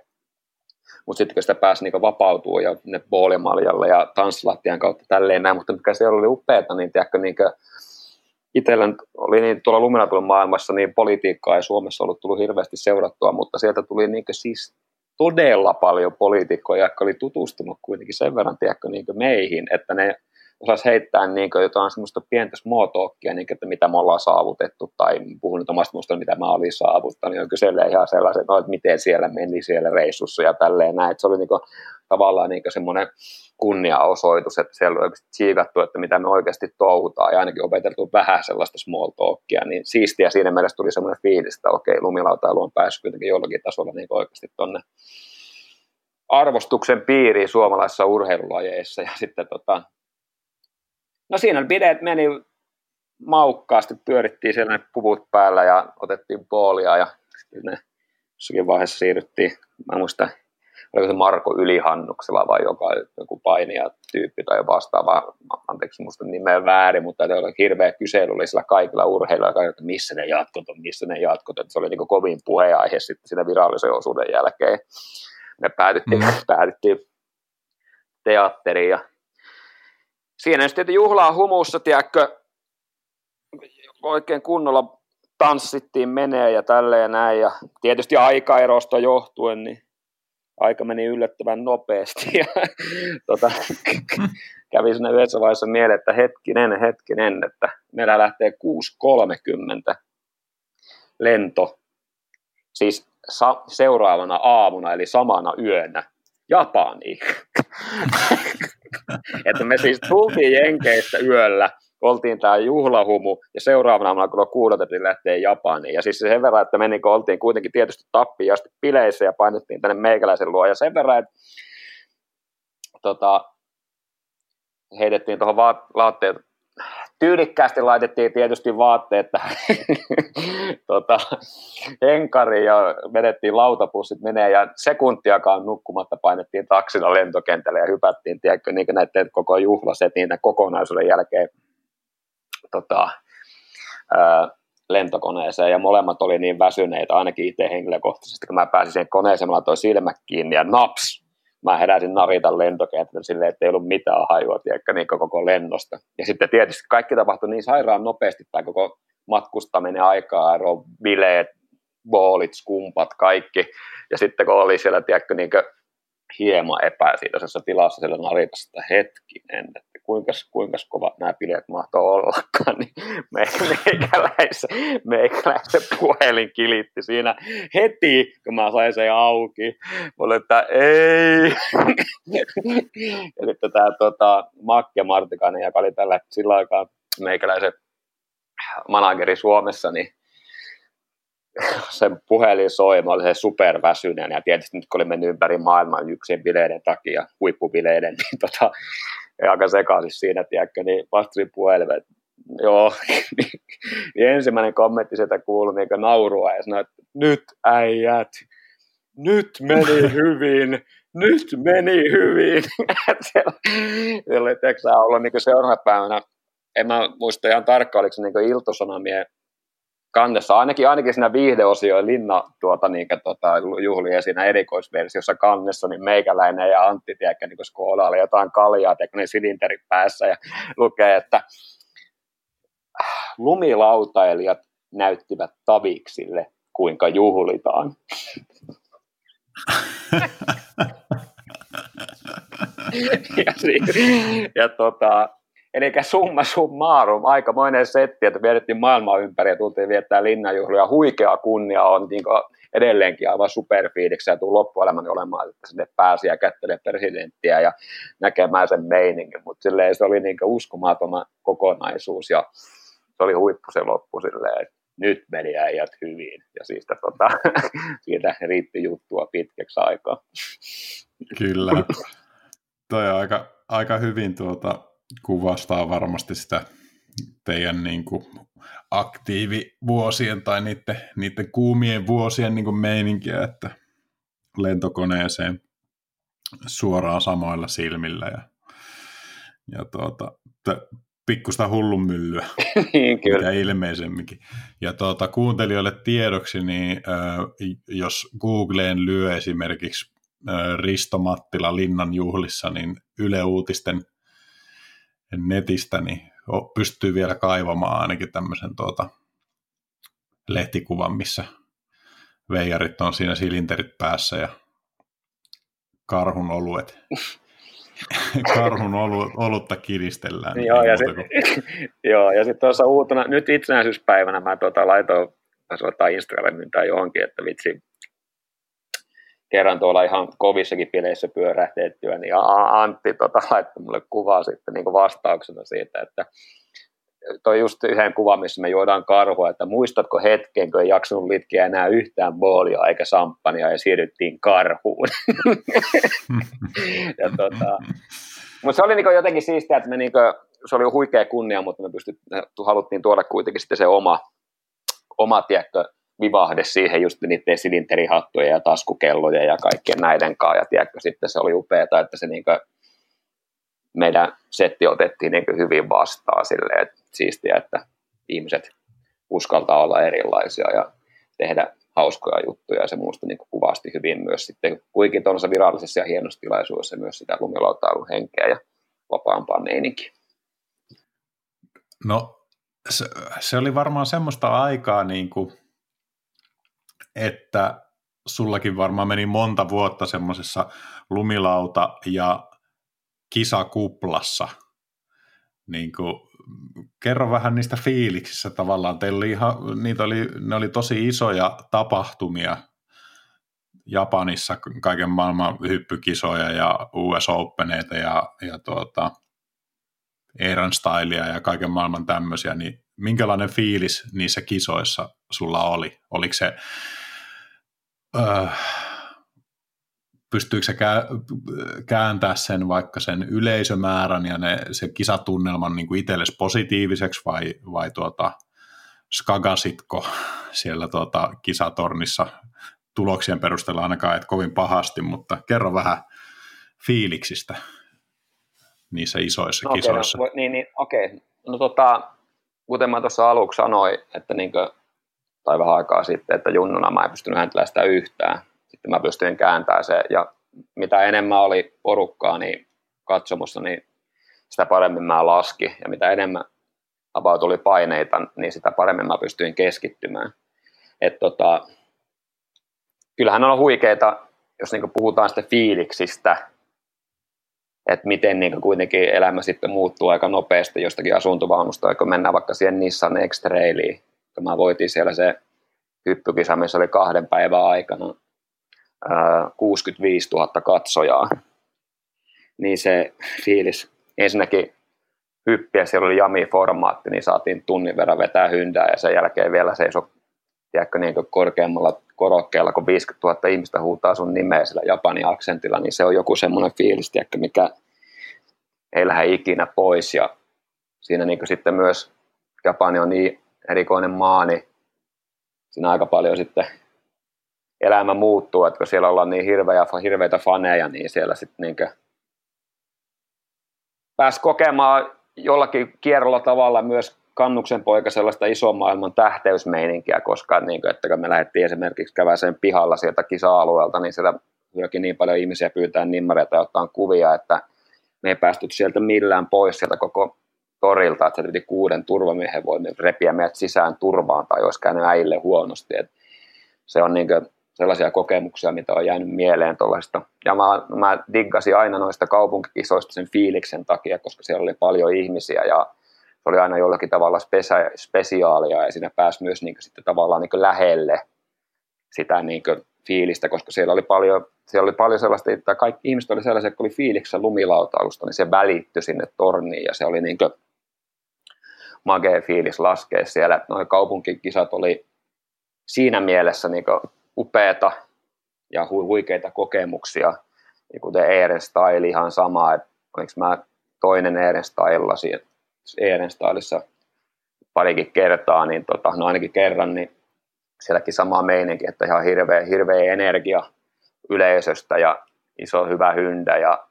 Mutta sitten kun sitä pääsi niin vapautua ja ne boolimaljalle ja tanssilattian kautta tälleen näin, mutta mikä siellä oli upeata, niin tiedätkö, niin itsellä oli niin tuolla luminatulun maailmassa niin politiikkaa ei Suomessa ollut tullut hirveästi seurattua, mutta sieltä tuli niin siis todella paljon poliitikkoja, jotka oli tutustunut kuitenkin sen verran tiedätkö, niin meihin, että ne osaisi heittää niin kuin jotain semmoista pientä talkia, niin että mitä me ollaan saavutettu, tai puhun nyt omasta musta, mitä mä olin saavuttanut, ja kyselee ihan sellaiset, no, että miten siellä meni siellä reissussa ja tälleen näin. Että se oli niin kuin, tavallaan niin semmoinen kunniaosoitus, että siellä oli oikeasti että mitä me oikeasti touhutaan, ja ainakin opeteltu vähän sellaista small talkia, niin siistiä siinä mielessä tuli semmoinen fiilis, että okei, lumilautailu on päässyt kuitenkin jollakin tasolla niin oikeasti tuonne arvostuksen piiriin suomalaisissa urheilulajeissa, ja sitten tota, No siinä bileet meni maukkaasti pyörittiin siellä ne puvut päällä ja otettiin poolia ja sitten jossakin vaiheessa siirryttiin, mä muistan, oliko se Marko Ylihannuksella vai joka joku painija tyyppi tai vastaava, anteeksi muista nimeä väärin, mutta oli hirveä kysely oli sillä kaikilla urheilijoilla, että missä ne jatkot on, missä ne jatkot, että se oli niin kovin puheenaihe sitten siinä virallisen osuuden jälkeen. Me päädyttiin, mm. päädyttiin teatteriin ja siinä sitten juhlaa humussa, tiedätkö, oikein kunnolla tanssittiin menee ja tälleen näin. Ja tietysti aikaerosta johtuen, niin aika meni yllättävän nopeasti. Ja, tota, kävi sinne yhdessä vaiheessa mieleen, että hetkinen, hetkinen, että meillä lähtee 6.30 lento, siis sa- seuraavana aamuna, eli samana yönä, Japaniin. että me siis tultiin Jenkeistä yöllä, oltiin tämä juhlahumu, ja seuraavana aamuna kun kuulotettiin lähtee Japaniin. Ja siis sen verran, että me niin oltiin kuitenkin tietysti tappiin pileissä ja painettiin tänne meikäläisen luo, ja sen verran, että tota, heitettiin tuohon vaatteet, tyylikkäästi laitettiin tietysti vaatteet tota, henkari ja vedettiin lautapussit menee ja sekuntiakaan nukkumatta painettiin taksilla lentokentälle ja hypättiin tiedätkö, niin näiden koko juhlasetin kokonaisuuden jälkeen tota, ää, lentokoneeseen. Ja molemmat oli niin väsyneitä, ainakin itse henkilökohtaisesti, kun mä pääsin siihen koneeseen, mä laitoin silmät kiinni ja naps, mä heräsin narita lentokentällä silleen, että ei ollut mitään hajua, tiedäkö, niin koko lennosta. Ja sitten tietysti kaikki tapahtui niin sairaan nopeasti, tai koko matkustaminen, aikaa, ero, bileet, boolit, skumpat, kaikki. Ja sitten kun oli siellä, tiedätkö, niin hieman epäsiitoisessa tilassa siellä naritassa, että hetkinen, että kuinka, kuinka kovat nämä bileet mahtoo ollakaan, niin meikäläisen, meikäläisen puhelin kilitti siinä heti, kun mä sain sen auki. Mä että ei. ja sitten tämä tota, Makke Martikainen, joka oli tällä sillä aikaa meikäläisen manageri Suomessa, niin sen puhelin soi, mä olin se superväsynen ja tietysti nyt kun oli mennyt ympäri maailmaa yksin bileiden takia, huippubileiden, niin tota, aika sekaisin siinä, tiedätkö, niin vastasin puhelimeen, että joo, niin, ensimmäinen kommentti sieltä kuului niin naurua ja sanoi, että nyt äijät, nyt meni hyvin, nyt meni hyvin. siellä, siellä oli, tiedätkö, ollut niin seuraavana päivänä, en mä muista ihan tarkkaan, oliko se niin iltosanomien kannessa, ainakin, ainakin siinä viihdeosio Linna tuota, niin, tota, juhlia siinä erikoisversiossa kannessa, niin meikäläinen ja Antti, tiedäkö, niin skoola oli jotain kaljaa, tiedäkö, niin silinteri päässä ja lukee, että lumilautailijat näyttivät taviksille, kuinka juhlitaan. ja, ja tota, Eli summa summarum, aikamoinen setti, että vietettiin maailmaa ympäri ja tultiin viettää linnanjuhlia. Huikea kunnia on niin edelleenkin aivan superfiidiksi ja tuu loppuelämäni olemaan, että sinne pääsi ja kättelee presidenttiä ja näkemään sen meiningin, mutta se oli niin uskomaton kokonaisuus ja se oli huippu se loppu silleen, nyt meni äijät hyvin. Ja siitä, tota, siitä riitti juttua pitkäksi aikaa. Kyllä. Toi on aika, aika hyvin tuota, kuvastaa varmasti sitä teidän niin kuin aktiivivuosien tai niiden, niiden kuumien vuosien niin kuin meininkiä, että lentokoneeseen suoraan samoilla silmillä ja, ja tuota, pikkusta hullunmyllyä, niin, kyllä. ilmeisemminkin. Ja tuota, kuuntelijoille tiedoksi, niin äh, jos Googleen lyö esimerkiksi äh, Risto Mattila Linnan juhlissa, niin Yle Uutisten netistä, niin pystyy vielä kaivamaan ainakin tämmöisen tuota lehtikuvan, missä veijarit on siinä silinterit päässä ja karhun oluet. karhun olu, olutta kiristellään. Niin joo, ja sitten joo, ja sit tuossa uutena, nyt itsenäisyyspäivänä mä tuota, laitoin, taisi Instagramin tai johonkin, että vitsi, kerran tuolla ihan kovissakin pileissä pyörähtettyä, niin Antti tota, laittoi mulle kuvaa sitten niin vastauksena siitä, että toi just yhden kuvan, missä me juodaan karhua, että muistatko hetken, kun ei jaksanut litkiä enää yhtään boolia eikä samppania ja siirryttiin karhuun. ja tota, mutta se oli niinku jotenkin siistiä, että me niinku se oli huikea kunnia, mutta me, pystyt, me haluttiin tuoda kuitenkin sitten se oma, oma tiedätkö, vivahde siihen just niiden silinterihattuja ja taskukelloja ja kaikkien näiden kanssa. Ja tiedätkö, sitten se oli upeaa, että se niin meidän setti otettiin niin hyvin vastaan silleen, että siistiä, että ihmiset uskaltaa olla erilaisia ja tehdä hauskoja juttuja ja se muusta niin kuvasti hyvin myös sitten kuitenkin tuollaisessa virallisessa ja hienossa tilaisuudessa myös sitä lumilautailun henkeä ja vapaampaa meininkiä. No se, se oli varmaan semmoista aikaa, niin kuin, että sullakin varmaan meni monta vuotta semmoisessa lumilauta- ja kisakuplassa. Niin kuin, kerro vähän niistä fiiliksissä tavallaan. Teillä oli ihan, niitä oli, ne oli tosi isoja tapahtumia Japanissa, kaiken maailman hyppykisoja ja US Openeita ja, ja tuota, Aaron Stylia ja kaiken maailman tämmöisiä, niin minkälainen fiilis niissä kisoissa sulla oli? Oliko se, öö, pystyykö se kääntää sen vaikka sen yleisömäärän ja ne, se kisatunnelman niin kuin itsellesi positiiviseksi vai, vai tuota, skagasitko siellä tuota kisatornissa tuloksien perusteella ainakaan et kovin pahasti, mutta kerro vähän fiiliksistä niissä isoissa no, kisoissa. Okay, no, niin, niin, okei. Okay. No tota, kuten mä tuossa aluksi sanoin, että niin kuin, tai vähän aikaa sitten, että junnuna mä en pystynyt häntä sitä yhtään. Sitten mä pystyin kääntämään se, ja mitä enemmän oli porukkaa niin katsomussa, niin sitä paremmin mä laski, ja mitä enemmän about tuli paineita, niin sitä paremmin mä pystyin keskittymään. Et tota, kyllähän on huikeita, jos niinku puhutaan sitten fiiliksistä, että miten niin kuitenkin elämä sitten muuttuu aika nopeasti jostakin asuntovaunusta, kun mennään vaikka siihen Nissan X-Trailiin, kun mä voitin siellä se hyppykisa, missä oli kahden päivän aikana 65 000 katsojaa, niin se fiilis, ensinnäkin hyppiä, siellä oli jami-formaatti, niin saatiin tunnin verran vetää hyndää ja sen jälkeen vielä seiso tiedätkö, niin korkeammalla korokkeella, kun 50 000 ihmistä huutaa sun nimeä sillä Japanin aksentilla, niin se on joku semmoinen fiilis, tiedätkö, mikä ei lähde ikinä pois. Ja siinä niin sitten myös Japani on niin erikoinen maa, niin siinä aika paljon sitten elämä muuttuu, että kun siellä ollaan niin hirveä, hirveitä faneja, niin siellä sitten niin pääsi kokemaan jollakin kierrolla tavalla myös kannuksen poika sellaista ison maailman tähteysmeininkiä, koska niin kuin, että kun me lähdettiin esimerkiksi käväseen pihalla sieltä kisa-alueelta, niin siellä hyökin niin paljon ihmisiä pyytää nimmareita ja ottaa kuvia, että me ei päästy sieltä millään pois sieltä koko torilta, että se piti kuuden turvamiehen voi repiä meidät sisään turvaan tai olisi käynyt äille huonosti. Et se on niin sellaisia kokemuksia, mitä on jäänyt mieleen tuollaista. Ja mä, mä diggasin aina noista kaupunkikisoista sen fiiliksen takia, koska siellä oli paljon ihmisiä ja se oli aina jollakin tavalla spesia, spesiaalia ja siinä pääsi myös niin sitten tavallaan niin lähelle sitä niin fiilistä, koska siellä oli paljon, siellä oli paljon sellaista, että kaikki ihmiset oli sellaisia, jotka oli fiiliksessä lumilautailusta, niin se välittyi sinne torniin ja se oli niin magea fiilis laskea siellä. Noin kaupunkikisat oli siinä mielessä niin upeata ja hu- huikeita kokemuksia, ja kuten Eeren Style ihan sama, että oliko mä toinen Eeren Style Ehrenstaalissa parikin kertaa, niin tota, no ainakin kerran, niin sielläkin sama meininki, että ihan hirveä, hirveä energia yleisöstä ja iso hyvä hyndä ja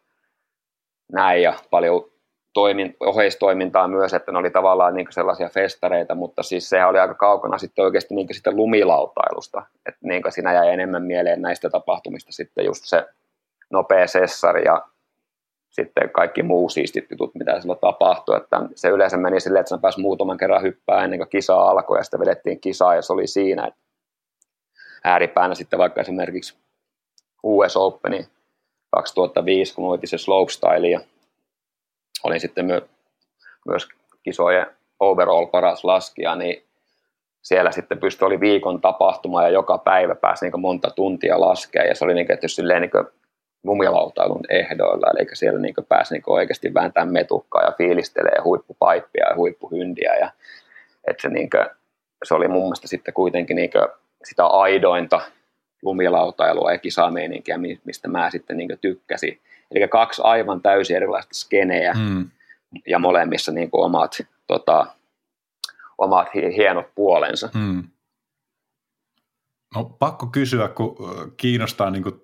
näin ja paljon toimin, oheistoimintaa myös, että ne oli tavallaan niin sellaisia festareita, mutta siis sehän oli aika kaukana sitten oikeasti niin sitten lumilautailusta, että niin siinä jäi enemmän mieleen näistä tapahtumista sitten just se nopea sessari ja sitten kaikki muu siistit jutut, mitä sillä tapahtui. Että se yleensä meni silleen, että sen pääsi muutaman kerran hyppää ennen kuin kisa alkoi ja sitten vedettiin kisaa ja se oli siinä. Että ääripäänä sitten vaikka esimerkiksi US Openi 2005, kun voitin se slopestyle ja olin sitten my- myös kisojen overall paras laskija, niin siellä sitten pystyi, oli viikon tapahtuma ja joka päivä pääsi niin monta tuntia laskea ja se oli niin kuin, että silleen niin kuin lumilautailun ehdoilla, eli siellä niin pääsi niin oikeasti vääntämään metukkaa ja fiilistelee huippupaippia ja huippuhyndiä. Ja, että se, niin kuin, se oli mun mielestä sitten kuitenkin niin sitä aidointa lumilautailua ja kisameininkiä, mistä mä sitten niin tykkäsin. Eli kaksi aivan täysin erilaista skeneä, mm. ja molemmissa niin kuin omat, tota, omat hienot puolensa. Hmm. No pakko kysyä, kun kiinnostaa, niin kuin,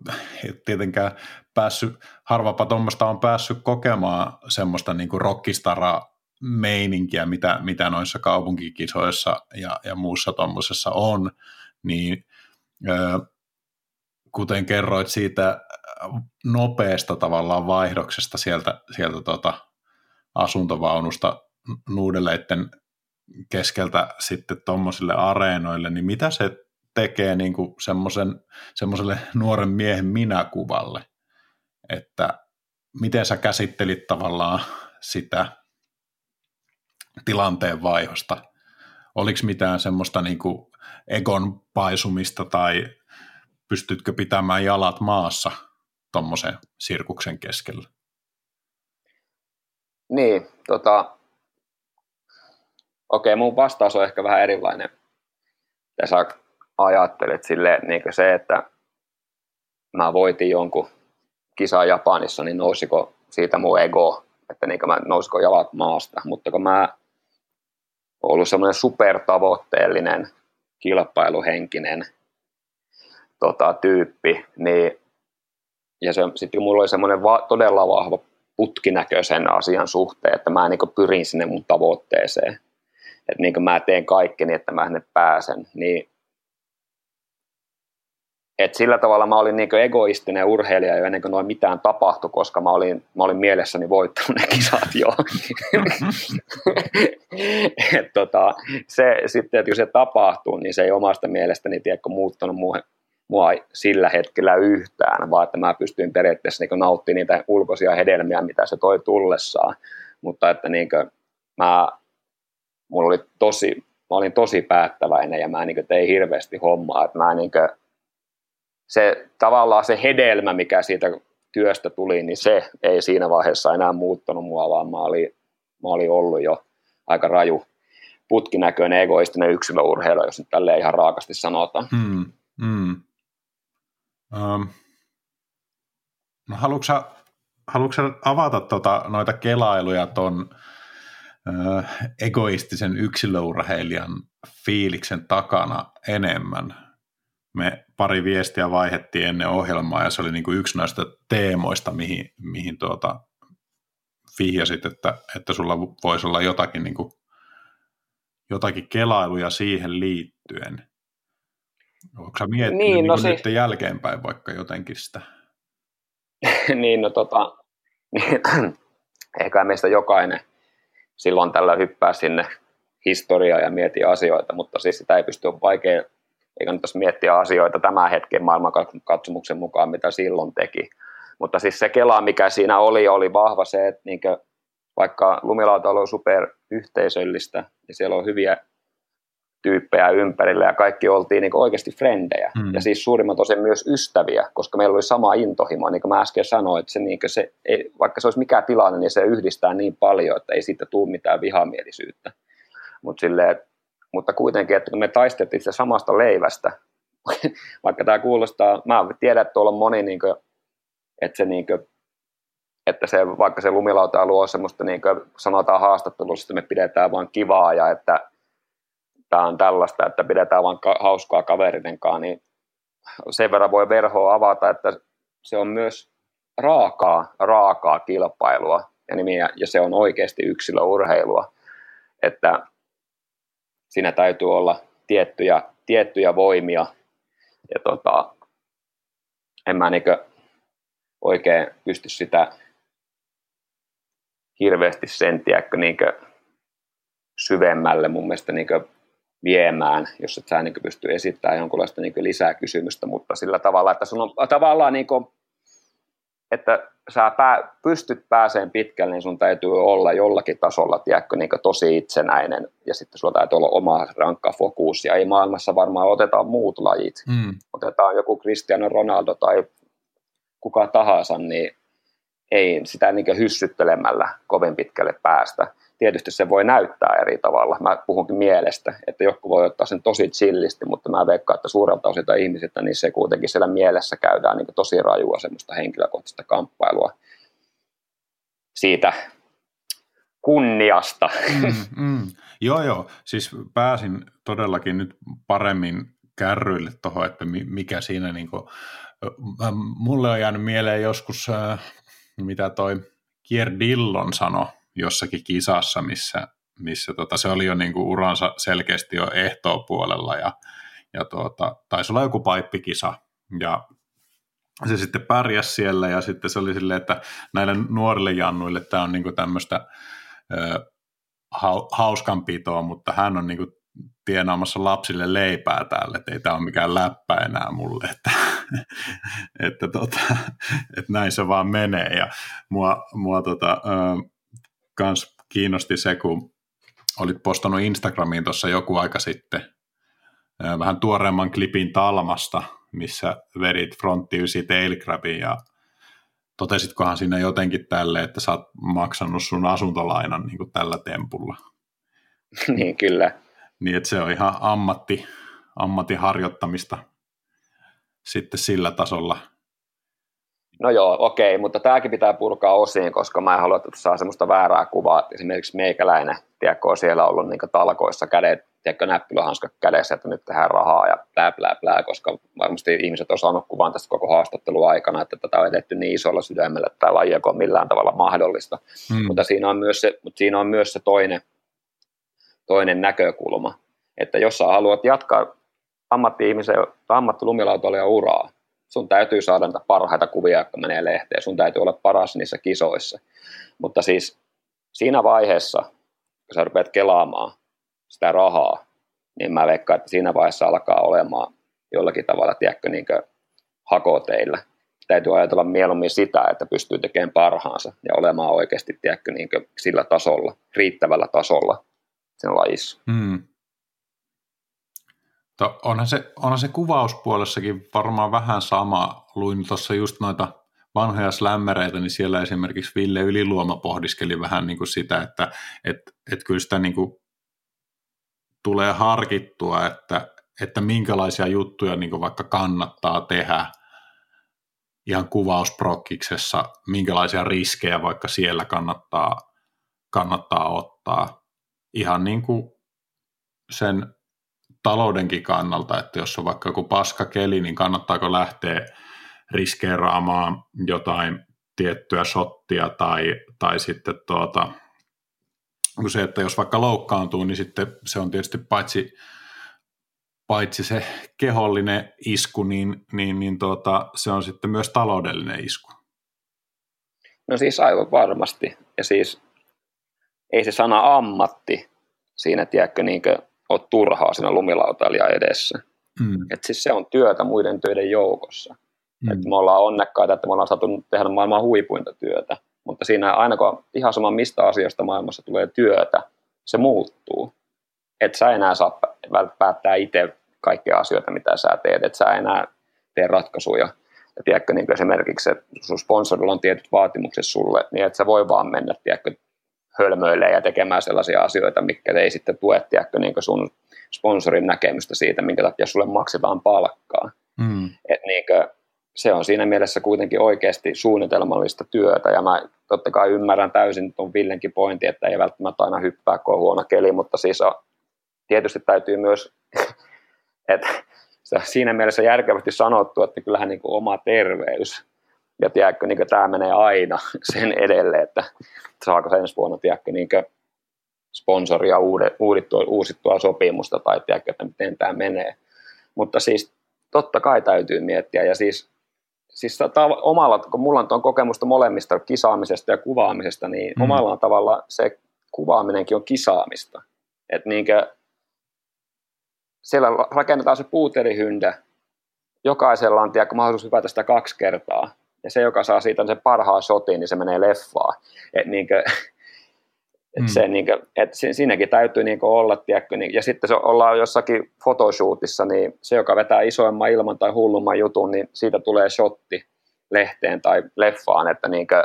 et tietenkään päässyt, harvapa tuommoista on päässyt kokemaan semmoista niin kuin rockistara meininkiä, mitä, mitä noissa kaupunkikisoissa ja, ja muussa tuommoisessa on, niin ö, kuten kerroit siitä nopeasta tavallaan vaihdoksesta sieltä, sieltä tota asuntovaunusta nuudeleiden keskeltä sitten tuommoisille areenoille, niin mitä se tekee niin kuin semmoiselle nuoren miehen minäkuvalle, että miten sä käsittelit tavallaan sitä tilanteen vaihosta? Oliko mitään semmoista niin kuin egon paisumista tai pystytkö pitämään jalat maassa tuommoisen sirkuksen keskellä? Niin, tota, okei, mun vastaus on ehkä vähän erilainen. Ja sä ajattelet sille niin se, että mä voitin jonkun kisan Japanissa, niin nousiko siitä mun ego, että niin mä nousiko jalat maasta. Mutta kun mä ollut semmoinen supertavoitteellinen, kilpailuhenkinen tota, tyyppi, niin ja sitten mulla oli semmoinen va- todella vahva putkinäköisen asian suhteen, että mä niin pyrin sinne mun tavoitteeseen. Että niin mä teen kaikkeni, että mä sinne pääsen. Niin et sillä tavalla mä olin niin egoistinen urheilija jo ennen kuin noin mitään tapahtui, koska mä olin, mä olin mielessäni voittanut ne kisat jo. et tota, se, sitten, että kun se tapahtuu, niin se ei omasta mielestäni tiedätkö, muuttanut mua sillä hetkellä yhtään, vaan että mä pystyin periaatteessa niin nauttimaan niitä ulkoisia hedelmiä, mitä se toi tullessaan. Mutta että niin kuin, mä, mulla oli tosi, mä olin tosi päättäväinen ja mä niin tein hirveästi hommaa, että mä niin kuin, se tavallaan se hedelmä, mikä siitä työstä tuli, niin se ei siinä vaiheessa enää muuttanut mua, vaan mä olin, mä olin ollut jo aika raju putkinäköinen egoistinen yksilöurheilu, jos nyt tälleen ihan raakasti sanotaan. Hmm, hmm. Um, no haluatko, haluatko avata tota, noita kelailuja ton uh, egoistisen yksilöurheilijan fiiliksen takana enemmän? me pari viestiä vaihettiin ennen ohjelmaa ja se oli niin kuin yksi näistä teemoista, mihin, mihin tuota, vihjasit, että, että sulla voisi olla jotakin, niin kuin, jotakin kelailuja siihen liittyen. Onko sä miettinyt niin, no niin siis... nyt jälkeenpäin vaikka jotenkin sitä? niin, no tota, niin, ehkä meistä jokainen silloin tällä hyppää sinne historiaa ja mieti asioita, mutta siis sitä ei pysty vaikea ei kannattaisi miettiä asioita tämän hetken maailmankatsomuksen mukaan, mitä silloin teki. Mutta siis se kela, mikä siinä oli, oli vahva se, että niin vaikka lumilautailu on superyhteisöllistä ja siellä on hyviä tyyppejä ympärillä ja kaikki oltiin niin oikeasti frendejä. Mm. Ja siis suurimmat osin myös ystäviä, koska meillä oli sama intohimo. Niin kuin mä äsken sanoin, että se, niin se ei, vaikka se olisi mikä tilanne, niin se yhdistää niin paljon, että ei siitä tule mitään vihamielisyyttä. Mutta silleen, mutta kuitenkin, että kun me taistettiin sitä samasta leivästä, vaikka tämä kuulostaa, mä tiedän, että tuolla on moni, niin kuin, että se niin kuin, että se, vaikka se lumilautailu on semmoista, niin kuin sanotaan haastattelussa, että me pidetään vain kivaa ja että tämä on tällaista, että pidetään vain ka- hauskaa kaveriden kanssa, niin sen verran voi verhoa avata, että se on myös raakaa, raakaa kilpailua ja, nimiä, ja se on oikeasti yksilöurheilua. Että siinä täytyy olla tiettyjä, tiettyjä voimia. Ja tota, en mä niin oikein pysty sitä hirveästi sen, tiedätkö, niin syvemmälle mun mielestä niin viemään, jos et sä niin pysty esittämään jonkunlaista niin lisää kysymystä, mutta sillä tavalla, että sun on tavallaan niin kuin, että sä pää, pystyt pääseen pitkälle, niin sun täytyy olla jollakin tasolla tiedätkö, niin tosi itsenäinen ja sitten sulla täytyy olla oma rankka fokus ja ei maailmassa varmaan otetaan muut lajit. Mm. Otetaan joku Cristiano Ronaldo tai kuka tahansa, niin ei sitä niin hyssyttelemällä kovin pitkälle päästä tietysti se voi näyttää eri tavalla. Mä puhunkin mielestä, että joku voi ottaa sen tosi chillisti, mutta mä veikkaan, että suurelta osilta ihmisiltä niin se kuitenkin siellä mielessä käydään niin tosi rajua semmoista henkilökohtaista kamppailua siitä, kunniasta. Mm, mm. Joo, joo. Siis pääsin todellakin nyt paremmin kärryille tuohon, että mikä siinä niin kuin, mulle on jäänyt mieleen joskus, mitä toi Kier Dillon sanoi jossakin kisassa, missä, missä tota, se oli jo niin kuin uransa selkeästi jo ehtoa puolella ja, ja tuota, taisi olla joku paippikisa ja se sitten pärjäsi siellä ja sitten se oli silleen, että näille nuorille jannuille tämä on niin tämmöistä hauskanpitoa, mutta hän on niin kuin tienaamassa lapsille leipää täällä, että ei tämä ole mikään läppä enää mulle, että, että, tota, että näin se vaan menee. Ja mua, mua tota, kans kiinnosti se, kun olit postannut Instagramiin tuossa joku aika sitten vähän tuoreemman klipin Talmasta, missä vedit frontti 9 tailgrabin ja totesitkohan sinne jotenkin tälle, että sä oot maksanut sun asuntolainan niin kuin tällä tempulla? niin, kyllä. Niin, että se on ihan ammatti, ammatin harjoittamista sitten sillä tasolla. No joo, okei, mutta tämäkin pitää purkaa osiin, koska mä en halua, että saa semmoista väärää kuvaa, että esimerkiksi meikäläinen, tiedätkö, on siellä ollut niin talkoissa kädet, tiedätkö, näppylähanska kädessä, että nyt tehdään rahaa ja plää, plää, plää, koska varmasti ihmiset on saanut kuvan tästä koko haastattelun aikana, että tätä on edetty niin isolla sydämellä, että tämä laji on millään tavalla mahdollista. Hmm. Mutta, siinä on myös se, mutta siinä on myös se toinen, toinen näkökulma, että jos sä haluat jatkaa ammatti-ihmisen tai ammattilumilautoilija uraa, sun täytyy saada niitä parhaita kuvia, jotka menee lehteen, sun täytyy olla paras niissä kisoissa. Mutta siis siinä vaiheessa, kun sä rupeat kelaamaan sitä rahaa, niin mä veikkaan, että siinä vaiheessa alkaa olemaan jollakin tavalla, tiedätkö, niin hako teillä. Täytyy ajatella mieluummin sitä, että pystyy tekemään parhaansa ja olemaan oikeasti, tiedätkö, niin sillä tasolla, riittävällä tasolla siinä lajissa. Mm. To, onhan, se, onhan se kuvauspuolessakin varmaan vähän sama. Luin tuossa just noita vanhoja slämmereitä, niin siellä esimerkiksi Ville Yliluoma pohdiskeli vähän niin kuin sitä, että et, et kyllä sitä niin kuin tulee harkittua, että, että minkälaisia juttuja niin kuin vaikka kannattaa tehdä ihan kuvausprokkiksessa, minkälaisia riskejä vaikka siellä kannattaa, kannattaa ottaa. Ihan niin kuin sen taloudenkin kannalta, että jos on vaikka joku paska keli, niin kannattaako lähteä riskeeraamaan jotain tiettyä shottia tai, tai sitten tuota, se, että jos vaikka loukkaantuu, niin sitten se on tietysti paitsi, paitsi se kehollinen isku, niin, niin, niin tuota, se on sitten myös taloudellinen isku. No siis aivan varmasti. Ja siis ei se sana ammatti siinä, tiedätkö, niin ole turhaa siinä lumilautailija edessä. Mm. Et siis se on työtä muiden töiden joukossa. Mm. Et me ollaan onnekkaita, että me ollaan saatu tehdä maailman huipuinta työtä, mutta siinä aina kun ihan sama mistä asiasta maailmassa tulee työtä, se muuttuu. Et sä enää saa päättää itse kaikkia asioita, mitä sä teet, että sä enää tee ratkaisuja. Ja tiedätkö, niin esimerkiksi, että sun sponsorilla on tietyt vaatimukset sulle, niin että sä voi vaan mennä, tiedätkö, hölmöilee ja tekemään sellaisia asioita, mikä ei sitten tue tiedätkö, niin sun sponsorin näkemystä siitä, minkä takia sulle maksetaan palkkaa. Mm. Et niin kuin, se on siinä mielessä kuitenkin oikeasti suunnitelmallista työtä, ja mä totta kai ymmärrän täysin tuon Villenkin pointti, että ei välttämättä aina hyppää, kun on huono keli, mutta siis on, tietysti täytyy myös, että siinä mielessä järkevästi sanottu, että kyllähän niin kuin oma terveys ja tiedätkö, niin tämä menee aina sen edelle, että saako ensi vuonna tiedätkö, niin sponsoria uudittua, uusittua sopimusta tai tiedätkö, että miten tämä menee. Mutta siis totta kai täytyy miettiä ja siis, siis omalla, kun mulla on kokemusta molemmista kisaamisesta ja kuvaamisesta, niin mm. omalla tavalla se kuvaaminenkin on kisaamista. Että niinkö, siellä rakennetaan se puuterihyndä, jokaisella on tiedätkö, mahdollisuus hypätä sitä kaksi kertaa ja se, joka saa siitä sen parhaan shotin, niin se menee leffaan. Et niinkö, et mm. se, niinkö, et siinäkin täytyy niinkö olla, tiedätkö, niin, ja sitten se ollaan jossakin photoshootissa, niin se, joka vetää isoimman ilman tai hullumman jutun, niin siitä tulee shotti lehteen tai leffaan, että niinkö,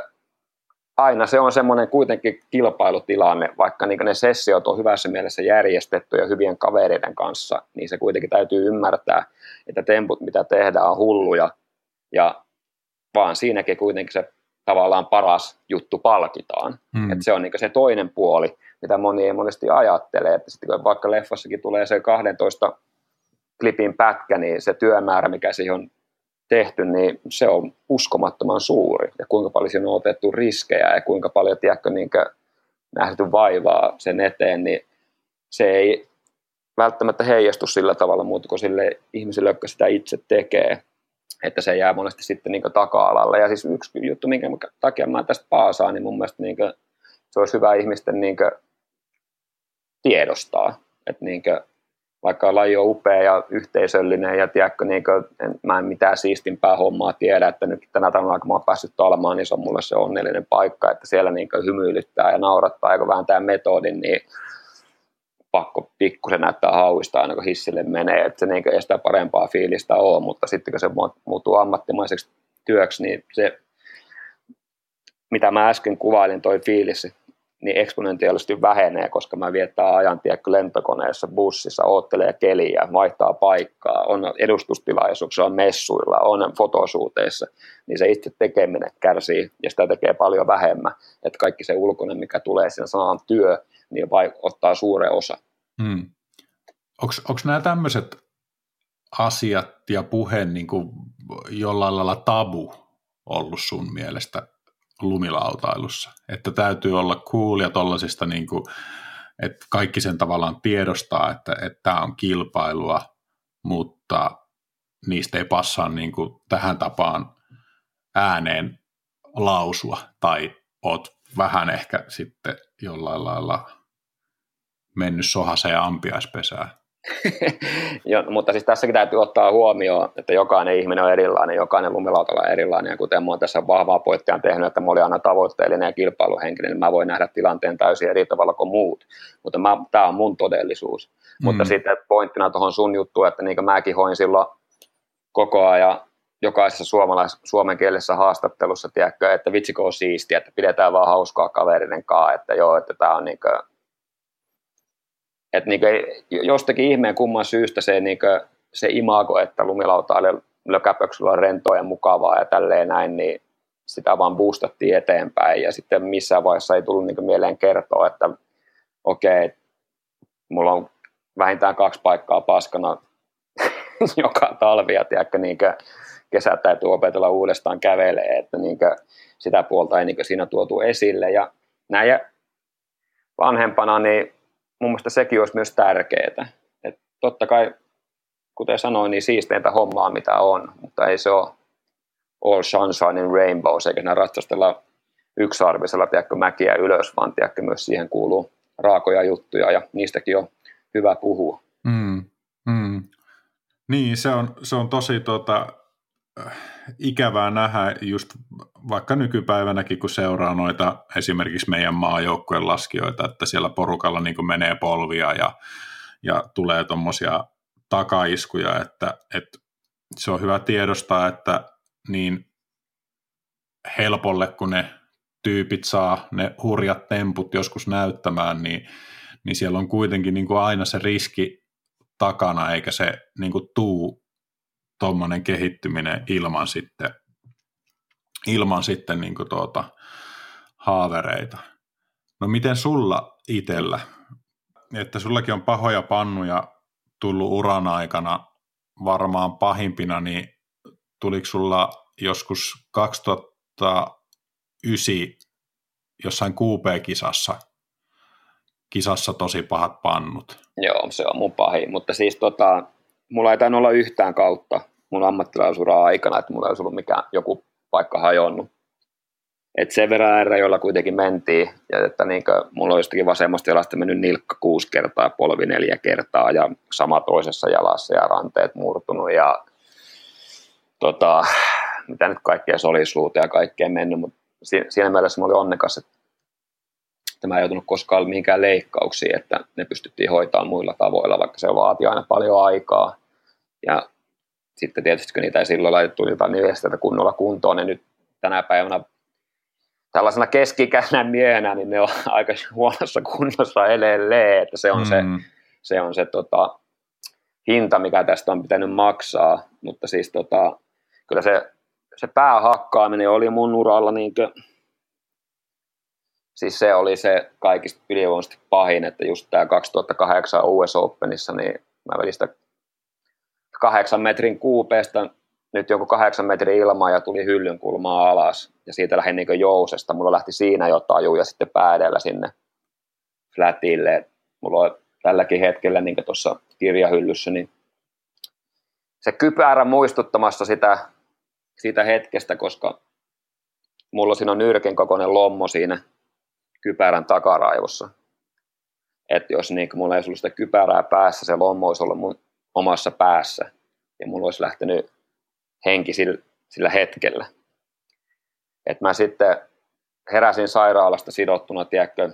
aina se on semmoinen kuitenkin kilpailutilanne, vaikka niin ne sessiot on hyvässä mielessä järjestetty ja hyvien kavereiden kanssa, niin se kuitenkin täytyy ymmärtää, että temput, mitä tehdään, on hulluja ja vaan siinäkin kuitenkin se tavallaan paras juttu palkitaan. Hmm. Et se on niin se toinen puoli, mitä moni ei monesti ajattelee, että sitten kun vaikka leffassakin tulee se 12 klipin pätkä, niin se työmäärä, mikä siihen on tehty, niin se on uskomattoman suuri. Ja kuinka paljon siinä on otettu riskejä ja kuinka paljon, tiedätkö, niin nähty vaivaa sen eteen, niin se ei välttämättä heijastu sillä tavalla muuta kuin sille ihmisille, jotka sitä itse tekee, että se jää monesti sitten niin taka-alalle. Ja siis yksi juttu, minkä takia mä tästä paasaan, niin mun mielestä niin se olisi hyvä ihmisten niin tiedostaa, että niin kuin, vaikka laji on upea ja yhteisöllinen ja tiedätkö, niin kuin, en, mä en mitään siistimpää hommaa tiedä, että nyt tänä talvena kun mä oon päässyt talmaan, niin se on mulle se onnellinen paikka, että siellä niin kuin, hymyilyttää ja naurattaa ja kun vääntää metodin, niin pakko pikkusen näyttää hauista aina kun hissille menee, että se niin ei sitä parempaa fiilistä ole, mutta sitten kun se muuttuu ammattimaiseksi työksi, niin se, mitä mä äsken kuvailin, toi fiilis, niin eksponentiaalisesti vähenee, koska mä viettää ajan tiedätkö, lentokoneessa, bussissa, oottelee keliä, vaihtaa paikkaa, on edustustilaisuuksia, on messuilla, on fotosuuteissa, niin se itse tekeminen kärsii ja sitä tekee paljon vähemmän. Että kaikki se ulkoinen, mikä tulee siinä sanan työ, niin vai ottaa suuren osa. Hmm. Onko nämä tämmöiset asiat ja puhe niin jollain lailla tabu ollut sun mielestä lumilautailussa? Että täytyy olla cool ja tollasista, niin kuin, että kaikki sen tavallaan tiedostaa, että tämä on kilpailua, mutta niistä ei passaa niin kuin tähän tapaan ääneen lausua, tai oot vähän ehkä sitten jollain lailla mennyt sohaseen ampiaispesään. Jo, mutta siis tässäkin täytyy ottaa huomioon, että jokainen ihminen on erilainen, jokainen lumilautalla on erilainen, ja kuten olen tässä vahvaa pointtia tehnyt, että mä olin aina tavoitteellinen ja kilpailuhenkinen, niin mä voin nähdä tilanteen täysin eri tavalla kuin muut, mutta tämä on mun todellisuus. Mm. Mutta sitten pointtina tuohon sun juttuun, että niin kuin mäkin hoin silloin koko ajan jokaisessa suomalais- suomenkielisessä haastattelussa, tiedätkö, että vitsikö on siistiä, että pidetään vaan hauskaa kaverinen kaa, että joo, että tämä on niin kuin että niinku, jostakin ihmeen kumman syystä se, niinku, se imago, että lumilautaille käpöksellä on rentoa ja mukavaa ja tälleen näin, niin sitä vaan boostattiin eteenpäin. Ja sitten missään vaiheessa ei tullut niinku mieleen kertoa, että okei, okay, mulla on vähintään kaksi paikkaa paskana joka talvi. Ja tiedätkö, niin kesät täytyy opetella uudestaan kävelee, että niin sitä puolta ei niin siinä tuotu esille. Ja näin vanhempana niin mun mielestä sekin olisi myös tärkeää. Et totta kai, kuten sanoin, niin siisteintä hommaa mitä on, mutta ei se ole all sunshine and rainbows, eikä nämä ratsastella yksiarvisella tiedätkö, mäkiä ylös, vaan tiedätkö, myös siihen kuuluu raakoja juttuja ja niistäkin on hyvä puhua. Mm, mm. Niin, se on, se on tosi tota, ikävää nähdä just vaikka nykypäivänäkin, kun seuraa noita esimerkiksi meidän maajoukkueen laskijoita, että siellä porukalla niin menee polvia ja, ja tulee tuommoisia takaiskuja, että, että se on hyvä tiedostaa, että niin helpolle kun ne tyypit saa ne hurjat temput joskus näyttämään, niin, niin siellä on kuitenkin niin kuin aina se riski takana, eikä se niin kuin tuu tuommoinen kehittyminen ilman sitten, ilman sitten niin kuin tuota, haavereita. No miten sulla itsellä, että sullakin on pahoja pannuja tullut uran aikana varmaan pahimpina, niin tuliko sulla joskus 2009 jossain QP-kisassa kisassa tosi pahat pannut? Joo, se on mun pahin, mutta siis tota, mulla ei tainnut olla yhtään kautta mun ammattilaisuraa aikana, että mulla ei olisi ollut mikään joku paikka hajonnut. Et sen verran jolla kuitenkin mentiin, ja että niin mulla on jostakin vasemmasta jalasta mennyt nilkka kuusi kertaa, polvi neljä kertaa, ja sama toisessa jalassa, ja ranteet murtunut, ja tota, mitä nyt kaikkea solisluuta ja kaikkea mennyt, mutta siinä mielessä mä olin onnekas, että mä en joutunut koskaan mihinkään leikkauksiin, että ne pystyttiin hoitamaan muilla tavoilla, vaikka se vaatii aina paljon aikaa. Ja sitten tietysti kun niitä ei silloin laitettu jotain nivesteitä kunnolla kuntoon, niin nyt tänä päivänä tällaisena keskikäänä miehenä, niin ne on aika huonossa kunnossa edelleen, että se on mm. se, se, on se tota, hinta, mikä tästä on pitänyt maksaa, mutta siis tota, kyllä se se päähakkaaminen oli mun uralla niin kuin, siis se oli se kaikista ylivoimaisesti pahin, että just tämä 2008 US Openissa, niin mä vedin sitä kahdeksan metrin kuupeesta nyt joku kahdeksan metrin ilmaa ja tuli hyllyn kulmaa alas ja siitä lähdin niin jousesta. Mulla lähti siinä jo taju ja sitten päädellä sinne flatille. Mulla on tälläkin hetkellä niin tuossa kirjahyllyssä niin se kypärä muistuttamassa sitä, siitä hetkestä, koska mulla siinä on nyrkin kokoinen lommo siinä kypärän takaraivossa. Että jos niin mulla ei ollut sitä kypärää päässä, se lommo olisi ollut mun omassa päässä. Ja mulla olisi lähtenyt henki sillä, sillä hetkellä. Et mä sitten heräsin sairaalasta sidottuna, tiedätkö,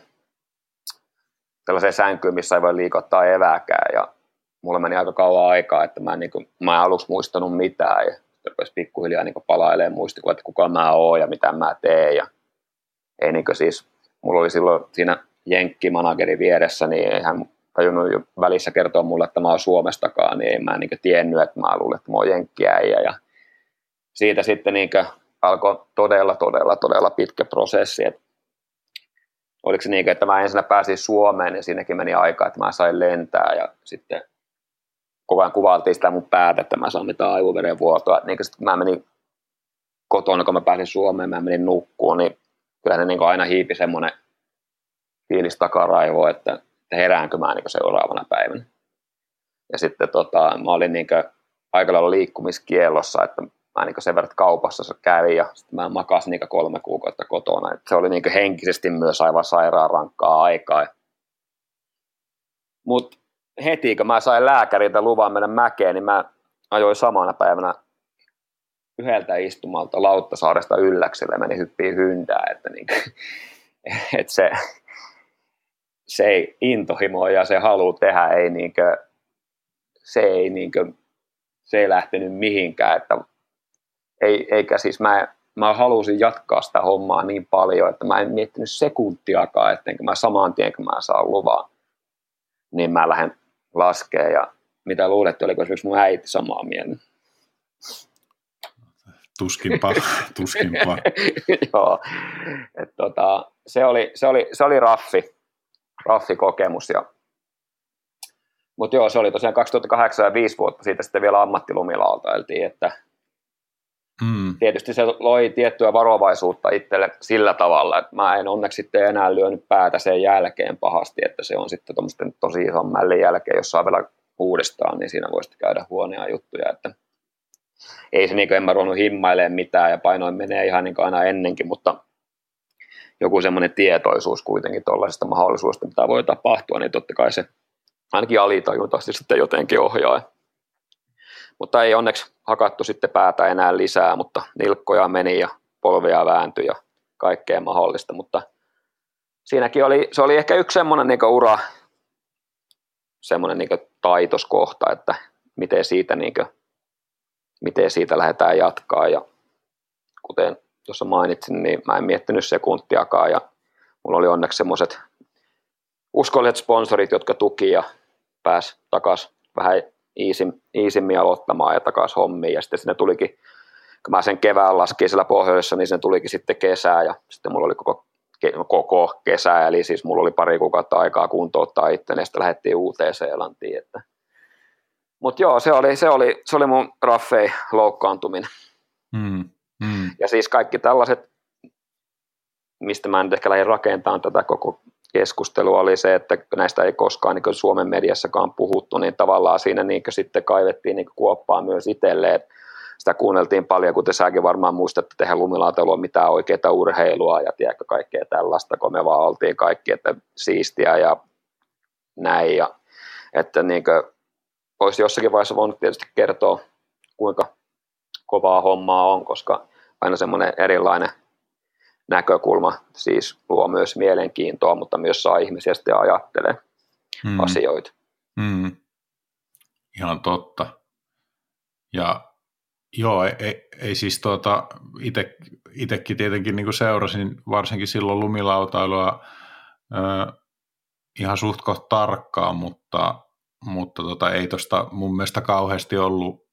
tällaiseen sänkyyn, missä ei voi liikottaa evääkään. Ja mulla meni aika kauan aikaa, että mä en, niin kuin, mä en aluksi muistanut mitään. Ja rupesi pikkuhiljaa niin palailemaan muistikuva, että kuka mä oon ja mitä mä teen. Ja ei niin siis, mulla oli silloin siinä jenkkimanageri vieressä, niin ei hän tajunnut jo välissä kertoa mulle, että mä oon Suomestakaan, niin en mä niin tiennyt, että mä luulen, että mä oon jenkkiäijä ja siitä sitten niin alkoi todella, todella, todella pitkä prosessi. Et oliko se niin, että mä ensin pääsin Suomeen ja siinäkin meni aika, että mä sain lentää ja sitten kuvaan kuvailtiin sitä mun päätä, että mä saan mitään aivoverenvuotoa. Niin sitten mä menin kotona, kun mä pääsin Suomeen, mä menin nukkuun, niin kyllä ne niin aina hiipi semmoinen fiilis takaraivo, että, että heräänkö mä niin seuraavana päivänä. Ja sitten tota, mä olin niin aika lailla liikkumiskielossa, että mä niin sen verran kaupassa kävin ja sitten mä makasin niin kolme kuukautta kotona. Et se oli niin henkisesti myös aivan sairaan rankkaa aikaa. Mutta heti kun mä sain lääkäriltä luvan mennä mäkeen, niin mä ajoin samana päivänä yhdeltä istumalta Lauttasaaresta Ylläkselle ja meni hyppiin hyndää, että, niin, että se, se ei intohimo ja se halu tehdä ei niin kuin, se ei niin kuin, se ei lähtenyt mihinkään, että ei, eikä siis mä, mä halusin jatkaa sitä hommaa niin paljon, että mä en miettinyt sekuntiakaan, ettenkö mä saman tien, kun mä saan luvan, niin mä lähden laskee ja mitä luulette, oliko esimerkiksi mun äiti samaa mieltä? Tuskinpa, tuskinpa. Joo, Et tota, se, oli, se, oli, se oli raffi, raffi kokemus ja mutta joo, se oli tosiaan 2008 ja 5 vuotta siitä sitten vielä ammattilumilauta, että Mm. Tietysti se loi tiettyä varovaisuutta itselle sillä tavalla, että mä en onneksi sitten enää lyönyt päätä sen jälkeen pahasti, että se on sitten tosi ison mällin jälkeen, jos saa vielä uudestaan, niin siinä voisi käydä huonoja juttuja, että ei se niin kuin, en mä ruvennut himmailemaan mitään ja painoin menee ihan niin kuin aina ennenkin, mutta joku semmoinen tietoisuus kuitenkin tuollaisesta mahdollisuudesta, mitä voi tapahtua, niin totta kai se ainakin alitajuntaisesti sitten jotenkin ohjaa. Mutta ei onneksi hakattu sitten päätä enää lisää, mutta nilkkoja meni ja polvia vääntyi ja kaikkea mahdollista, mutta siinäkin oli, se oli ehkä yksi semmoinen niin ura, semmoinen niin taitoskohta, että miten siitä, niin kuin, miten siitä lähdetään jatkaa ja kuten tuossa mainitsin, niin mä en miettinyt sekuntiakaan ja mulla oli onneksi semmoiset uskolliset sponsorit, jotka tuki ja pääsi takaisin vähän iisim, iisimmin aloittamaan ja takaisin hommiin. Ja sitten sinne tulikin, kun mä sen kevään laskin siellä pohjoisessa, niin sen tulikin sitten kesää ja sitten mulla oli koko, koko kesä, eli siis mulla oli pari kuukautta aikaa kuntouttaa itse, ja sitten lähdettiin uuteen Seelantiin. Että. Mutta joo, se oli, se, oli, se oli mun raffei loukkaantuminen. Mm, mm. Ja siis kaikki tällaiset, mistä mä nyt ehkä lähdin rakentamaan tätä koko keskustelu oli se, että näistä ei koskaan niin Suomen mediassakaan puhuttu, niin tavallaan siinä niin sitten kaivettiin niin kuoppaa myös itselleen. Sitä kuunneltiin paljon, kuten säkin varmaan muistat, että eihän lumilautailu ole mitään oikeaa urheilua ja tiedätkö, kaikkea tällaista, kun me vaan oltiin kaikki, että siistiä ja näin. Ja, että niin kuin, olisi jossakin vaiheessa voinut tietysti kertoa, kuinka kovaa hommaa on, koska aina semmoinen erilainen näkökulma siis luo myös mielenkiintoa, mutta myös saa ihmisiä sitten ajattelemaan mm. asioita. Mm. Ihan totta. Ja joo, ei, ei, ei siis tuota, ite, itekin tietenkin niin seurasin varsinkin silloin lumilautailua ö, ihan suht tarkkaan, mutta, mutta tota, ei tuosta mun mielestä kauheasti ollut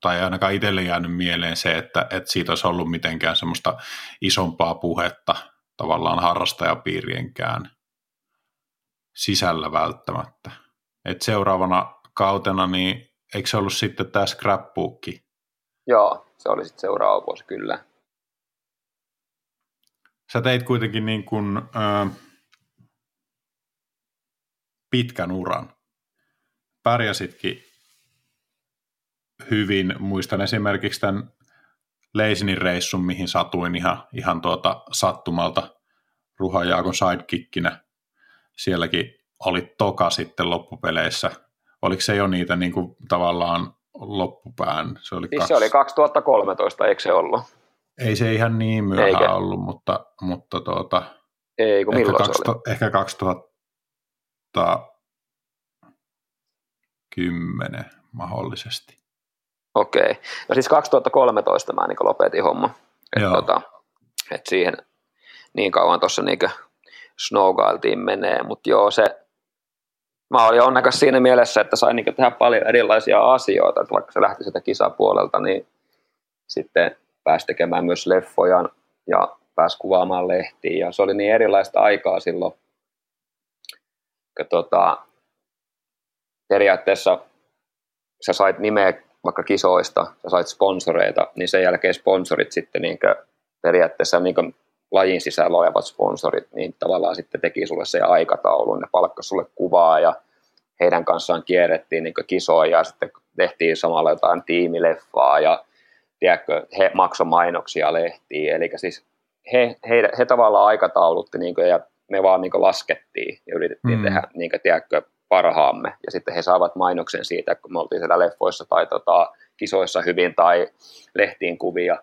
tai ainakaan itselle jäänyt mieleen se, että, että siitä olisi ollut mitenkään semmoista isompaa puhetta tavallaan harrastajapiirienkään sisällä välttämättä. Et seuraavana kautena, niin eikö se ollut sitten tämä scrapbookki? Joo, se oli sitten seuraava vuosi kyllä. Sä teit kuitenkin niin kuin, ö, pitkän uran. Pärjäsitkin hyvin. Muistan esimerkiksi tämän Leisinin reissun, mihin satuin ihan, ihan tuota sattumalta Ruhan Jaakon sidekickinä. Sielläkin oli toka sitten loppupeleissä. Oliko se jo niitä niin kuin, tavallaan loppupään? Se oli, siis kaksi... se oli 2013, eikö se ollut? Ei se ihan niin myöhään Eikä. ollut, mutta, mutta tuota, Ei, kun ehkä, 2000, se oli? ehkä 2010 mahdollisesti. Okei. No siis 2013 mä niin lopetin homma. Että tota, et siihen niin kauan tuossa niin snowgailtiin menee, mutta joo se, mä olin onnekas siinä mielessä, että sain niin tehdä paljon erilaisia asioita, että vaikka se lähti sitä kisapuolelta, niin sitten pääsi tekemään myös leffoja ja pääsi kuvaamaan lehtiä ja se oli niin erilaista aikaa silloin, että tota, periaatteessa sä sait nimeä vaikka kisoista, sä sait sponsoreita, niin sen jälkeen sponsorit sitten niin periaatteessa niin lajin sisällä olevat sponsorit, niin tavallaan sitten teki sulle se aikataulun, ne palkkasi sulle kuvaa ja heidän kanssaan kierrettiin niin kisoja ja sitten tehtiin samalla jotain tiimileffaa ja tiedätkö, he maksoi mainoksia lehtiin, eli siis he, he, he tavallaan aikataulutti niin kuin, ja me vaan niin laskettiin ja yritettiin mm. tehdä niin kuin, tiedätkö, parhaamme. Ja sitten he saavat mainoksen siitä, kun me oltiin siellä leffoissa tai tota, kisoissa hyvin tai lehtiin kuvia.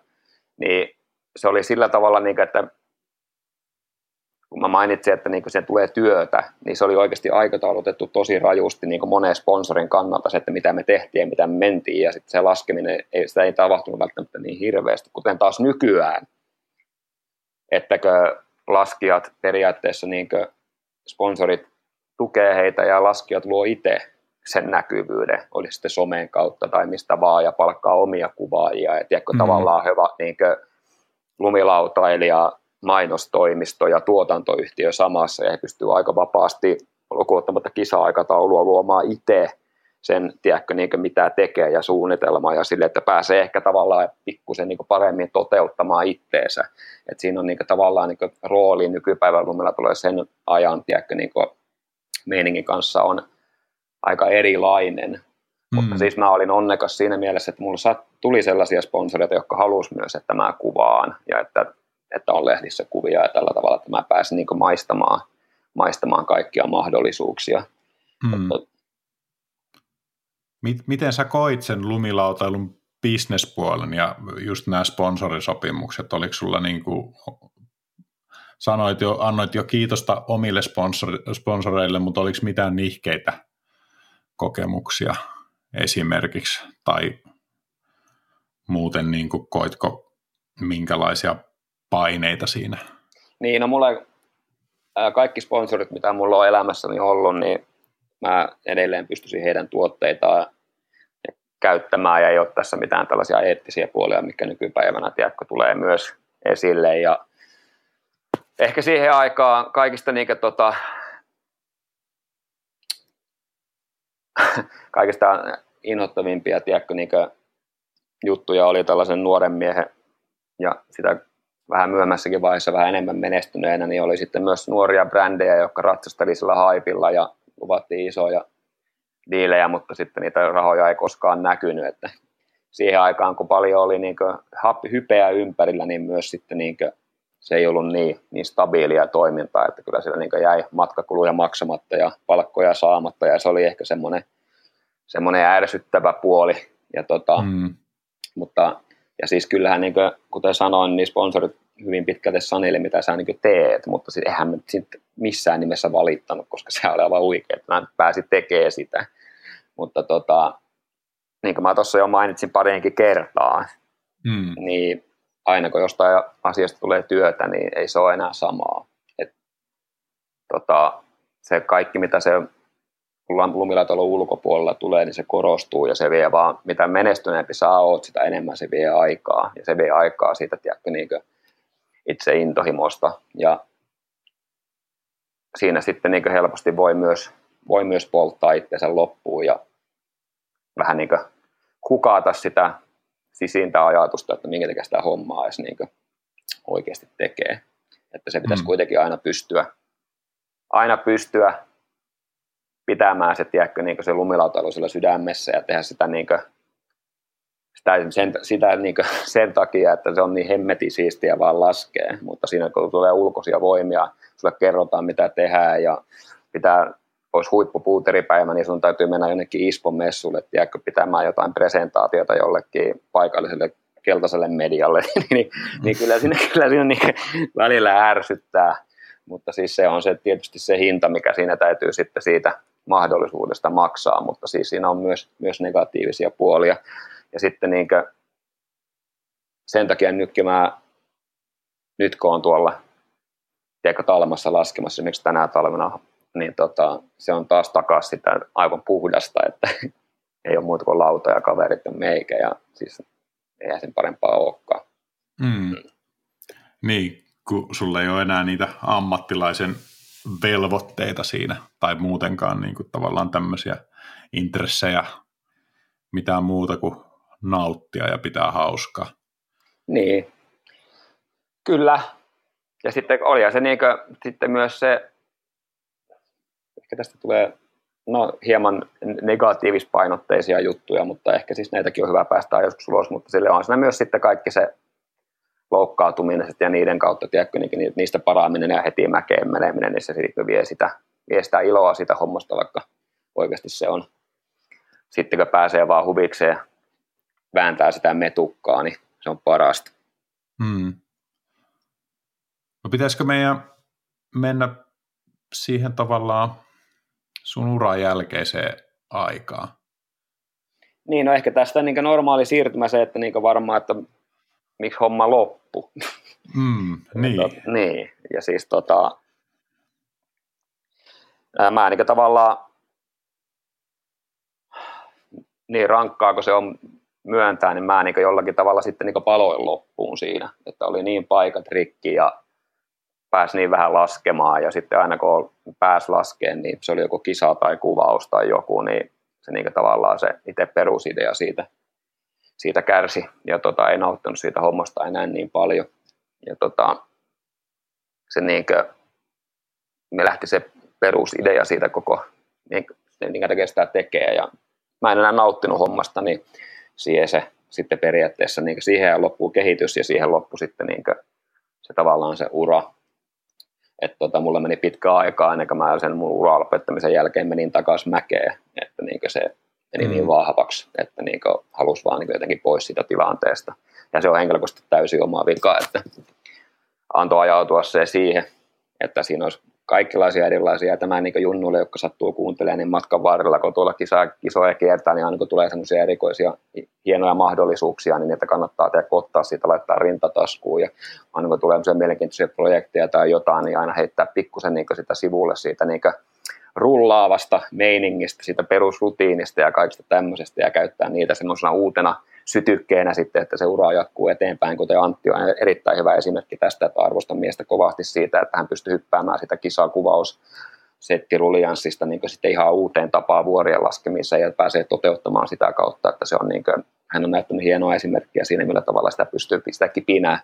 Niin se oli sillä tavalla, niin kuin, että kun mä mainitsin, että niin se tulee työtä, niin se oli oikeasti aikataulutettu tosi rajusti niin monen sponsorin kannalta se, että mitä me tehtiin ja mitä me mentiin, ja sitten se laskeminen, ei, sitä ei tapahtunut välttämättä niin hirveästi, kuten taas nykyään, ettäkö laskijat periaatteessa niin sponsorit tukee heitä ja laskijat luo itse sen näkyvyyden, oli sitten someen kautta tai mistä vaan, ja palkkaa omia kuvaajia, ja tiedätkö, mm. tavallaan he ovat niin lumilautailija, mainostoimisto ja tuotantoyhtiö samassa, ja he pystyvät aika vapaasti lukuottamatta kisa-aikataulua luomaan itse sen, tiedätkö, niin mitä tekee ja suunnitelmaa ja sille, että pääsee ehkä tavallaan pikkusen niin paremmin toteuttamaan itteensä. Et siinä on niin tavallaan niin rooli nykypäivän lumilla tulee sen ajan, tiedätkö, niin meiningin kanssa on aika erilainen. Mm. Mutta siis mä olin onnekas siinä mielessä, että mulla tuli sellaisia sponsoreita, jotka halusi myös, että mä kuvaan ja että, että on lehdissä kuvia ja tällä tavalla, että mä pääsin niin maistamaan, maistamaan kaikkia mahdollisuuksia. Mm. Mutta, Miten sä koit sen lumilautailun bisnespuolen ja just nämä sponsorisopimukset, oliko sulla niin kuin, sanoit jo, annoit jo kiitosta omille sponsoreille, mutta oliko mitään nihkeitä kokemuksia esimerkiksi, tai muuten niin kuin koitko minkälaisia paineita siinä? Niin, no mulle kaikki sponsorit, mitä mulla on elämässäni ollut, niin mä edelleen pystyisin heidän tuotteitaan käyttämään ja ei ole tässä mitään tällaisia eettisiä puolia, mikä nykypäivänä tiedätkö, tulee myös esille ja ehkä siihen aikaan kaikista niinkä, tota, kaikista inhottavimpia tiedätkö, niinkö, juttuja oli tällaisen nuoren miehen ja sitä vähän myöhemmässäkin vaiheessa vähän enemmän menestyneenä, niin oli sitten myös nuoria brändejä, jotka ratsasteli sillä haipilla ja luvattiin isoja diilejä, mutta sitten niitä rahoja ei koskaan näkynyt, että siihen aikaan, kun paljon oli niin hypeä ympärillä, niin myös sitten niin se ei ollut niin, niin stabiilia toimintaa, että kyllä siellä niin jäi matkakuluja maksamatta ja palkkoja saamatta ja se oli ehkä semmoinen, semmoinen ärsyttävä puoli. Ja tota, mm. mutta, ja siis kyllähän, niin kuin, kuten sanoin, niin sponsorit hyvin pitkälti sanille, mitä sä niin teet, mutta siis eihän mä sit missään nimessä valittanut, koska se oli aivan huikea, että mä pääsin tekemään sitä. Mutta tota, niin kuin mä tuossa jo mainitsin pariinkin kertaa, mm. niin aina kun jostain asiasta tulee työtä, niin ei se ole enää samaa. Et, tota, se kaikki, mitä se lumilautailu ulkopuolella tulee, niin se korostuu ja se vie vaan, mitä menestyneempi sä oot, sitä enemmän se vie aikaa. Ja se vie aikaa siitä, tiedätkö, niin itse intohimosta. Ja siinä sitten niin helposti voi myös, voi myös polttaa itsensä loppuun ja vähän niin hukata sitä sisintä ajatusta, että minkä takia sitä hommaa edes niin oikeasti tekee. Että se pitäisi mm. kuitenkin aina pystyä, aina pystyä pitämään se, tiedätkö, niin se lumilautailu siellä sydämessä ja tehdä sitä, niin kuin, sitä, sen, sitä niin kuin, sen takia, että se on niin hemmeti siistiä vaan laskee, mutta siinä kun tulee ulkoisia voimia, sulle kerrotaan mitä tehdään ja pitää olisi huippupuuteripäivä, niin sun täytyy mennä jonnekin Ispon messulle, tiedätkö, pitämään jotain presentaatiota jollekin paikalliselle keltaiselle medialle, niin, niin, niin kyllä siinä, kyllä siinä niin välillä ärsyttää, mutta siis se on se tietysti se hinta, mikä siinä täytyy sitten siitä mahdollisuudesta maksaa, mutta siis siinä on myös, myös negatiivisia puolia. Ja sitten niin kuin, sen takia nytkin mä, nyt kun on tuolla tiedätkö, talmassa laskemassa, esimerkiksi tänä talvena, niin tota, se on taas takaisin sitä aivan puhdasta, että ei ole muuta kuin lauta ja kaverit ja meikä, ja siis ei sen parempaa olekaan. Mm. Mm. Niin, kun sulla ei ole enää niitä ammattilaisen velvoitteita siinä, tai muutenkaan niin kuin tavallaan tämmöisiä intressejä, mitään muuta kuin nauttia ja pitää hauskaa. Niin, kyllä. Ja sitten oli se niin kuin, sitten myös se, ehkä tästä tulee no, hieman negatiivispainotteisia juttuja, mutta ehkä siis näitäkin on hyvä päästä joskus ulos, mutta sille on siinä myös sitten kaikki se loukkaantuminen ja niiden kautta, tiedätkö, niin niistä paraaminen ja heti mäkeen meneminen, niin se sitten vie sitä, vie sitä iloa siitä hommasta, vaikka oikeasti se on. Sitten kun pääsee vaan huvikseen vääntää sitä metukkaa, niin se on parasta. Hmm. No pitäisikö meidän mennä siihen tavallaan sun uran jälkeiseen aikaan? Niin, no ehkä tästä niin normaali siirtymä se, että niin varmaan, että miksi homma loppu. Mm, niin. Tot, niin. Ja siis tota, mä niin tavallaan niin rankkaa kun se on myöntää, niin mä niin jollakin tavalla sitten niin paloin loppuun siinä, että oli niin paikat rikki ja pääsi niin vähän laskemaan ja sitten aina kun pääsi laskeen, niin se oli joku kisa tai kuvaus tai joku, niin se niin tavallaan se itse perusidea siitä siitä kärsi ja tota, ei nauttinut siitä hommasta enää niin paljon. Ja tota, se niinkö, me lähti se perusidea siitä koko, niin, minkä takia sitä tekee. Ja mä en enää nauttinut hommasta, niin siihen se sitten periaatteessa, niin siihen loppuu kehitys ja siihen loppui sitten niin se tavallaan se ura. Että tota, mulla meni pitkä aikaa ennen kuin mä sen mun ura lopettamisen jälkeen menin takaisin mäkeen, että niin se meni niin mm. niin vahvaksi, että niin halusi vaan niin jotenkin pois siitä tilanteesta. Ja se on henkilökohtaisesti täysin oma vika, että antoi ajautua se siihen, että siinä olisi kaikenlaisia erilaisia, tämä niin junnuille, jotka sattuu kuuntelemaan, niin matkan varrella, kun tuolla kisaa, kisoja kiertää, niin aina kun tulee semmoisia erikoisia hienoja mahdollisuuksia, niin että kannattaa tehdä ottaa siitä, laittaa rintataskuun, ja aina kun tulee semmoisia mielenkiintoisia projekteja tai jotain, niin aina heittää pikkusen niin sitä sivulle siitä niin rullaavasta meiningistä, siitä perusrutiinista ja kaikista tämmöisestä ja käyttää niitä semmoisena uutena sytykkeenä sitten, että se ura jatkuu eteenpäin, kuten Antti on erittäin hyvä esimerkki tästä, että arvostan miestä kovasti siitä, että hän pystyy hyppäämään sitä kisakuvaus settirulianssista niin sitten ihan uuteen tapaan vuorien laskemiseen ja pääsee toteuttamaan sitä kautta, että se on niin kuin, hän on näyttänyt hienoa esimerkkiä siinä, millä tavalla sitä pystyy sitä kipinää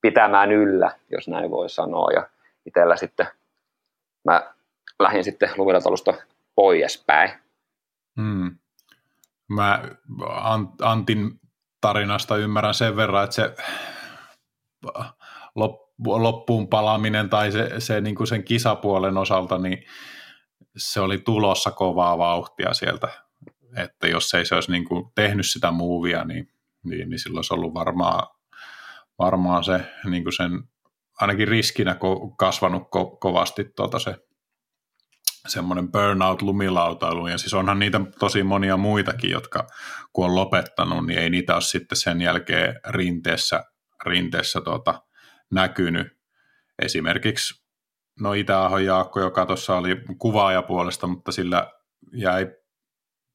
pitämään yllä, jos näin voi sanoa. Ja itsellä sitten mä lähdin sitten lumilatolusta poispäin. Hmm. Mä Antin tarinasta ymmärrän sen verran, että se loppuun palaaminen tai se, se niin kuin sen kisapuolen osalta, niin se oli tulossa kovaa vauhtia sieltä. Että jos ei se olisi niin kuin tehnyt sitä muuvia, niin, niin, niin silloin olisi ollut varmaan, varmaan se niin kuin sen ainakin riskinä kasvanut ko- kovasti tuota se semmoinen burnout lumilautailu, ja siis onhan niitä tosi monia muitakin, jotka kun on lopettanut, niin ei niitä ole sitten sen jälkeen rinteessä, rinteessä tuota, näkynyt. Esimerkiksi no Itä-Ahon Jaakko, joka tuossa oli kuvaajapuolesta, mutta sillä jäi,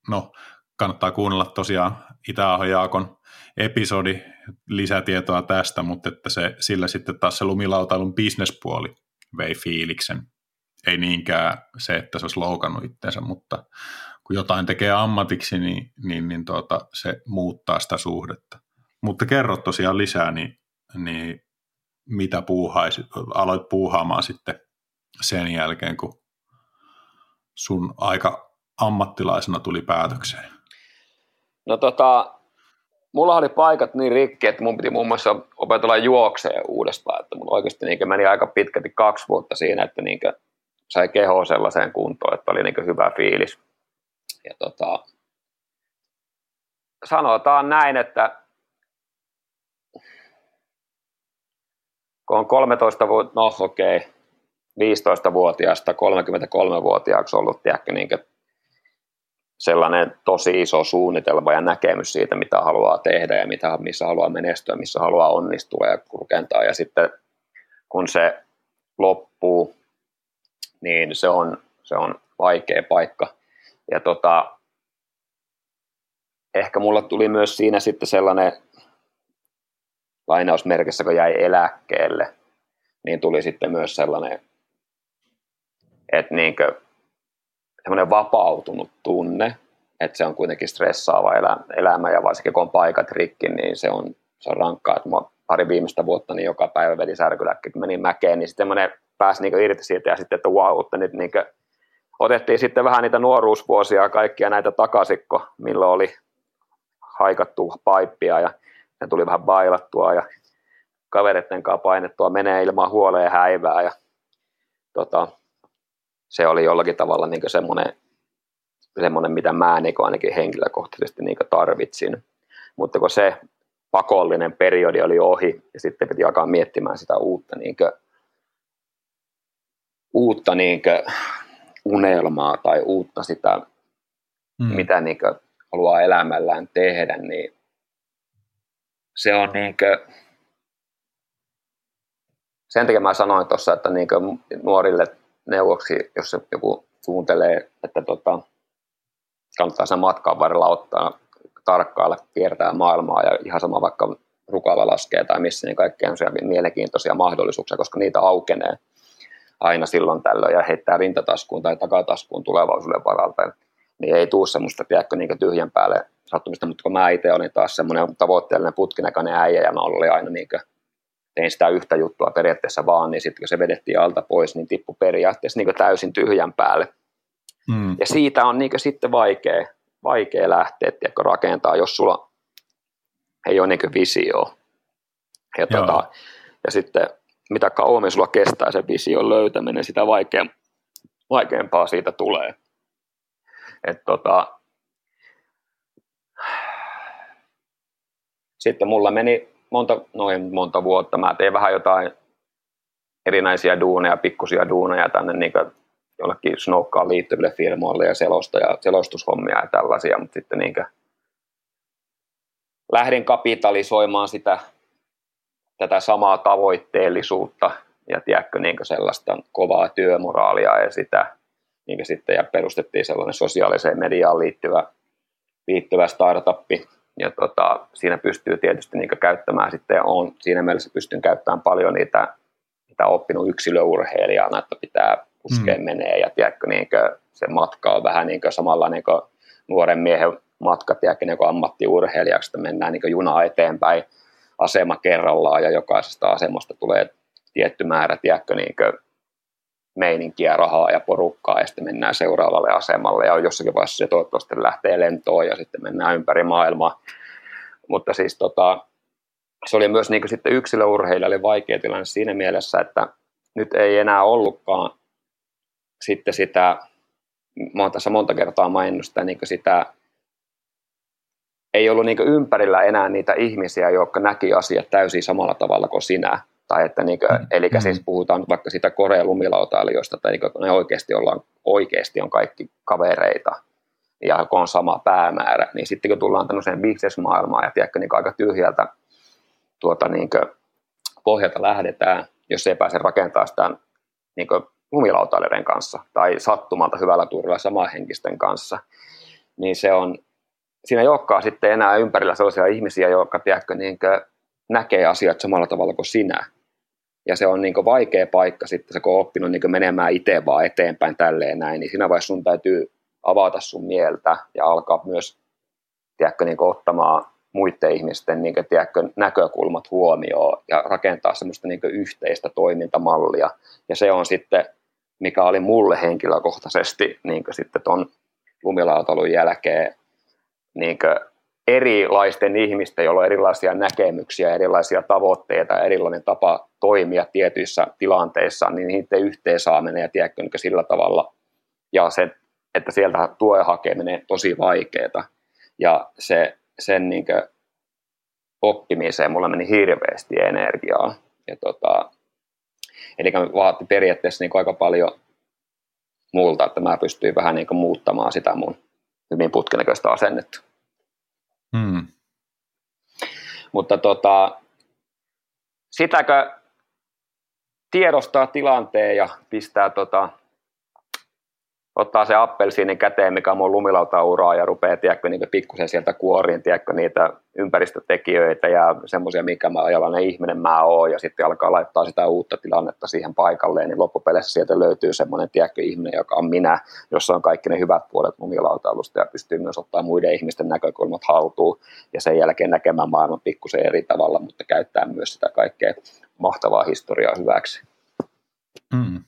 no kannattaa kuunnella tosiaan itä Jaakon episodi lisätietoa tästä, mutta että se, sillä sitten taas se lumilautailun bisnespuoli vei fiiliksen. Ei niinkään se, että se olisi loukannut itsensä, mutta kun jotain tekee ammatiksi, niin, niin, niin tuota, se muuttaa sitä suhdetta. Mutta kerro tosiaan lisää, niin, niin mitä puuhaisit, aloit puuhaamaan sitten sen jälkeen, kun sun aika ammattilaisena tuli päätökseen? No tota, mulla oli paikat niin rikki, että mun piti muun muassa opetella juokseen uudestaan, että mulla oikeasti niin meni aika pitkälti kaksi vuotta siinä, että niin sai kehoa sellaiseen kuntoon, että oli niin hyvä fiilis. Ja tota, sanotaan näin, että kun on 13 vuotta, no okei, okay, 15-vuotiaasta 33-vuotiaaksi ollut, tiedätkö, niin sellainen tosi iso suunnitelma ja näkemys siitä, mitä haluaa tehdä ja mitä, missä haluaa menestyä, missä haluaa onnistua ja kurkentaa. Ja sitten kun se loppuu, niin se on, se on vaikea paikka. Ja tota, ehkä mulla tuli myös siinä sitten sellainen lainausmerkissä, kun jäi eläkkeelle, niin tuli sitten myös sellainen, että niinkö, semmoinen vapautunut tunne, että se on kuitenkin stressaava elämä ja varsinkin kun on paikat rikki, niin se on, se on rankkaa. Että mä pari viimeistä vuotta niin joka päivä veti särkyläkki, kun menin mäkeen, niin sitten pääsi niin irti siitä ja sitten, että wow, että nyt niin otettiin sitten vähän niitä nuoruusvuosia ja kaikkia näitä takasikko, milloin oli haikattu paippia ja ne tuli vähän bailattua ja kavereiden kanssa painettua menee ilman huoleen häivää ja tota, se oli jollakin tavalla niin semmoinen, semmoinen, mitä mä niin ainakin henkilökohtaisesti niin tarvitsin. Mutta kun se pakollinen periodi oli ohi ja sitten piti alkaa miettimään sitä uutta, niin uutta niin kuin, unelmaa tai uutta sitä, mm. mitä niin kuin, haluaa elämällään tehdä, niin se on niin kuin, sen takia mä sanoin tuossa, että niin nuorille neuvoksi, jos se joku suuntelee, että tota, kannattaa sen matkan varrella ottaa, tarkkailla, kiertää maailmaa ja ihan sama vaikka rukalla laskee tai missä, niin kaikkea on mielenkiintoisia mahdollisuuksia, koska niitä aukenee aina silloin tällöin ja heittää rintataskuun tai takataskuun tulevaisuuden varalta. Niin ei tuu semmoista, tiedätkö, niin tyhjän päälle sattumista, mutta kun mä itse olin taas semmoinen tavoitteellinen putkinäköinen äijä ja mä olin aina niin tein sitä yhtä juttua periaatteessa vaan, niin sitten kun se vedettiin alta pois, niin tippu periaatteessa niin täysin tyhjän päälle. Mm. Ja siitä on niin sitten vaikea, vaikea lähteä tiedätkö, rakentaa, jos sulla ei ole niin visio. Ja, tota, ja sitten mitä kauemmin sulla kestää se vision löytäminen, sitä vaikeampaa siitä tulee. Et tota, sitten mulla meni monta, noin monta vuotta. Mä tein vähän jotain erinäisiä duuneja, pikkusia duuneja tänne niin jollekin snowkaan liittyville firmoille ja selosta ja selostushommia ja tällaisia, mutta sitten niin lähdin kapitalisoimaan sitä, tätä samaa tavoitteellisuutta ja tiedätkö, niin sellaista kovaa työmoraalia ja sitä niin sitten ja perustettiin sellainen sosiaaliseen mediaan liittyvä, liittyvä startuppi, ja tota, siinä pystyy tietysti niin käyttämään sitten, ja on, siinä mielessä pystyn käyttämään paljon niitä, mitä oppinut yksilöurheilijana, että pitää puskea mm. menee, ja tiedätkö, niin se matka on vähän niin samalla niin nuoren miehen matka, tiedätkö, niin ammattiurheilijaksi, että mennään niin juna eteenpäin asema kerrallaan, ja jokaisesta asemasta tulee tietty määrä, tiedätkö, niin meininkiä, rahaa ja porukkaa ja sitten mennään seuraavalle asemalle ja jossakin vaiheessa se toivottavasti lähtee lentoon ja sitten mennään ympäri maailmaa. Mutta siis tota, se oli myös niin sitten yksilöurheilijalle vaikea tilanne siinä mielessä, että nyt ei enää ollutkaan sitten sitä, mä oon tässä monta kertaa maininnut sitä, niin sitä ei ollut niin ympärillä enää niitä ihmisiä, jotka näki asiat täysin samalla tavalla kuin sinä. Tai että niin kuin, mm. Eli siis mm. puhutaan vaikka sitä Korean lumilautailijoista, tai niin ne oikeasti, ollaan, oikeasti on kaikki kavereita, ja kun on sama päämäärä, niin sitten kun tullaan tämmöiseen bisnesmaailmaan, ja tiedätkö, niin aika tyhjältä tuota, niin kuin, pohjalta lähdetään, jos ei pääse rakentamaan sitä niin kuin, lumilautailijoiden kanssa tai sattumalta hyvällä turvalla samanhenkisten kanssa, niin se on, siinä ei olekaan sitten enää ympärillä sellaisia ihmisiä, jotka tiedätkö, niin näkee asiat samalla tavalla kuin sinä. Ja se on niin vaikea paikka sitten, kun on oppinut niin menemään itse vaan eteenpäin tälleen näin, niin siinä vaiheessa sun täytyy avata sun mieltä ja alkaa myös tiedätkö, niin ottamaan muiden ihmisten niin kuin, tiedätkö, näkökulmat huomioon ja rakentaa semmoista niin kuin, yhteistä toimintamallia. Ja se on sitten, mikä oli mulle henkilökohtaisesti niin kuin, sitten ton lumilautalun jälkeen niin erilaisten ihmisten, joilla on erilaisia näkemyksiä, erilaisia tavoitteita, erilainen tapa toimia tietyissä tilanteissa, niin niiden yhteen saaminen ja tiedätkö, niin sillä tavalla, ja se, että sieltä tuen hakeminen tosi vaikeaa. Ja se sen niin kuin, oppimiseen mulla meni hirveästi energiaa. Ja tota, eli vaati periaatteessa niin aika paljon multa, että mä pystyin vähän niin muuttamaan sitä mun hyvin putkinäköistä asennetta. Hmm. Mutta tota, sitäkö tiedostaa tilanteen ja pistää tota, ottaa se appelsiinin käteen, mikä on mun lumilautauraa ja rupeaa tiedätkö, niin pikkusen sieltä kuoriin tiedätkö, niitä ympäristötekijöitä ja semmoisia, mikä mä ajalainen ihminen mä oon ja sitten alkaa laittaa sitä uutta tilannetta siihen paikalleen, niin loppupeleissä sieltä löytyy semmoinen tiedätkö, ihminen, joka on minä, jossa on kaikki ne hyvät puolet lumilautailusta ja pystyy myös ottaa muiden ihmisten näkökulmat haltuun ja sen jälkeen näkemään maailman pikkusen eri tavalla, mutta käyttää myös sitä kaikkea mahtavaa historiaa hyväksi. Mm.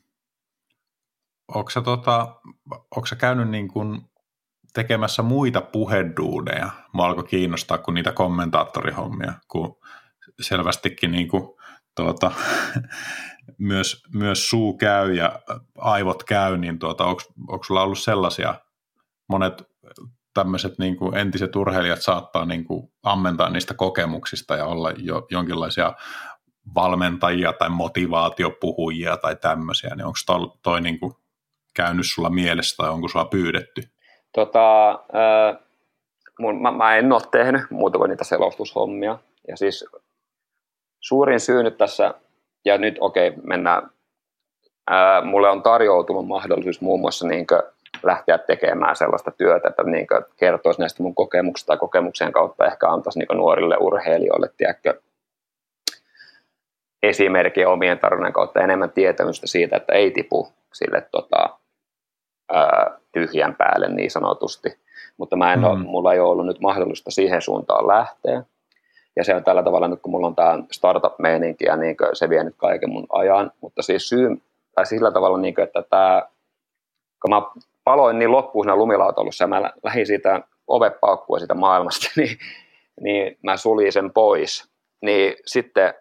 Onko tota, sä käynyt niin kuin tekemässä muita puheduuneja? Mua alkoi kiinnostaa kuin niitä kommentaattorihommia, kun selvästikin niin kuin, tuota, myös, myös suu käy ja aivot käy, niin tuota, onko sulla ollut sellaisia, monet tämmöiset niin kuin entiset urheilijat saattaa niin kuin ammentaa niistä kokemuksista ja olla jo jonkinlaisia valmentajia tai motivaatiopuhujia tai tämmöisiä, niin onko toi, toi niin kuin käynyt sulla mielessä tai onko sulla pyydetty? Tota, äh, mun, mä, mä en ole tehnyt muuta kuin niitä selostushommia. Ja siis suurin syy nyt tässä, ja nyt okei, okay, mennään, äh, mulle on tarjoutunut mahdollisuus muun muassa niin lähteä tekemään sellaista työtä, että niin kertoisi näistä mun kokemuksista tai kokemuksen kautta ehkä antaisi niin nuorille urheilijoille, tiedätkö, esimerkkiä omien tarinoiden kautta enemmän tietämystä siitä, että ei tipu sille tota, ää, tyhjän päälle niin sanotusti. Mutta mä en mm. ole, mulla ei ole ollut nyt mahdollista siihen suuntaan lähteä. Ja se on tällä tavalla nyt, kun mulla on tämä startup-meininki ja niin se vie nyt kaiken mun ajan. Mutta siis syy, tai sillä tavalla, niin kuin, että tämä, kun mä paloin niin loppuun siinä lumilautalussa ja mä lähdin siitä ovepaukkua siitä maailmasta, niin, niin mä suljin sen pois. Niin sitten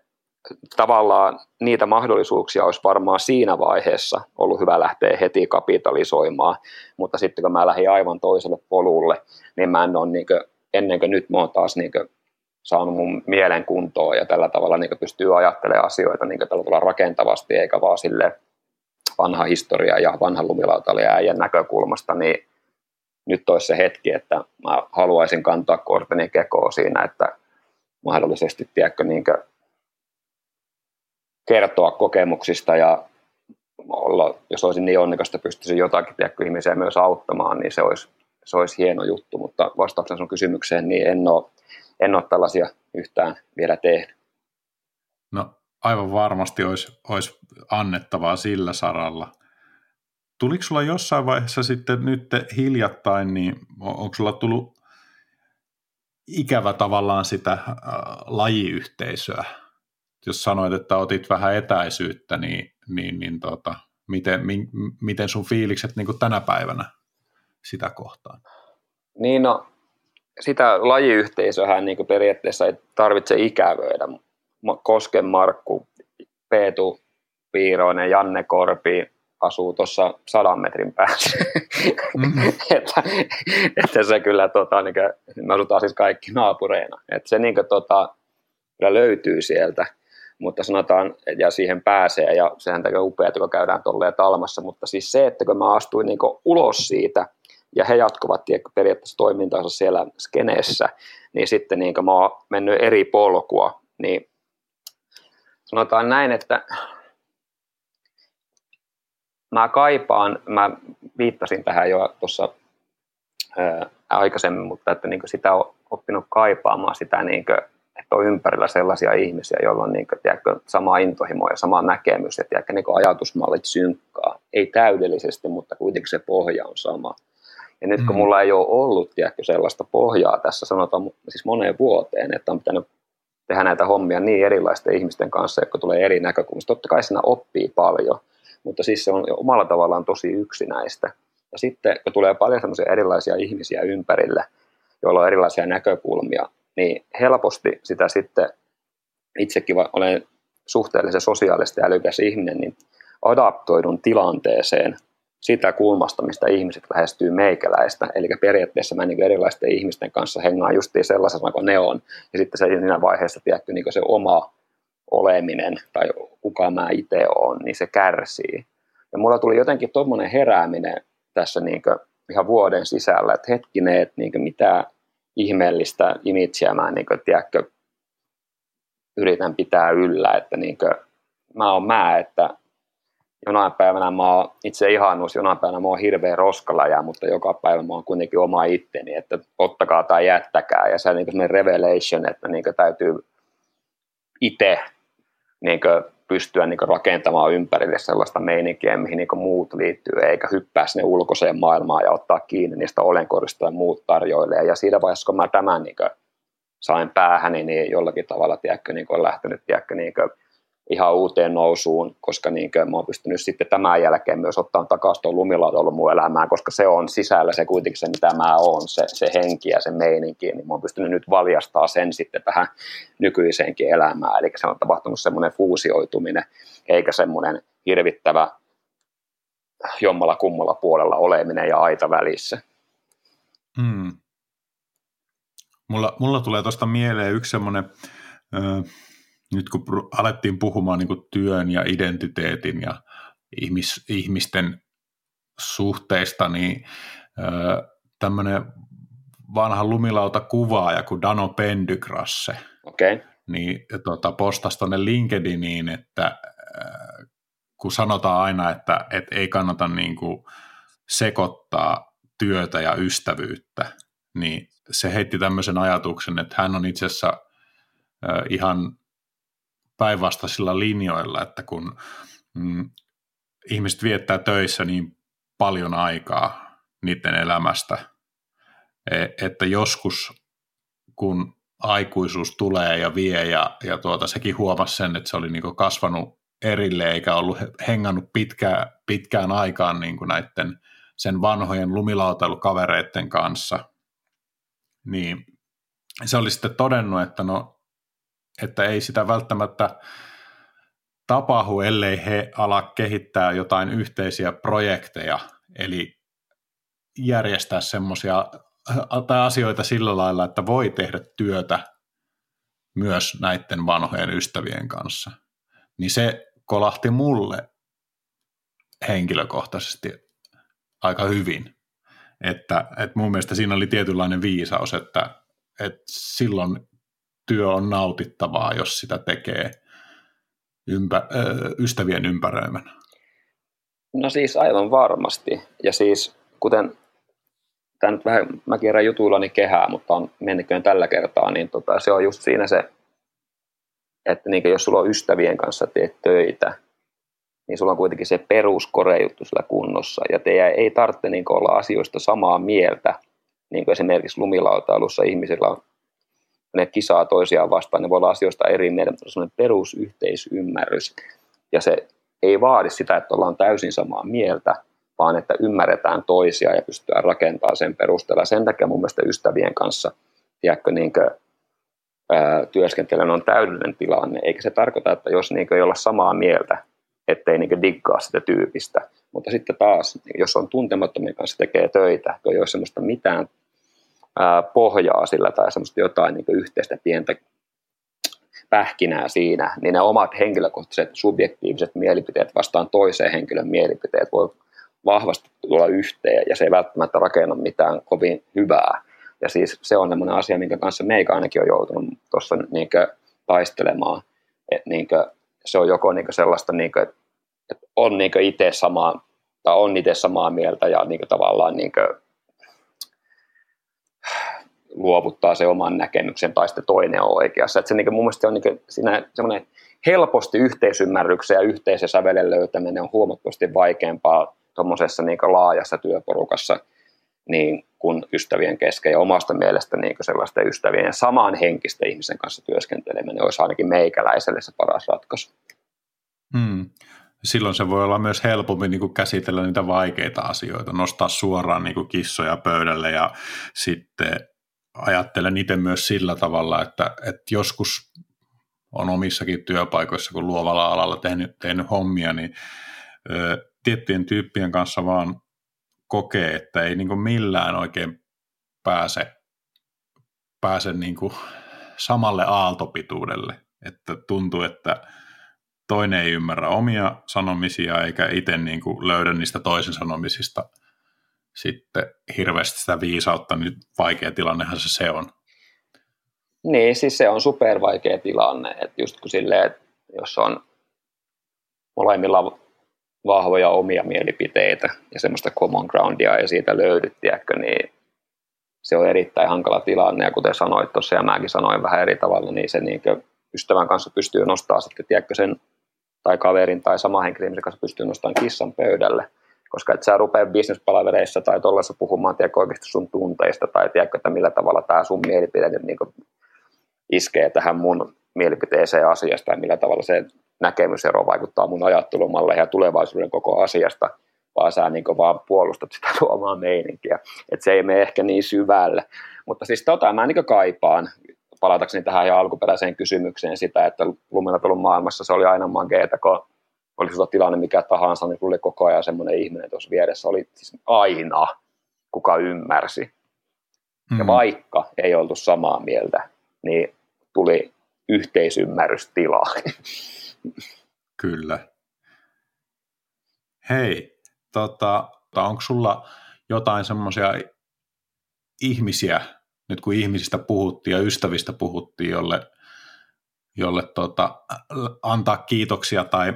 tavallaan niitä mahdollisuuksia olisi varmaan siinä vaiheessa ollut hyvä lähteä heti kapitalisoimaan, mutta sitten kun mä lähdin aivan toiselle polulle, niin mä en ole niin kuin, ennen kuin nyt mä oon taas niin kuin, saanut mun mielen kuntoon ja tällä tavalla niin pystyy ajattelemaan asioita niin tällä tavalla rakentavasti eikä vaan sille vanha historia ja vanha lumilautalle äijän näkökulmasta, niin nyt olisi se hetki, että mä haluaisin kantaa korteni kekoon siinä, että mahdollisesti, tiedätkö, niin kertoa kokemuksista ja olla, jos olisin niin onnekasta, pystyisin jotakin tiedätkö, ihmisiä myös auttamaan, niin se olisi, se olisi hieno juttu, mutta vastauksena sun kysymykseen, niin en ole, en ole tällaisia yhtään vielä tehnyt. No aivan varmasti olisi, olisi annettavaa sillä saralla. Tuliko sulla jossain vaiheessa sitten nyt hiljattain, niin onko sulla tullut ikävä tavallaan sitä lajiyhteisöä? Jos sanoit, että otit vähän etäisyyttä, niin, niin, niin tota, miten, mi, miten sun fiilikset niin tänä päivänä sitä kohtaan? Niin no, sitä lajiyhteisöhän niin periaatteessa ei tarvitse ikävöidä. Kosken Markku, Peetu Piiroinen, Janne Korpi asuu tuossa sadan metrin päässä. Mm-hmm. että, että, se kyllä, tota, niin kuin, me asutaan siis kaikki naapureina. Että se niin kuin, tota, kyllä löytyy sieltä mutta sanotaan, ja siihen pääsee, ja sehän tekee upeaa, kun käydään tolleen talmassa, mutta siis se, että kun mä astuin niin ulos siitä, ja he jatkuvat periaatteessa toimintaansa siellä skeneessä, niin sitten niin mä oon mennyt eri polkua, niin sanotaan näin, että mä kaipaan, mä viittasin tähän jo tuossa aikaisemmin, mutta että niin sitä on oppinut kaipaamaan sitä, niin kuin, on ympärillä sellaisia ihmisiä, joilla on niin kuin, tiedätkö, sama intohimo ja sama näkemys ja tiedätkö, niin ajatusmallit synkkaa. Ei täydellisesti, mutta kuitenkin se pohja on sama. Ja nyt kun mm. mulla ei ole ollut tiedätkö, sellaista pohjaa tässä, sanotaan siis moneen vuoteen, että on pitänyt tehdä näitä hommia niin erilaisten ihmisten kanssa, jotka tulee eri näkökulmista. Totta kai siinä oppii paljon, mutta siis se on omalla tavallaan tosi yksinäistä. Ja sitten kun tulee paljon sellaisia erilaisia ihmisiä ympärille, joilla on erilaisia näkökulmia, niin helposti sitä sitten itsekin olen suhteellisen sosiaalisesti älykäs ihminen, niin adaptoidun tilanteeseen sitä kulmasta, mistä ihmiset lähestyy meikäläistä. Eli periaatteessa mä niin erilaisten ihmisten kanssa hengaan justiin sellaisena kuin ne on. Ja sitten se siinä vaiheessa, tiedätkö, niin se oma oleminen tai kuka mä itse olen, niin se kärsii. Ja mulla tuli jotenkin tuommoinen herääminen tässä niin ihan vuoden sisällä, että hetkinen, että niin mitä ihmeellistä imitsiä mä niin kuin, tiedätkö, yritän pitää yllä, että niin kuin, mä oon mä, että jonain päivänä mä oon itse ihannus, jonain päivänä mä oon hirveä roskaläjä, mutta joka päivä mä oon kuitenkin oma itteni, että ottakaa tai jättäkää. Ja se on niin revelation, että niin täytyy itse niin pystyä niin rakentamaan ympärille sellaista meininkiä, mihin niin muut liittyy, eikä hyppää sinne ulkoiseen maailmaan ja ottaa kiinni niistä olenkorista ja muut tarjoilee. Ja siinä vaiheessa, kun mä tämän niin sain päähäni, niin jollakin tavalla tiedätkö, niin on lähtenyt tiedätkö, niin ihan uuteen nousuun, koska niin kuin, mä oon pystynyt sitten tämän jälkeen myös ottaa takaisin tuon lumilautailun mun elämään, koska se on sisällä se kuitenkin se, mitä mä oon, se, se henki ja se meininki, niin mä oon pystynyt nyt valjastaa sen sitten tähän nykyiseenkin elämään, eli se on tapahtunut semmoinen fuusioituminen, eikä semmoinen hirvittävä jommalla kummalla puolella oleminen ja aita välissä. Hmm. Mulla, mulla tulee tuosta mieleen yksi semmoinen, nyt kun alettiin puhumaan niin kuin työn ja identiteetin ja ihmis, ihmisten suhteista, niin tämmöinen vanha lumilauta kuvaaja kuin Dano Pendygrasse, okay. niin tota, postasi tuonne LinkedIniin, että kun sanotaan aina, että, että ei kannata niin kuin sekoittaa työtä ja ystävyyttä, niin se heitti tämmöisen ajatuksen, että hän on itse asiassa ihan päinvastaisilla linjoilla, että kun mm, ihmiset viettää töissä niin paljon aikaa niiden elämästä, e, että joskus kun aikuisuus tulee ja vie ja, ja tuota, sekin huomasi sen, että se oli niin kasvanut erille eikä ollut hengannut pitkään, pitkään aikaan niin näiden sen vanhojen lumilautailukavereiden kanssa, niin se oli sitten todennut, että no että ei sitä välttämättä tapahdu, ellei he ala kehittää jotain yhteisiä projekteja, eli järjestää semmoisia tai asioita sillä lailla, että voi tehdä työtä myös näiden vanhojen ystävien kanssa. Niin se kolahti mulle henkilökohtaisesti aika hyvin. Että, että mun mielestä siinä oli tietynlainen viisaus, että, että silloin työ on nautittavaa, jos sitä tekee ympä, ystävien ympäröimänä? No siis aivan varmasti. Ja siis kuten tämä nyt vähän, mä kierrän jutuillani kehää, mutta on mennytkään tällä kertaa, niin tota, se on just siinä se, että niin jos sulla on ystävien kanssa teet töitä, niin sulla on kuitenkin se peruskoreujuttu sillä kunnossa, ja teidän ei tarvitse niin olla asioista samaa mieltä, niin kuin esimerkiksi lumilautailussa ihmisillä on ne kisaa toisiaan vastaan, ne voi olla asioista eri mieltä, mutta se on perusyhteisymmärrys. Ja se ei vaadi sitä, että ollaan täysin samaa mieltä, vaan että ymmärretään toisia ja pystytään rakentamaan sen perusteella. Sen takia mun mielestä ystävien kanssa, tiedätkö, niin kuin, ää, työskentelen on täydellinen tilanne, eikä se tarkoita, että jos niin ei olla samaa mieltä, ettei niin diggaa sitä tyypistä. Mutta sitten taas, jos on tuntemattomien kanssa tekee töitä, kun ei ole semmoista mitään pohjaa sillä tai semmoista jotain niin yhteistä pientä pähkinää siinä, niin ne omat henkilökohtaiset subjektiiviset mielipiteet vastaan toiseen henkilön mielipiteet voi vahvasti tulla yhteen ja se ei välttämättä rakenna mitään kovin hyvää. Ja siis se on sellainen asia, minkä kanssa meikä ainakin on joutunut tuossa niin taistelemaan. Et niin se on joko niin sellaista, niin kuin, että on niin itse sama tai on itse samaa mieltä ja niin kuin tavallaan niin kuin luovuttaa se oman näkemyksen tai sitten toinen on oikeassa. Että se niin mun mielestä on niin siinä semmoinen helposti yhteisymmärryksen ja yhteisen sävelen löytäminen on huomattavasti vaikeampaa tuommoisessa niin laajassa työporukassa niin kuin ystävien kesken. Ja omasta mielestä niin sellaisten ystävien ja samanhenkisten ihmisen kanssa työskenteleminen olisi ainakin meikäläiselle se paras ratkaisu. Hmm. Silloin se voi olla myös helpompi niin kuin käsitellä niitä vaikeita asioita, nostaa suoraan niin kuin kissoja pöydälle ja sitten ajattelen itse myös sillä tavalla, että, että joskus on omissakin työpaikoissa, kun luovalla alalla tehnyt, tehnyt hommia, niin ö, tiettyjen tyyppien kanssa vaan kokee, että ei niin millään oikein pääse, pääse niin samalle aaltopituudelle. Että tuntuu, että toinen ei ymmärrä omia sanomisia eikä itse niin löydä niistä toisen sanomisista sitten hirveästi sitä viisautta, niin vaikea tilannehan se se on. Niin, siis se on super vaikea tilanne, että just kun silleen, että jos on molemmilla vahvoja omia mielipiteitä ja semmoista common groundia ei siitä löydy, tiedätkö, niin se on erittäin hankala tilanne, ja kuten sanoit tuossa, ja mäkin sanoin vähän eri tavalla, niin se niin ystävän kanssa pystyy nostamaan sitten, tiedätkö, sen tai kaverin tai sama henkilön kanssa pystyy nostamaan kissan pöydälle, koska et sä rupea bisnespalavereissa tai tuollaisessa puhumaan tiedätkö, oikeasti sun tunteista tai tiedätkö, että millä tavalla tämä sun mielipide niin iskee tähän mun mielipiteeseen asiasta ja millä tavalla se näkemysero vaikuttaa mun ajattelumalle ja tulevaisuuden koko asiasta, vaan sä niin vaan puolustat sitä luomaa meininkiä. Et se ei mene ehkä niin syvälle. Mutta siis tota mä niin kaipaan, palatakseni tähän jo alkuperäiseen kysymykseen sitä, että lumilatulun maailmassa se oli aina mageeta, kun oli sulla tilanne mikä tahansa, niin oli koko ajan semmoinen ihminen tuossa vieressä, oli siis aina, kuka ymmärsi. Mm. Ja vaikka ei oltu samaa mieltä, niin tuli yhteisymmärrystilaa. Kyllä. Hei, tota, onko sulla jotain semmoisia ihmisiä, nyt kun ihmisistä puhuttiin ja ystävistä puhuttiin, jolle, jolle tota, antaa kiitoksia tai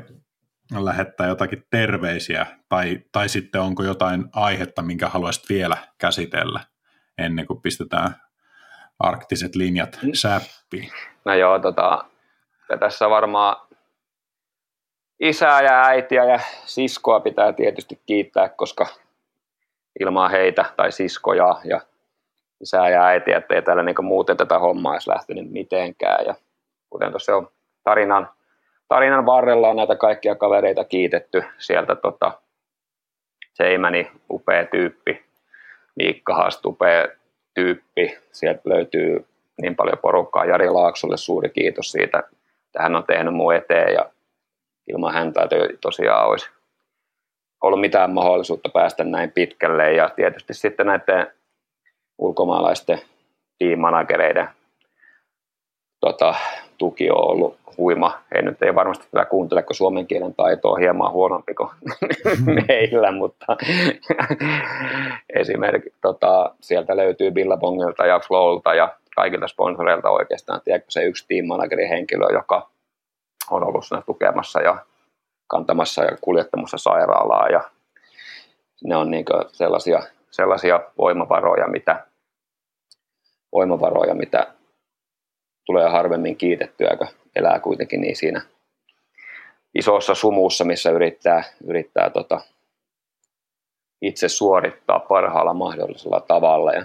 lähettää jotakin terveisiä, tai, tai sitten onko jotain aihetta, minkä haluaisit vielä käsitellä ennen kuin pistetään arktiset linjat mm. säppiin? No joo, tota, tässä varmaan isää ja äitiä ja siskoa pitää tietysti kiittää, koska ilman heitä tai siskoja ja isää ja äitiä, ettei täällä niin muuten tätä hommaa olisi lähtenyt mitenkään. Ja kuten tuossa on tarinan, tarinan varrella on näitä kaikkia kavereita kiitetty sieltä tota, Seimäni, upea tyyppi, Miikka Haast, upea tyyppi, sieltä löytyy niin paljon porukkaa. Jari Laaksolle suuri kiitos siitä, että hän on tehnyt mun eteen ja ilman häntä ei tosiaan olisi ollut mitään mahdollisuutta päästä näin pitkälle. Ja tietysti sitten näiden ulkomaalaisten tiimanagereiden tota, tuki on ollut huima. Ei nyt ei varmasti tätä kuuntele, kun suomen kielen taito on hieman huonompi kuin meillä, mutta esimerkiksi tota, sieltä löytyy Billabongilta ja Flowlta ja kaikilta sponsoreilta oikeastaan, tiedätkö se yksi team managerin henkilö, joka on ollut siinä tukemassa ja kantamassa ja kuljettamassa sairaalaa ja ne on niin sellaisia, sellaisia voimavaroja, mitä, voimavaroja, mitä tulee harvemmin kiitettyä, elää kuitenkin niin siinä isossa sumussa, missä yrittää, yrittää tota, itse suorittaa parhaalla mahdollisella tavalla. Ja,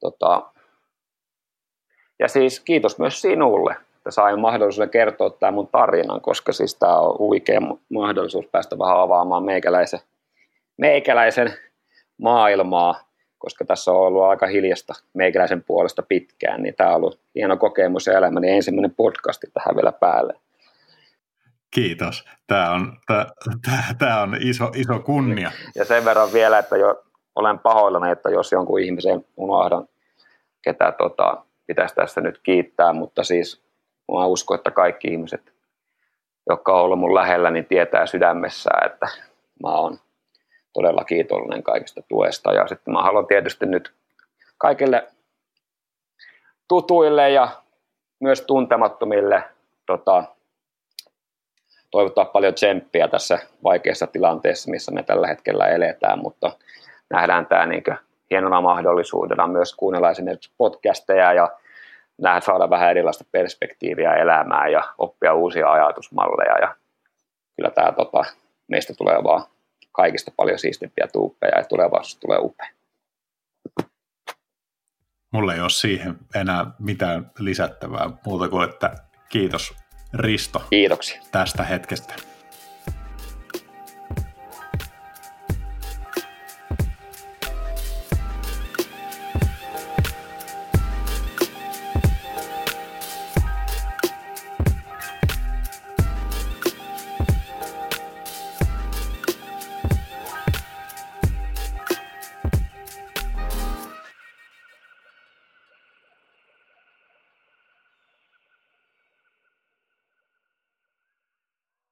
tota, ja siis kiitos myös sinulle, että sain mahdollisuuden kertoa tämän mun tarinan, koska siis tämä on huikea mahdollisuus päästä vähän avaamaan meikäläisen, meikäläisen maailmaa, koska tässä on ollut aika hiljasta meikäläisen puolesta pitkään, niin tämä on ollut hieno kokemus ja elämäni ensimmäinen podcasti tähän vielä päälle. Kiitos. Tämä on, tämä, tämä on iso, iso kunnia. Ja sen verran vielä, että jo olen pahoillani, että jos jonkun ihmisen unohdan, ketä tota, pitäisi tässä nyt kiittää, mutta siis mä uskon, että kaikki ihmiset, jotka on ollut mun lähellä, niin tietää sydämessään, että mä oon todella kiitollinen kaikesta tuesta. Ja sitten mä haluan tietysti nyt kaikille tutuille ja myös tuntemattomille tota, toivottaa paljon tsemppiä tässä vaikeassa tilanteessa, missä me tällä hetkellä eletään, mutta nähdään tämä niin hienona mahdollisuudena myös kuunnella esimerkiksi podcasteja ja nähdä, saada vähän erilaista perspektiiviä elämään ja oppia uusia ajatusmalleja ja kyllä tämä tota, meistä tulee vaan kaikista paljon siistimpiä tuuppeja ja tulevaisuus tulee upea. Mulla ei ole siihen enää mitään lisättävää muuta kuin, että kiitos Risto Kiitoksia. tästä hetkestä.